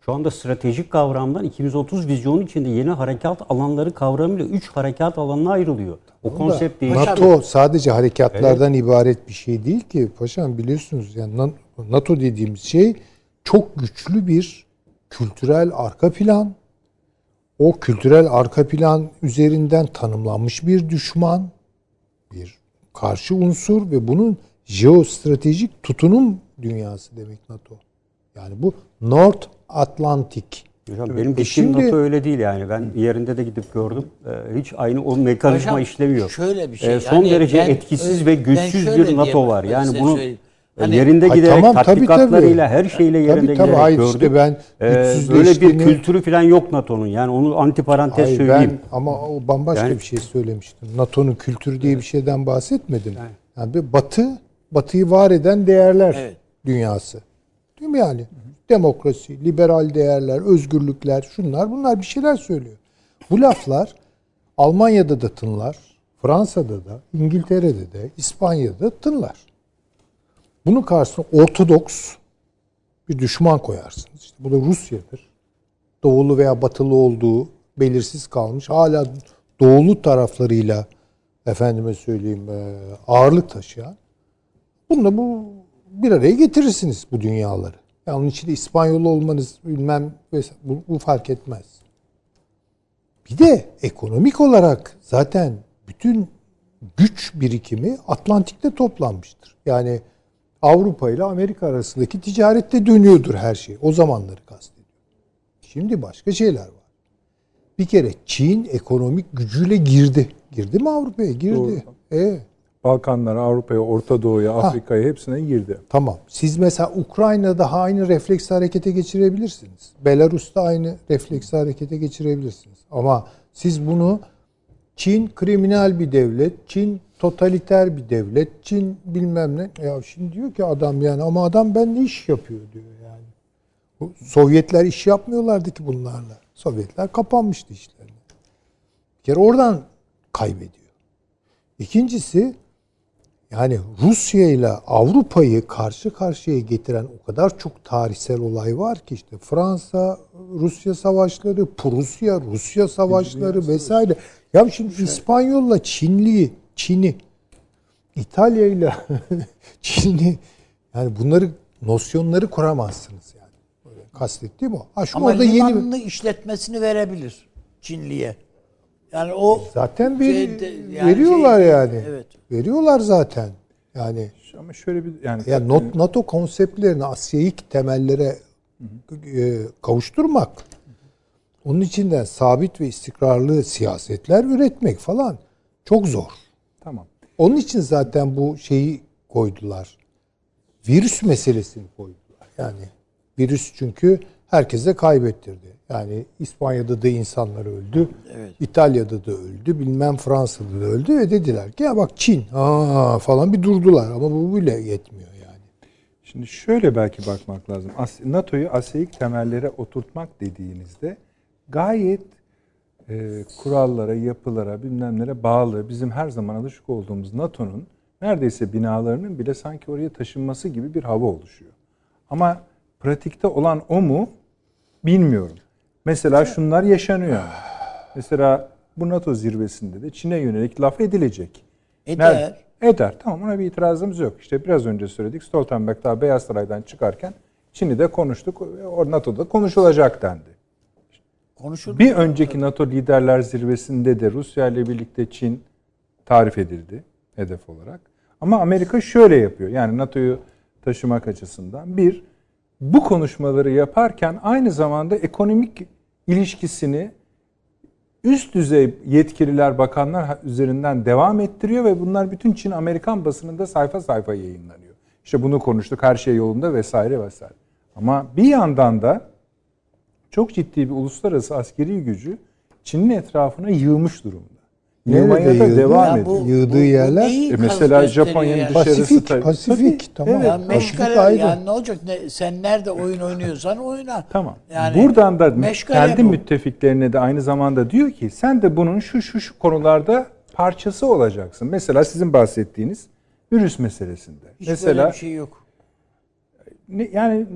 Şu anda stratejik kavramdan 2030 vizyonu içinde yeni harekat alanları kavramıyla 3 harekat alanına ayrılıyor. O konsept değişti. NATO sadece harekatlardan ibaret bir şey değil ki paşam biliyorsunuz yani Na- NATO dediğimiz şey çok güçlü bir kültürel arka plan. O kültürel arka plan üzerinden tanımlanmış bir düşman, bir karşı unsur ve bunun jeostratejik tutunum dünyası demek NATO. Yani bu North Atlantic. Hocam benim bildiğim şimdi- NATO öyle değil yani. Ben yerinde de gidip gördüm. Ee, hiç aynı o mekanizma Hocam, işlemiyor. şöyle bir şey, Ee, son yani derece ben- etkisiz ve güçsüz bir NATO var. Yani bunu söyleyeyim. E, Hani- yerinde Ay, giderek tamam, tabii, tatbikatlarıyla tabii. her şeyle Tabii, yerinde tabii, giderek hayır, işte ben Ee, böyle bir kültürü falan yok NATO'nun. Yani onu antiparantez Hayır, söyleyeyim. ben ama o bambaşka Yani- bir şey söylemiştim. NATO'nun kültürü diye bir şeyden bahsetmedim. Yani bir Batı, Batı'yı var eden değerler Evet. dünyası. Değil mi yani? Demokrasi, liberal değerler, özgürlükler, şunlar bunlar bir şeyler söylüyor. Bu laflar Almanya'da da tınlar, Fransa'da da, İngiltere'de de, İspanya'da da tınlar. Bunun karşısına ortodoks bir düşman koyarsınız. İşte bu da Rusya'dır doğulu veya batılı olduğu belirsiz kalmış. Hala doğulu taraflarıyla efendime söyleyeyim e, ağırlık taşıyan. Bununla bu bir araya getirirsiniz bu dünyaları. Yani onun içinde İspanyol olmanız bilmem bu, bu fark etmez. Bir de ekonomik olarak zaten bütün güç birikimi Atlantik'te toplanmıştır. Yani Avrupa ile Amerika arasındaki ticarette dönüyordur her şey. O zamanları kastediyorum. Şimdi başka şeyler var. Bir kere Çin ekonomik gücüyle girdi. Girdi mi Avrupa'ya? Girdi. E, Balkanlara, Avrupa'ya, Orta Doğu'ya, Afrika'ya hepsine girdi. tamam. Siz mesela Ukrayna'da aynı refleksi harekete geçirebilirsiniz. Belarus'ta aynı refleksi harekete geçirebilirsiniz. Ama siz bunu Çin kriminal bir devlet, Çin totaliter bir devlet, Çin bilmem ne. Ya şimdi diyor ki adam yani ama adam ben ne iş yapıyor diyor yani. Bu Sovyetler iş yapmıyorlardı ki bunlarla. Sovyetler kapanmıştı işlerine. Bir kere oradan kaybediyor. İkincisi yani Rusya ile Avrupa'yı karşı karşıya getiren o kadar çok tarihsel olay var ki işte Fransa, Rusya savaşları, Prusya, Rusya savaşları vesaire. Ya şimdi İspanyolla Çinliyi, Çin'i, İtalya ile Çin'i yani bunları nosyonları kuramazsınız yani. Böyle kastettiğim o. Ha şu Ama orada yeni limanını işletmesini verebilir Çinliye. Yani o zaten bir şeyde- yani veriyorlar şey- yani. Evet. Veriyorlar zaten. Yani Ama şöyle bir yani Ya not- NATO konseptlerini Asya'yı temellere e, kavuşturmak, onun içinden sabit ve istikrarlı siyasetler üretmek falan çok zor. Onun için zaten bu şeyi koydular. Virüs meselesini koydular. Yani virüs çünkü herkese kaybettirdi. Yani İspanya'da da insanlar öldü. İtalya'da da öldü. Bilmem Fransa'da da öldü ve dediler ki ya bak Çin aa, falan bir durdular ama bu bile yetmiyor yani. Şimdi şöyle belki bakmak lazım. As- NATO'yu Asya'yı temellere oturtmak dediğinizde gayet e, kurallara, yapılara, bilmemlere bağlı bizim her zaman alışık olduğumuz NATO'nun neredeyse binalarının bile sanki oraya taşınması gibi bir hava oluşuyor. Ama pratikte olan o mu bilmiyorum. Mesela şunlar yaşanıyor. Mesela bu NATO zirvesinde de Çin'e yönelik laf edilecek. Eder. Nerede? Eder. Tamam ona bir itirazımız yok. İşte biraz önce söyledik. Stoltenberg daha Beyaz Saray'dan çıkarken Çin'i de konuştuk. O NATO'da konuşulacak dendi. Konuşuldu. Bir önceki NATO liderler zirvesinde de Rusya ile birlikte Çin tarif edildi hedef olarak. Ama Amerika şöyle yapıyor. Yani NATO'yu taşımak açısından bir bu konuşmaları yaparken aynı zamanda ekonomik ilişkisini üst düzey yetkililer, bakanlar üzerinden devam ettiriyor ve bunlar bütün Çin Amerikan basınında sayfa sayfa yayınlanıyor. İşte bunu konuştuk, her şey yolunda vesaire vesaire. Ama bir yandan da çok ciddi bir uluslararası askeri gücü Çin'in etrafına yığmış durumda. Yığmaya Nerede da yığdı? devam Ya ediyor. Yığdığı yerler- neyi E mesela Japonya'nın yani? dışarısı Pasifik, tabii. Pasifik Tabii, tamam. evet. Ya Pasifik meşgale ayrı. yani ne olacak? Ne, sen nerede oyun oynuyorsan oyna. Tamam. Yani Buradan da kendi bu. müttefiklerine de aynı zamanda diyor ki sen de bunun şu şu şu konularda parçası olacaksın. Mesela sizin bahsettiğiniz virüs meselesinde. Hiç Mesela böyle bir şey yok. ne, yani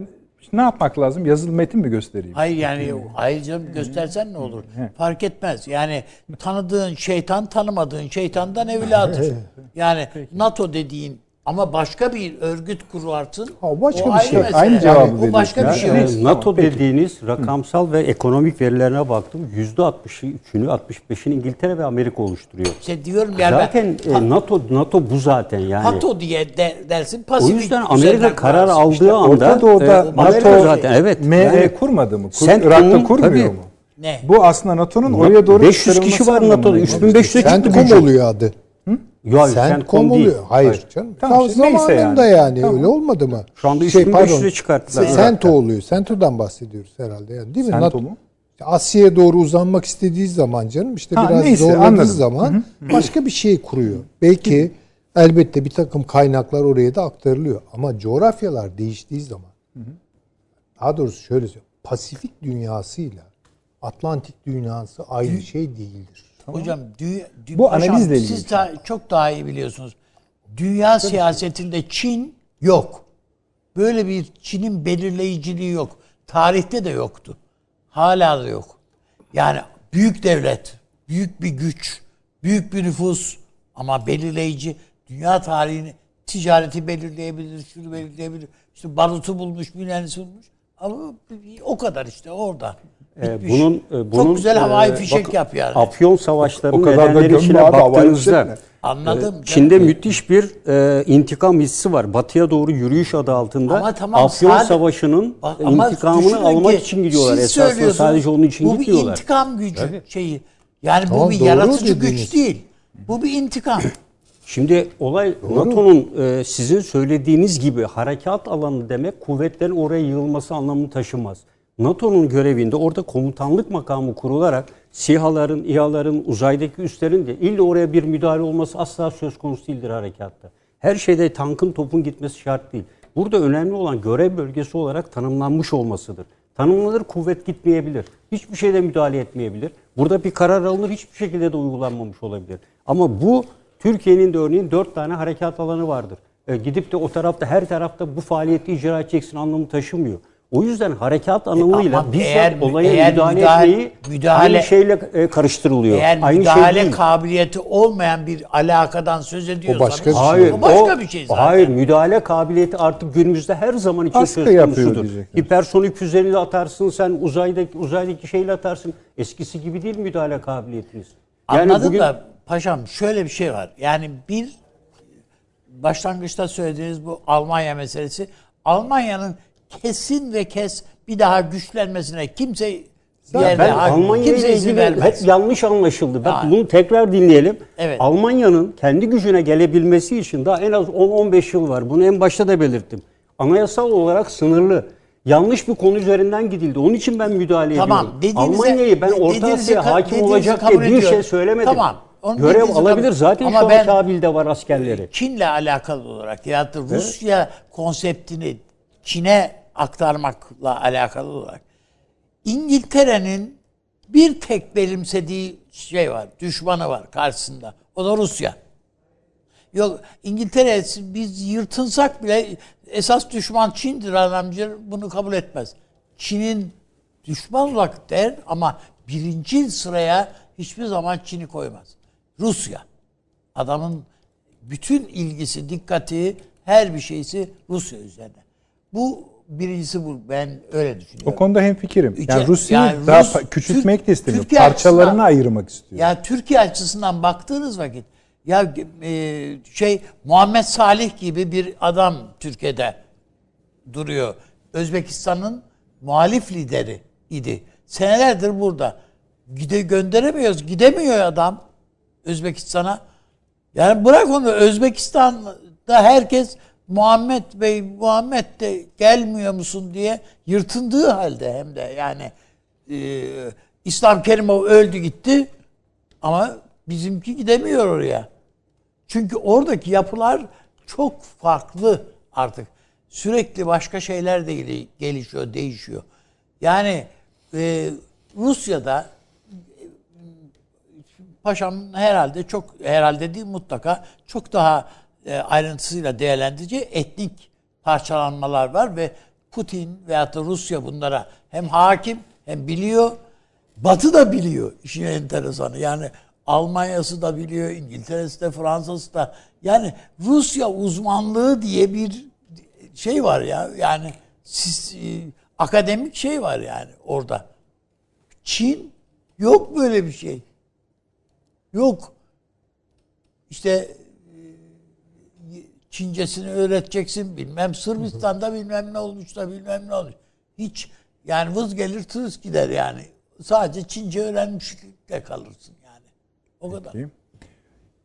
ne yapmak lazım? Yazılı metin mi göstereyim? Hayır yani hayır canım göstersen ne olur? Fark etmez. Yani tanıdığın şeytan tanımadığın şeytandan evladır. Yani NATO dediğin ama başka bir örgüt kurarsın. Ha, başka o bir ayrı şey. mesele. Aynı cevabı O başka bir şey. Evet. NATO Tamam, peki. dediğiniz rakamsal ve ekonomik verilerine baktım. %63'ünü 65'ini İngiltere ve Amerika oluşturuyor. İşte diyorum yani Zaten ben, e, NATO NATO bu zaten yani. NATO diye de, dersin o Pasifik yüzden üzerinden Amerika karar aldığı İşte anda Orta Doğu'da e, Amerika NATO zaten evet. ME Yani kurmadı mı? Kur, CENTCOM'un Irak'ta kurmuyor tabii. mu? Ne? Bu aslında NATO'nun oraya doğru 500 kişi var NATO'da. geliyor. 3500'e çıktı gücü. oluyor adı. Yok, hayır, Centcom CENTCOM değil. oluyor. Hayır canım. Tamam, Tam işte neyse zamanında yani. yani, Tamam. öyle olmadı mı? Şu anda Şey, 3500'e pardon, çıkarttılar. Sento oluyor. Sento'dan bahsediyoruz herhalde yani değil mi? Sento mu? Asya'ya doğru uzanmak istediği zaman canım işte Ha, biraz neyse, zorladığı anladım. zaman başka bir şey kuruyor. Belki elbette bir takım kaynaklar oraya da aktarılıyor. Ama coğrafyalar değiştiği zaman daha doğrusu şöyle söyleyeyim. Pasifik dünyasıyla Atlantik dünyası aynı şey değildir. Hocam dü, dü- Bu paşam, analizle ilgili siz daha, çok daha iyi biliyorsunuz. Dünya siyasetinde Çin yok. Böyle bir Çin'in belirleyiciliği yok. Tarihte de yoktu. Hala da yok. Yani büyük devlet, büyük bir güç, büyük bir nüfus ama belirleyici dünya tarihini ticareti belirleyebilir, şunu belirleyebilir. İşte barutu bulmuş, mühendisi bulmuş. Ama o kadar işte orada. E, Bitmiş. bunun, e, bunun çok güzel havai e, fişek bak, yap yani. Afyon savaşlarının O kadar da nedenleri içine abi, baktığınızda Anladım. e, Çin'de müthiş bir e, intikam hissi var. Batıya doğru yürüyüş adı altında. Ama tamam, Afyon sadece- Savaşı'nın ama intikamını almak ki için gidiyorlar. Esasında sadece onun için bu gitmiyorlar. bir intikam gücü şeyi. Yani Tamam, bu bir yaratıcı güç değil. Bu bir intikam. Şimdi olay NATO'nun e, sizin söylediğiniz gibi harekat alanı demek kuvvetlerin oraya yığılması anlamını taşımaz. NATO'nun görevinde orada komutanlık makamı kurularak SİHA'ların, İHA'ların, uzaydaki üslerin de illa oraya bir müdahale olması asla söz konusu değildir harekatta. Her şeyde tankın topun gitmesi şart değil. Burada önemli olan görev bölgesi olarak tanımlanmış olmasıdır. Tanımlanır kuvvet gitmeyebilir. Hiçbir şeyde müdahale etmeyebilir. Burada bir karar alınır hiçbir şekilde de uygulanmamış olabilir. Ama bu Türkiye'nin de örneğin dört tane harekat alanı vardır. E, gidip de o tarafta her tarafta bu faaliyeti icra edeceksin anlamı taşımıyor. O yüzden harekat anlamıyla ama bizzat eğer- olaya eğer müdahale, müdahale- etmeyi müdahale- aynı şeyle e, karıştırılıyor. Eğer aynı müdahale şey değil. kabiliyeti olmayan bir alakadan söz ediyorsanız başka bir şey. Hayır, o başka bir şey zaten. Hayır, müdahale kabiliyeti artık günümüzde her zaman için Askı söz konusudur. Hipersonik füzeyle atarsın, sen uzaydaki uzaydaki şeyle atarsın. Eskisi gibi değil müdahale kabiliyetiniz. Anladım bugün- da paşam şöyle bir şey var. Yani bir başlangıçta söylediğiniz bu Almanya meselesi Almanya'nın kesin ve kes bir daha güçlenmesine kimse yerde ben Almanya kimse ile izin ilgili hep yanlış anlaşıldı. Bak Ya. bunu tekrar dinleyelim. Evet. Almanya'nın kendi gücüne gelebilmesi için daha en az 10-15 yıl var. Bunu en başta da belirttim. Anayasal olarak sınırlı. Yanlış bir konu üzerinden gidildi. Onun için ben müdahale Tamam, ediyorum. Almanya'yı ben Orta Asya'ya hakim olacak diye bir ediyorum. şey söylemedim. Tamam, onu Görev alabilir. Zaten Ama şu an Kabil'de var askerleri. Çin'le alakalı olarak ya da Rusya konseptini Çin'e aktarmakla alakalı olarak İngiltere'nin bir tek benimsediği şey var, düşmanı var karşısında. O da Rusya. Yok İngiltere biz yırtınsak bile esas düşman Çin'dir adamcı bunu kabul etmez. Çin'in düşman olarak der ama birinci sıraya hiçbir zaman Çin'i koymaz. Rusya. Adamın bütün ilgisi, dikkati, her bir şeysi Rusya üzerine. Bu birincisi bu. Ben öyle düşünüyorum. O konuda hemfikirim. Yani Yani Rusya'yı Rus- daha pa- küçültmek Türk- de istemiyor. Türkiye Parçalarına ayırmak istiyor. Ya Türkiye açısından baktığınız vakit ya e, şey Muhammed Salih gibi bir adam Türkiye'de duruyor. Özbekistan'ın muhalif lideri idi. Senelerdir burada. Gide gönderemiyoruz. Gidemiyor adam Özbekistan'a. Yani bırak onu Özbekistan'da herkes Muhammed Bey Muhammed de gelmiyor musun diye yırtındığı halde hem de yani e, İslam Kerimov öldü gitti ama bizimki gidemiyor oraya. Çünkü oradaki yapılar çok farklı artık. Sürekli başka şeyler de gel- gelişiyor, değişiyor. Yani e, Rusya'da paşam herhalde çok herhalde değil mutlaka çok daha e, ayrıntısıyla değerlendireceği etnik parçalanmalar var ve Putin veyahut da Rusya bunlara hem hakim hem biliyor. Batı da biliyor işin enteresanı. Yani Almanya'sı da biliyor, İngiltere'si de, Fransa'sı da. Yani Rusya uzmanlığı diye bir şey var ya. Yani siz, e, akademik şey var yani orada. Çin yok böyle bir şey. Yok. İşte Çincesini öğreteceksin bilmem Sırbistan'da bilmem ne olmuş da bilmem ne olmuş. Hiç yani vız gelir tırıs gider yani. Sadece Çince öğrenmişlikle kalırsın yani. O kadar. Peki.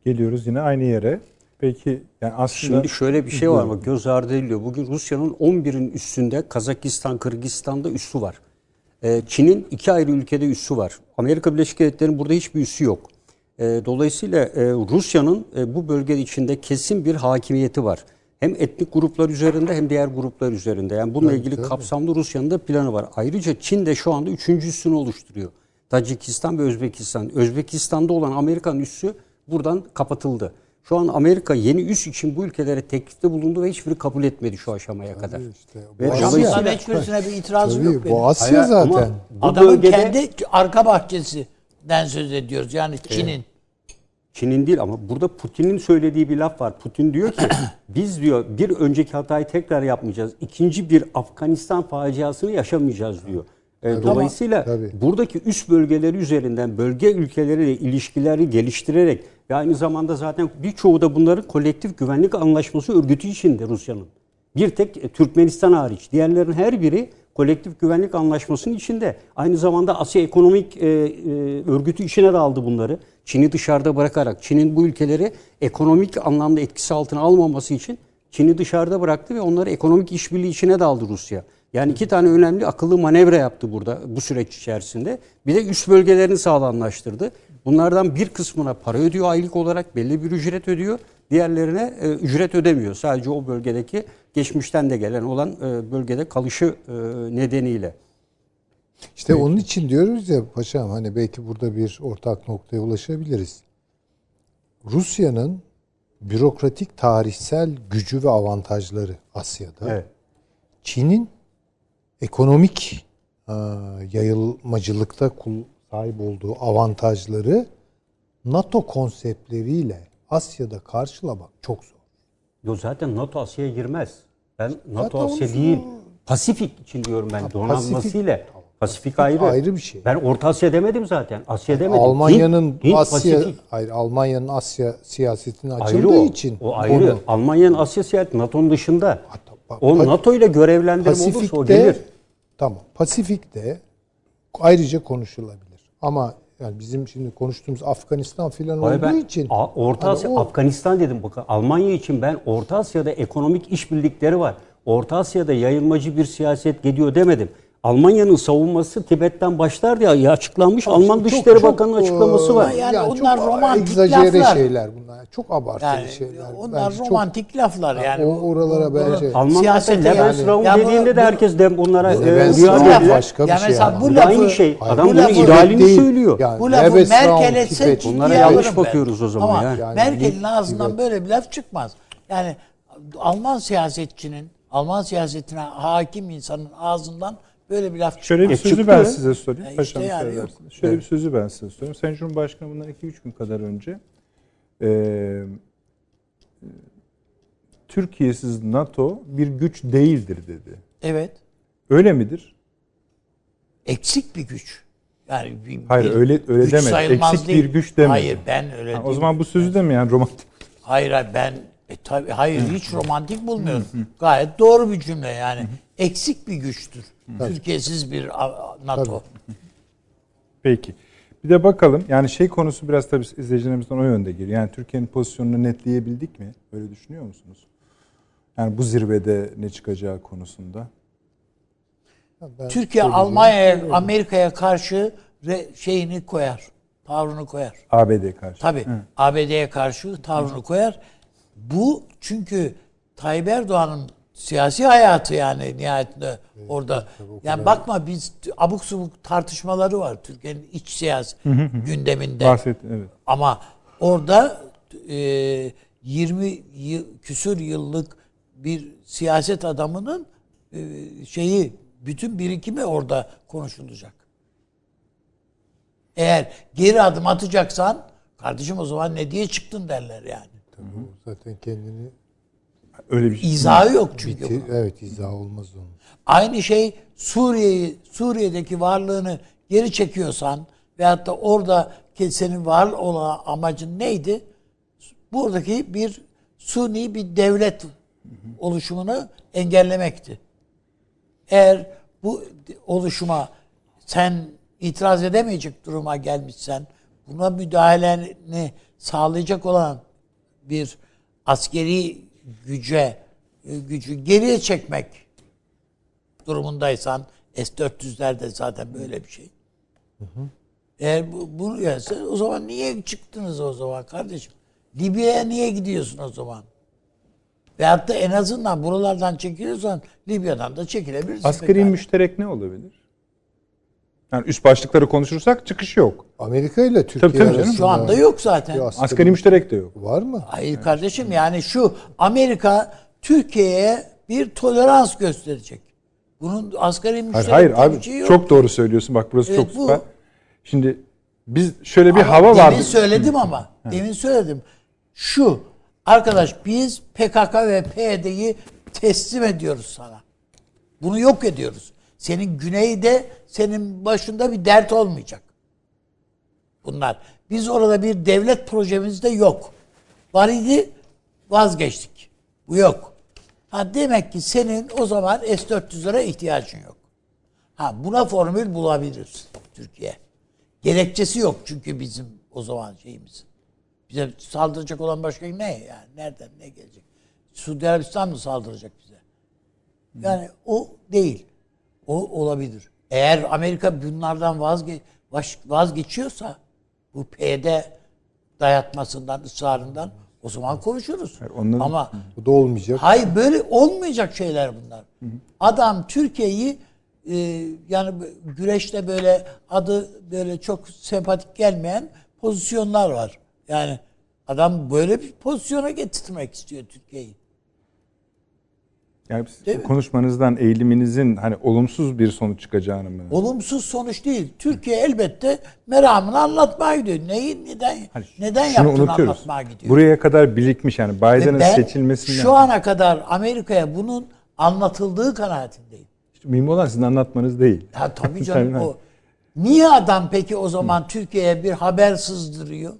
Geliyoruz yine aynı yere. Peki yani aslında Şimdi şöyle bir şey var ama göz ardı ediliyor. Bugün Rusya'nın 11'in üstünde Kazakistan, Kırgızistan'da üssü var. Ee, Çin'in iki ayrı ülkede üssü var. Amerika Birleşik Devletleri'nin burada hiçbir üssü yok. Ee, dolayısıyla e, Rusya'nın e, bu bölge içinde kesin bir hakimiyeti var. Hem etnik gruplar üzerinde hem diğer gruplar üzerinde. Yani bununla ilgili kapsamlı Rusya'nın da planı var. Ayrıca Çin de şu anda üçüncü üssünü oluşturuyor. Tacikistan ve Özbekistan. Özbekistan'da olan Amerikan üssü buradan kapatıldı. Şu an Amerika yeni üs için bu ülkelere teklifte bulundu ve hiçbiri kabul etmedi şu aşamaya kadar. işte Ve bu sana hiçbirisine bir itirazım yok Tabii, benim. bu Asya Hayır, ama zaten. bu Adamın bölgede- kendi arka bahçesinden söz ediyoruz. Yani Çin'in. Çin'in değil ama burada Putin'in söylediği bir laf var. Putin diyor ki biz diyor bir önceki hatayı tekrar yapmayacağız. İkinci bir Afganistan faciasını yaşamayacağız diyor. E, dolayısıyla Tabii. buradaki üst bölgeleri üzerinden bölge ülkeleriyle ilişkileri geliştirerek ve aynı zamanda zaten birçoğu da bunların kolektif güvenlik anlaşması örgütü içinde Rusya'nın. Bir tek e, Türkmenistan hariç. Diğerlerin her biri kolektif güvenlik anlaşmasının içinde. Aynı zamanda Asya Ekonomik e, e, Örgütü içine de aldı bunları. Çin'i dışarıda bırakarak, Çin'in bu ülkeleri ekonomik anlamda etkisi altına almaması için Çin'i dışarıda bıraktı ve onları ekonomik işbirliği içine de aldı Rusya. Yani iki tane önemli akıllı manevra yaptı burada bu süreç içerisinde. Bir de üst bölgelerini sağlamlaştırdı. Bunlardan bir kısmına para ödüyor aylık olarak belli bir ücret ödüyor. Diğerlerine e, ücret ödemiyor. Sadece o bölgedeki geçmişten de gelen olan e, bölgede kalışı e, nedeniyle. İşte onun için diyoruz ya paşam hani belki burada bir ortak noktaya ulaşabiliriz. Rusya'nın bürokratik tarihsel gücü ve avantajları Asya'da. Evet. Çin'in ekonomik e, yayılmacılıkta kul- sahip olduğu avantajları NATO konseptleriyle Asya'da karşılamak çok zor. Yo zaten NATO Asya'ya girmez. Ben NATO Zaten Asya değil. Pasifik için diyorum ben donanmasıyla. Pasifik, ayrı. ayrı bir şey. Ben Orta Asya demedim zaten. Asya demedim. Almanya'nın Hint- Hint, Asya Pasifik. hayır Almanya'nın Asya siyasetine ayrı açıldığı o. için O ayrı. konu Almanya'nın Asya siyaseti NATO'nun dışında. bak- O NATO ile görevlendirme olursa o Pasifik'te gelir. tamam. Pasifik'te ayrıca konuşulabilir. Ama yani bizim şimdi konuştuğumuz Afganistan filan olduğu ben için A- Orta hani Asya, o- Afganistan dedim. Bakın Almanya için ben Orta Asya'da ekonomik işbirlikleri var. Orta Asya'da yayılmacı bir siyaset gidiyor demedim. Almanya'nın savunması Tibet'ten başlar diye ya açıklanmış. Alman Çok- Dışişleri çok, Bakanı'nın açıklaması e, var. Yani Yani onlar çok romantik laflar. şeyler bunlar. Çok abartılı Yani şeyler. onlar Bence çok- romantik laflar yani. o oralara bence- Alman Siyasete yani. Lebensraum Ya bu- dediğinde de herkes de bunlara Bu e, Lebensraum ediyor. başka bir ya şey mesela ama. bu lafı, aynı şey. Adam bu bunu lafı- idealini söylüyor. Yani Bu lafı Merkel etse Bunlara yanlış bakıyoruz o zaman Ama ya. Yani Merkel'in ağzından böyle bir laf çıkmaz. Yani Alman siyasetçinin, Alman siyasetine hakim insanın ağzından böyle bir laf. Şöyle bir E, sözü çıktı. ben size sorayım. Ya Paşam işte yani? Şöyle bir sözü ben size sorayım. Sayın Cumhurbaşkanı bundan 2-3 gün kadar önce eee Türkiye'siz NATO bir güç değildir dedi. Evet. Öyle midir? Eksik bir güç. Yani bir, Hayır, bir öyle- öyle güç demedi. Eksik değil. bir güç demedi. Hayır ben öyle Ha, o zaman bu sözü de mi yani romantik? Hayır hayır ben e, tabii hayır hiç romantik bulmuyorum. Gayet doğru bir cümle yani. Eksik bir güçtür. Türkiye'siz bir NATO. Peki. Bir de bakalım yani şey konusu biraz tabii izleyicilerimizden o yönde geliyor. Yani Türkiye'nin pozisyonunu netleyebildik mi? Öyle düşünüyor musunuz? Yani bu zirvede ne çıkacağı konusunda. Ben Türkiye. Almanya'ya, Amerika'ya karşı re- şeyini koyar. Tavrını koyar. ABD karşı. Tabii. ABD'ye karşı tavrını koyar. Bu çünkü Tayyip Erdoğan'ın siyasi hayatı yani nihayetinde orada. Yani bakma biz abuk subuk tartışmaları var Türkiye'nin iç siyasi gündeminde. Bahset, evet. Ama orada e, 20 yıl, küsür yıllık bir siyaset adamının e, şeyi bütün birikimi orada konuşulacak. Eğer geri adım atacaksan kardeşim o zaman ne diye çıktın derler yani. Tabii zaten kendini Öyle bir şey. İzahı yok çünkü. bitir, evet izah olmaz onun. Aynı şey Suriye'yi Suriye'deki varlığını geri çekiyorsan veyahut da orada senin var olan amacın neydi? Buradaki bir suni bir devlet oluşumunu engellemekti. Eğer bu oluşuma sen itiraz edemeyecek duruma gelmişsen buna müdahaleni sağlayacak olan bir askeri güce gücü geriye çekmek durumundaysan S-400'lerde zaten böyle bir şey. Eğer bu, bunu yerse o zaman niye çıktınız o zaman kardeşim? Libya'ya niye gidiyorsun o zaman? Veyahut da en azından buralardan çekiliyorsan Libya'dan da çekilebilirsin. Asgari pekala. müşterek ne olabilir? Yani üst başlıkları konuşursak çıkış yok. Amerika ile Türkiye tabii canım. arasında Şu anda yok zaten. asgari- Asgari müşterek de yok. var mı? Hayır kardeşim yani şu Amerika Türkiye'ye bir tolerans gösterecek. Bunun asgari Hayır, müşterek hayır diye abi bir şey yok. çok doğru söylüyorsun. Bak burası Evet, çok bu- süper. Şimdi biz şöyle bir Ama hava demin vardı. söyledim ama. Demin söyledim. Şu arkadaş biz PKK ve PYD'yi teslim ediyoruz sana. Bunu yok ediyoruz. Senin güneyde senin başında bir dert olmayacak. Bunlar. Biz orada bir devlet projemiz de yok. Var idi vazgeçtik. Bu yok. Ha demek ki senin o zaman S-400'lere ihtiyacın yok. Ha buna formül bulabiliriz Türkiye. Gerekçesi yok çünkü bizim o zaman şeyimiz. Bize saldıracak olan başka ne yani? Nereden ne gelecek? Suudi Arabistan mı saldıracak bize? Yani o değil. O olabilir. Eğer Amerika bunlardan vazge vazgeçiyorsa bu PYD dayatmasından, ısrarından o zaman konuşuruz. Hayır, onların- Ama Bu da olmayacak. Hayır böyle olmayacak şeyler bunlar. Adam Türkiye'yi e, yani güreşte böyle adı böyle çok sempatik gelmeyen pozisyonlar var. Yani adam böyle bir pozisyona getirmek istiyor Türkiye'yi. Yani mi? konuşmanızdan eğiliminizin hani olumsuz bir sonuç çıkacağını mı? Olumsuz sonuç değil. Türkiye elbette meramını anlatmaya gidiyor. Neyi neden neden Hani Şunu yaptığını unutuyoruz. anlatmaya gidiyor. Buraya kadar birikmiş yani Biden'ın seçilmesinden. şu ana kadar Amerika'ya bunun anlatıldığı kanaatindeyim. İşte mühim olan sizin anlatmanız değil. Ha tabii canım o. Niye adam peki o zaman Türkiye'ye bir haber sızdırıyor?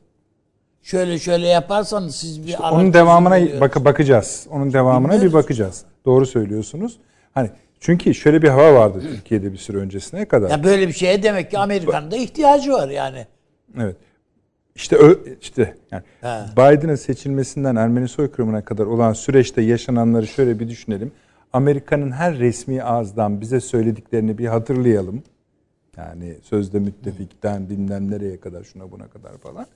Şöyle şöyle yaparsanız siz bir araç Onun devamına bak bakacağız. Onun devamına bir Bilmiyoruz. bakacağız. Doğru söylüyorsunuz. Hani çünkü şöyle bir hava vardı Türkiye'de bir süre öncesine kadar. Ya böyle bir şeye demek ki Amerika'nın da ihtiyacı var yani. Evet. İşte işte yani He. Biden'ın seçilmesinden Ermeni soykırımına kadar olan süreçte yaşananları şöyle bir düşünelim. Amerika'nın her resmi ağızdan bize söylediklerini bir hatırlayalım. Yani sözde müttefikten bilmem nereye kadar şuna buna kadar falan.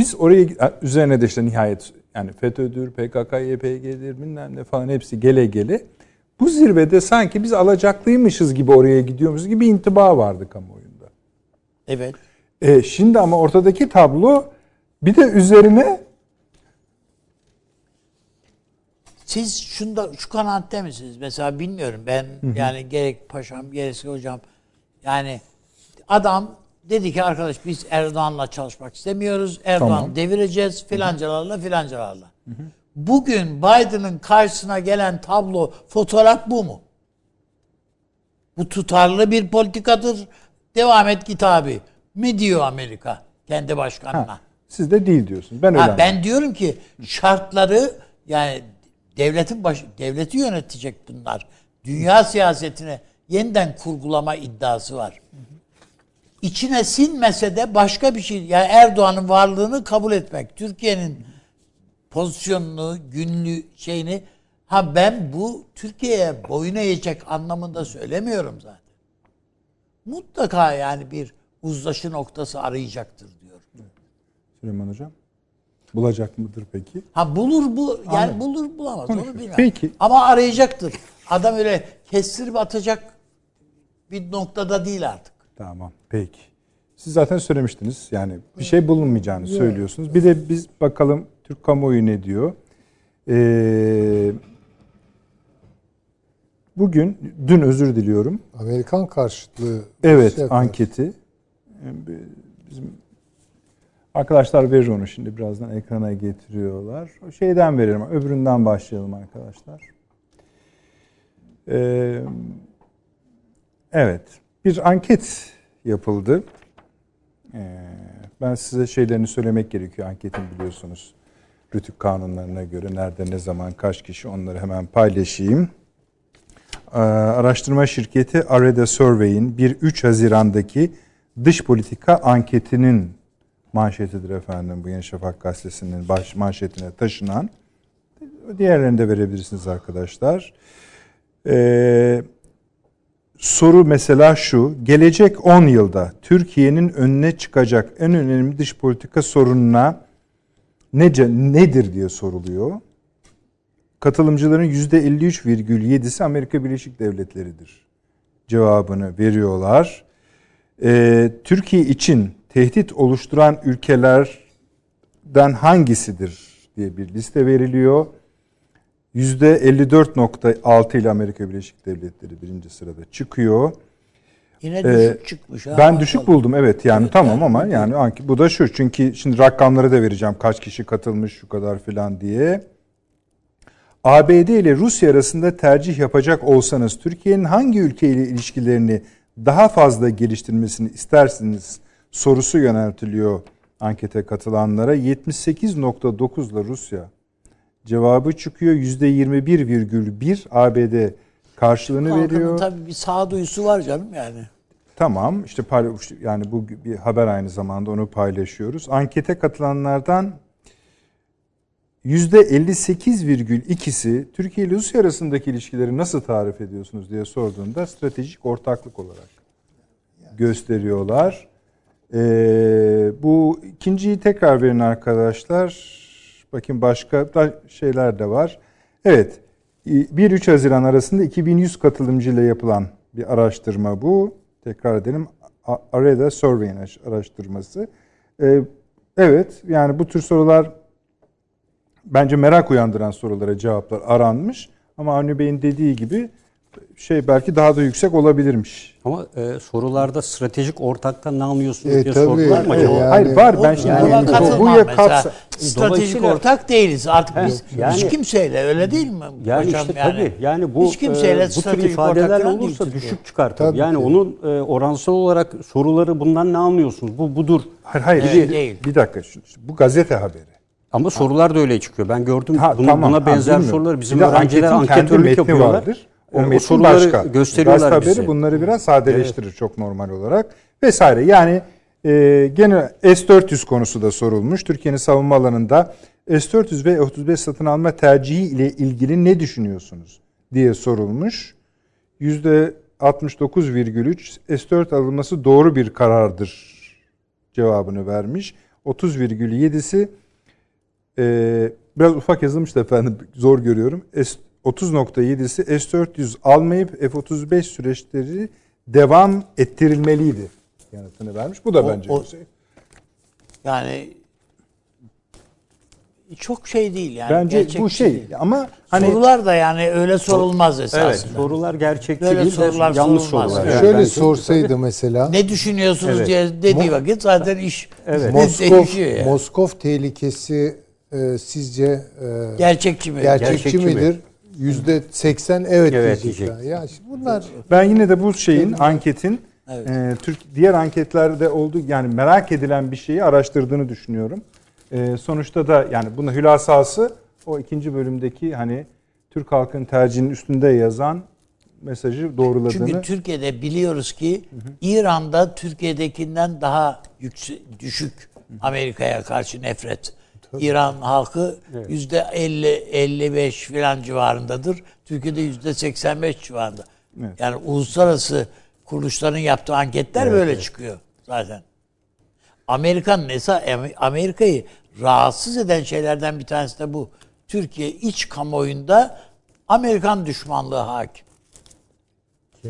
Biz oraya üzerine de işte nihayet yani FETÖ'dür, PKK, YPG'dir bilmem ne falan hepsi gele gele. Bu zirvede sanki biz alacaklıymışız gibi oraya gidiyormuşuz gibi intiba vardı kamuoyunda. Evet. E, şimdi ama ortadaki tablo bir de üzerine Siz şunda şu kanaatte misiniz? Mesela bilmiyorum ben yani gerek paşam gerekse hocam yani adam dedi ki arkadaş biz Erdoğan'la çalışmak istemiyoruz. Erdoğan Tamam. devireceğiz filancalarla filancalarla. Bugün Biden'ın karşısına gelen tablo fotoğraf bu mu? Bu tutarlı bir politikadır. Devam et git abi. Mi diyor Amerika kendi başkanına? ha, siz de değil diyorsunuz. Ben öyle Ha, ben diyorum ki şartları yani devletin baş, devleti yönetecek bunlar. Dünya siyasetine yeniden kurgulama iddiası var. İçine sinmese de başka bir şey yani Erdoğan'ın varlığını kabul etmek, Türkiye'nin pozisyonunu, günlü şeyini ha ben bu Türkiye'ye boyun eğecek anlamında söylemiyorum zaten. Mutlaka yani bir uzlaşı noktası arayacaktır diyorum. Süleyman Hocam. Bulacak mıdır peki? Ha bulur bu yani bulur bulamaz onu Konuşuruz. bilmem. Peki. Ama arayacaktır. Adam öyle kestirip atacak bir noktada değil artık. Tamam. Peki. Siz zaten söylemiştiniz. Yani bir şey bulunmayacağını söylüyorsunuz. Bir de biz bakalım Türk kamuoyu ne diyor. Ee, bugün, dün özür diliyorum. Amerikan karşıtlığı Evet Rusya karşı- anketi. Ee, Bizim arkadaşlar verir onu şimdi birazdan ekrana getiriyorlar. O şeyden verelim. Öbüründen başlayalım arkadaşlar. Ee, evet. Bir anket yapıldı. Ee, ben size şeylerini söylemek gerekiyor anketin biliyorsunuz. Rütük kanunlarına göre nerede ne zaman kaç kişi onları hemen paylaşayım. Ee, araştırma şirketi Areda Survey'in 1-3 Haziran'daki dış politika anketinin manşetidir efendim. Bu Yeni Şafak gazetesinin baş manşetine taşınan. Diğerlerini de verebilirsiniz arkadaşlar. Ee, soru mesela şu. Gelecek 10 yılda Türkiye'nin önüne çıkacak en önemli dış politika sorununa nece, nedir diye soruluyor. Katılımcıların %53,7'si Amerika Birleşik Devletleri'dir. Cevabını veriyorlar. Ee, Türkiye için tehdit oluşturan ülkelerden hangisidir diye bir liste veriliyor. %54.6 ile Amerika Birleşik Devletleri birinci sırada çıkıyor. Yine Ee, düşük çıkmış. ha, Ben düşük maşallah. buldum evet yani Evet, tamam yani ama yani anki- bu da şu çünkü şimdi rakamları da vereceğim kaç kişi katılmış şu kadar filan diye. ABD ile Rusya arasında tercih yapacak olsanız Türkiye'nin hangi ülkeyle ilişkilerini daha fazla geliştirmesini istersiniz sorusu yöneltiliyor ankete katılanlara. 78.9 ile Rusya cevabı çıkıyor. %21,1 ABD karşılığını Halkının veriyor. tabii bir sağduyusu var canım yani. Tamam işte yani bu bir haber aynı zamanda onu paylaşıyoruz. Ankete katılanlardan %58,2'si Türkiye ile Rusya arasındaki ilişkileri nasıl tarif ediyorsunuz diye sorduğunda stratejik ortaklık olarak gösteriyorlar. Ee, bu ikinciyi tekrar verin arkadaşlar. Bakın başka da şeyler de var. Evet 1-3 Haziran arasında 2100 katılımcıyla yapılan bir araştırma bu. Tekrar edelim. Areda Survey'in araştırması. Ee, evet yani bu tür sorular bence merak uyandıran sorulara cevaplar aranmış. Ama Avni Bey'in dediği gibi şey belki daha da yüksek olabilirmiş. Ama e, sorularda stratejik ortaktan ne anlıyorsunuz E, diye tabii, sordular mı e, yani- Hayır var ben şimdi yani yani, bu kapsa Stratejik ortak değiliz. Artık biz yani- hiç kimseyle öyle değil mi? Yani hocam işte tabii yani bu hiç kimseyle e, bu tür stratejik ifadeler olursa düşük çıkar tabii. Tabii Yani ki. onun e, oransal olarak soruları bundan ne anlıyorsunuz? Bu budur. hayır hayır bir, değil. bir dakika şu- bu gazete haberi. Ama sorular da öyle çıkıyor. Ben gördüm Ha, bunu, tamam, buna ha, benzer bilmiyorum. soruları bizim öğrenciler anketörlük yapıyorlar. vardır. O metin başka. gösteriyorlar Gazete haberi bunları biraz sadeleştirir çok normal olarak. Vesaire. Yani e, gene S-400 konusu da sorulmuş. Türkiye'nin savunma alanında S-400 ve F-35 satın alma tercihi ile ilgili ne düşünüyorsunuz diye sorulmuş. %69,3 S-4 alınması doğru bir karardır cevabını vermiş. 30,7'si e, biraz ufak yazılmış da efendim zor görüyorum. S, 30.7'si S-400 almayıp F-35 süreçleri devam ettirilmeliydi yanıtını vermiş. Bu da O- bence o-. Yani çok şey değil yani. Bence bu şey değil. ama hani Sorular da yani öyle sorulmaz esasında. Evet, sorular gerçekçi Böyle değil, de sorular yanlış sorulmaz. sorular. Yani Şöyle bence- sorsaydı mesela Ne düşünüyorsunuz Evet. diye dediği Mo- vakit zaten iş Evet. Moskov, değişiyor yani. Moskov tehlikesi e, sizce e, Gerçekçi mi? gerçekçi, Gerçekçi mi? Yüzde 80 evet, Evet diyecek. Ya şimdi bunlar Ben yine de bu şeyin anketin Evet. e, Türk diğer anketlerde olduğu yani merak edilen bir şeyi araştırdığını düşünüyorum. E, sonuçta da yani bunun hülasası o ikinci bölümdeki hani Türk halkının tercihinin üstünde yazan mesajı doğruladığını. Çünkü Türkiye'de biliyoruz ki İran'da Türkiye'dekinden daha yüksek, düşük Amerika'ya karşı nefret. İran halkı yüzde 50 55 filan civarındadır. Türkiye'de yüzde 85 civarında. Evet. Yani uluslararası kuruluşların yaptığı anketler böyle çıkıyor zaten. Amerikan mesela Amerika'yı rahatsız eden şeylerden bir tanesi de bu. Türkiye iç kamuoyunda Amerikan düşmanlığı hakim.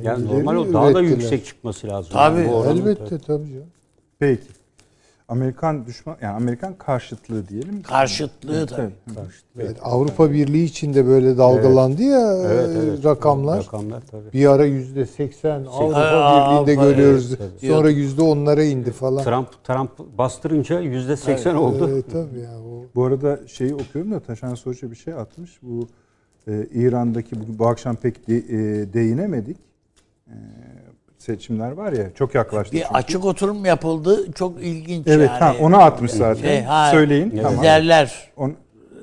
Yani normal o daha da yüksek çıkması lazım. Tabii, Yani elbette tabii canım. Peki. Amerikan düşman yani Amerikan karşıtlığı diyelim. Karşıtlığı tabii. Evet, Avrupa Birliği içinde böyle dalgalandı ya Evet, e, evet. rakamlar. Rakamlar tabii. Bir ara yüzde 80 Avrupa Aa, Birliği'nde Avrupa, görüyoruz. evet, tabii. Sonra yüzde onlara indi falan. Trump Trump bastırınca yüzde seksen oldu. Evet, tabii ya. O, Bu arada şeyi okuyorum da Taşan Hoca bir şey atmış. Bu e, İran'daki bu, bu akşam pek de, e, değinemedik. E, seçimler var ya çok yaklaştı. Bir çünkü. açık oturum yapıldı. Çok ilginç Evet yani. ha, onu atmış zaten. Şey, ha, Söyleyin. Tamam. Liderler On,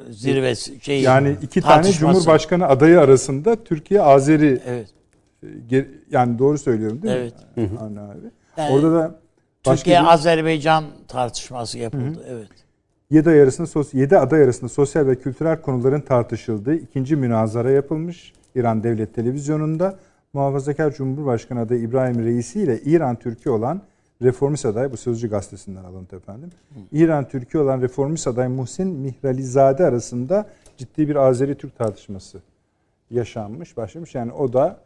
zirvesi şey yani iki tane. Cumhurbaşkanı adayı arasında Türkiye Azeri Evet. e, yani doğru söylüyorum değil Evet. mi? Avni abi. Yani Orada da başka Türkiye bir- Azerbaycan tartışması yapıldı. Evet. 7 ay arasında sos- 7 aday arasında sosyal ve kültürel konuların tartışıldığı ikinci münazara yapılmış İran Devlet Televizyonu'nda. Muhafazakar Cumhurbaşkanı adayı İbrahim Reisi ile İran Türkiye olan reformist aday bu Sözcü gazetesinden alıntı efendim. İran Türkiye olan reformist aday Muhsin Mihralizade arasında ciddi bir Azeri Türk tartışması yaşanmış, başlamış. Yani o da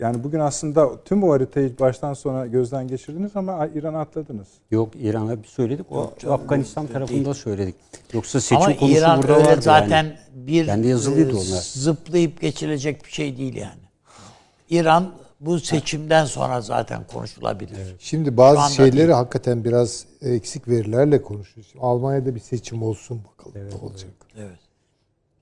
yani bugün aslında tüm bu haritayı baştan sona gözden geçirdiniz ama İran'a atladınız. Yok İran'a bir söyledik. O canım, Afganistan yok, tarafında değil. söyledik. Yoksa seçim Ama konusu İran burada öyle vardı zaten yani. bir Bende yazılıydı e, onlar. zıplayıp geçilecek bir şey değil yani. İran bu seçimden sonra zaten konuşulabilir. Şimdi Şu bazı şeyleri değil. hakikaten biraz eksik verilerle konuşuyoruz. Almanya'da bir seçim olsun bakalım ne olacak. Evet.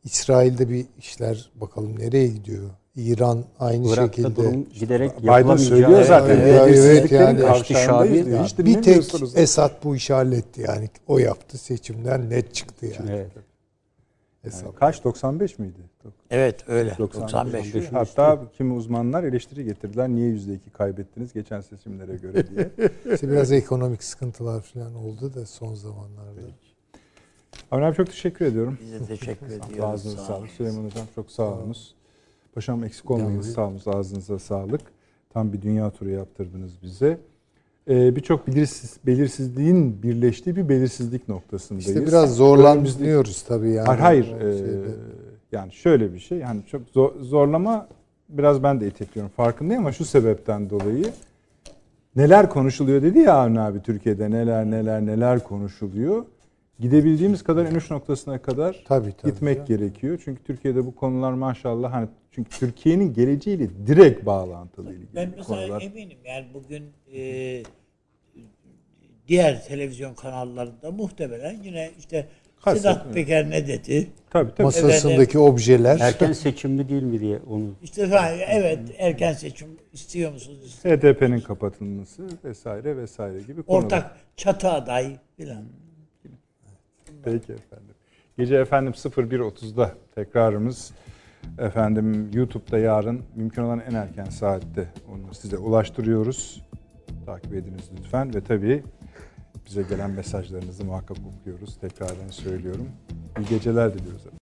İsrail'de bir işler bakalım nereye gidiyor. İran aynı Irak'ta şekilde. durum giderek Biden söylüyor zaten. Evet, evet, belirsizliklerin yani. karşılarındayız Şabi- diyor. Ya Hiç bir tek. Esad bu işi halletti yani. O yaptı seçimden net çıktı yani. Evet. Esad. Kaç? 95 miydi? Evet öyle. 95. 95. Hatta kimi uzmanlar eleştiri getirdiler. Niye %2 kaybettiniz geçen seçimlere göre diye. İşte biraz ekonomik sıkıntılar falan oldu da son zamanlarda. Avni abi çok teşekkür ediyorum. Biz de teşekkür ediyoruz. Ağzınıza Sağ olun. sağlık. Süleyman Hocam çok sağ olunuz. Paşam eksik olmayınız. Sağ olunuz. Ağzınıza sağlık. Tam bir dünya turu yaptırdınız bize. Ee, Birçok belirsiz, belirsizliğin birleştiği bir belirsizlik noktasındayız. İşte biraz zorlanıyoruz tabii yani. Hayır hayır. Ee, şeyde. yani şöyle bir şey. Yani çok zor- zorlama biraz ben de itekliyorum. Farkındayım ama şu sebepten dolayı neler konuşuluyor dedi ya Avni abi Türkiye'de neler neler neler konuşuluyor. Gidebildiğimiz kadar en uç noktasına kadar Tabii, tabii gitmek ya. gerekiyor. Çünkü Türkiye'de bu konular maşallah hani çünkü Türkiye'nin geleceğiyle direkt bağlantılı ilgili Ben mesela konular. eminim yani bugün e, diğer televizyon kanallarında muhtemelen yine işte Sedat. Peker ne dedi? Tabii tabii. Masasındaki objeler. Erken seçim mi değil mi diye onu İşte falan, evet erken seçim istiyor musunuz? HDP'nin kapatılması vesaire vesaire gibi konular. Ortak çatı aday filan. Peki efendim. Gece efendim 01.30'da tekrarımız. Efendim YouTube'da yarın mümkün olan en erken saatte onu size ulaştırıyoruz. Takip ediniz lütfen ve tabii bize gelen mesajlarınızı muhakkak okuyoruz. Tekrardan söylüyorum. İyi geceler diliyoruz.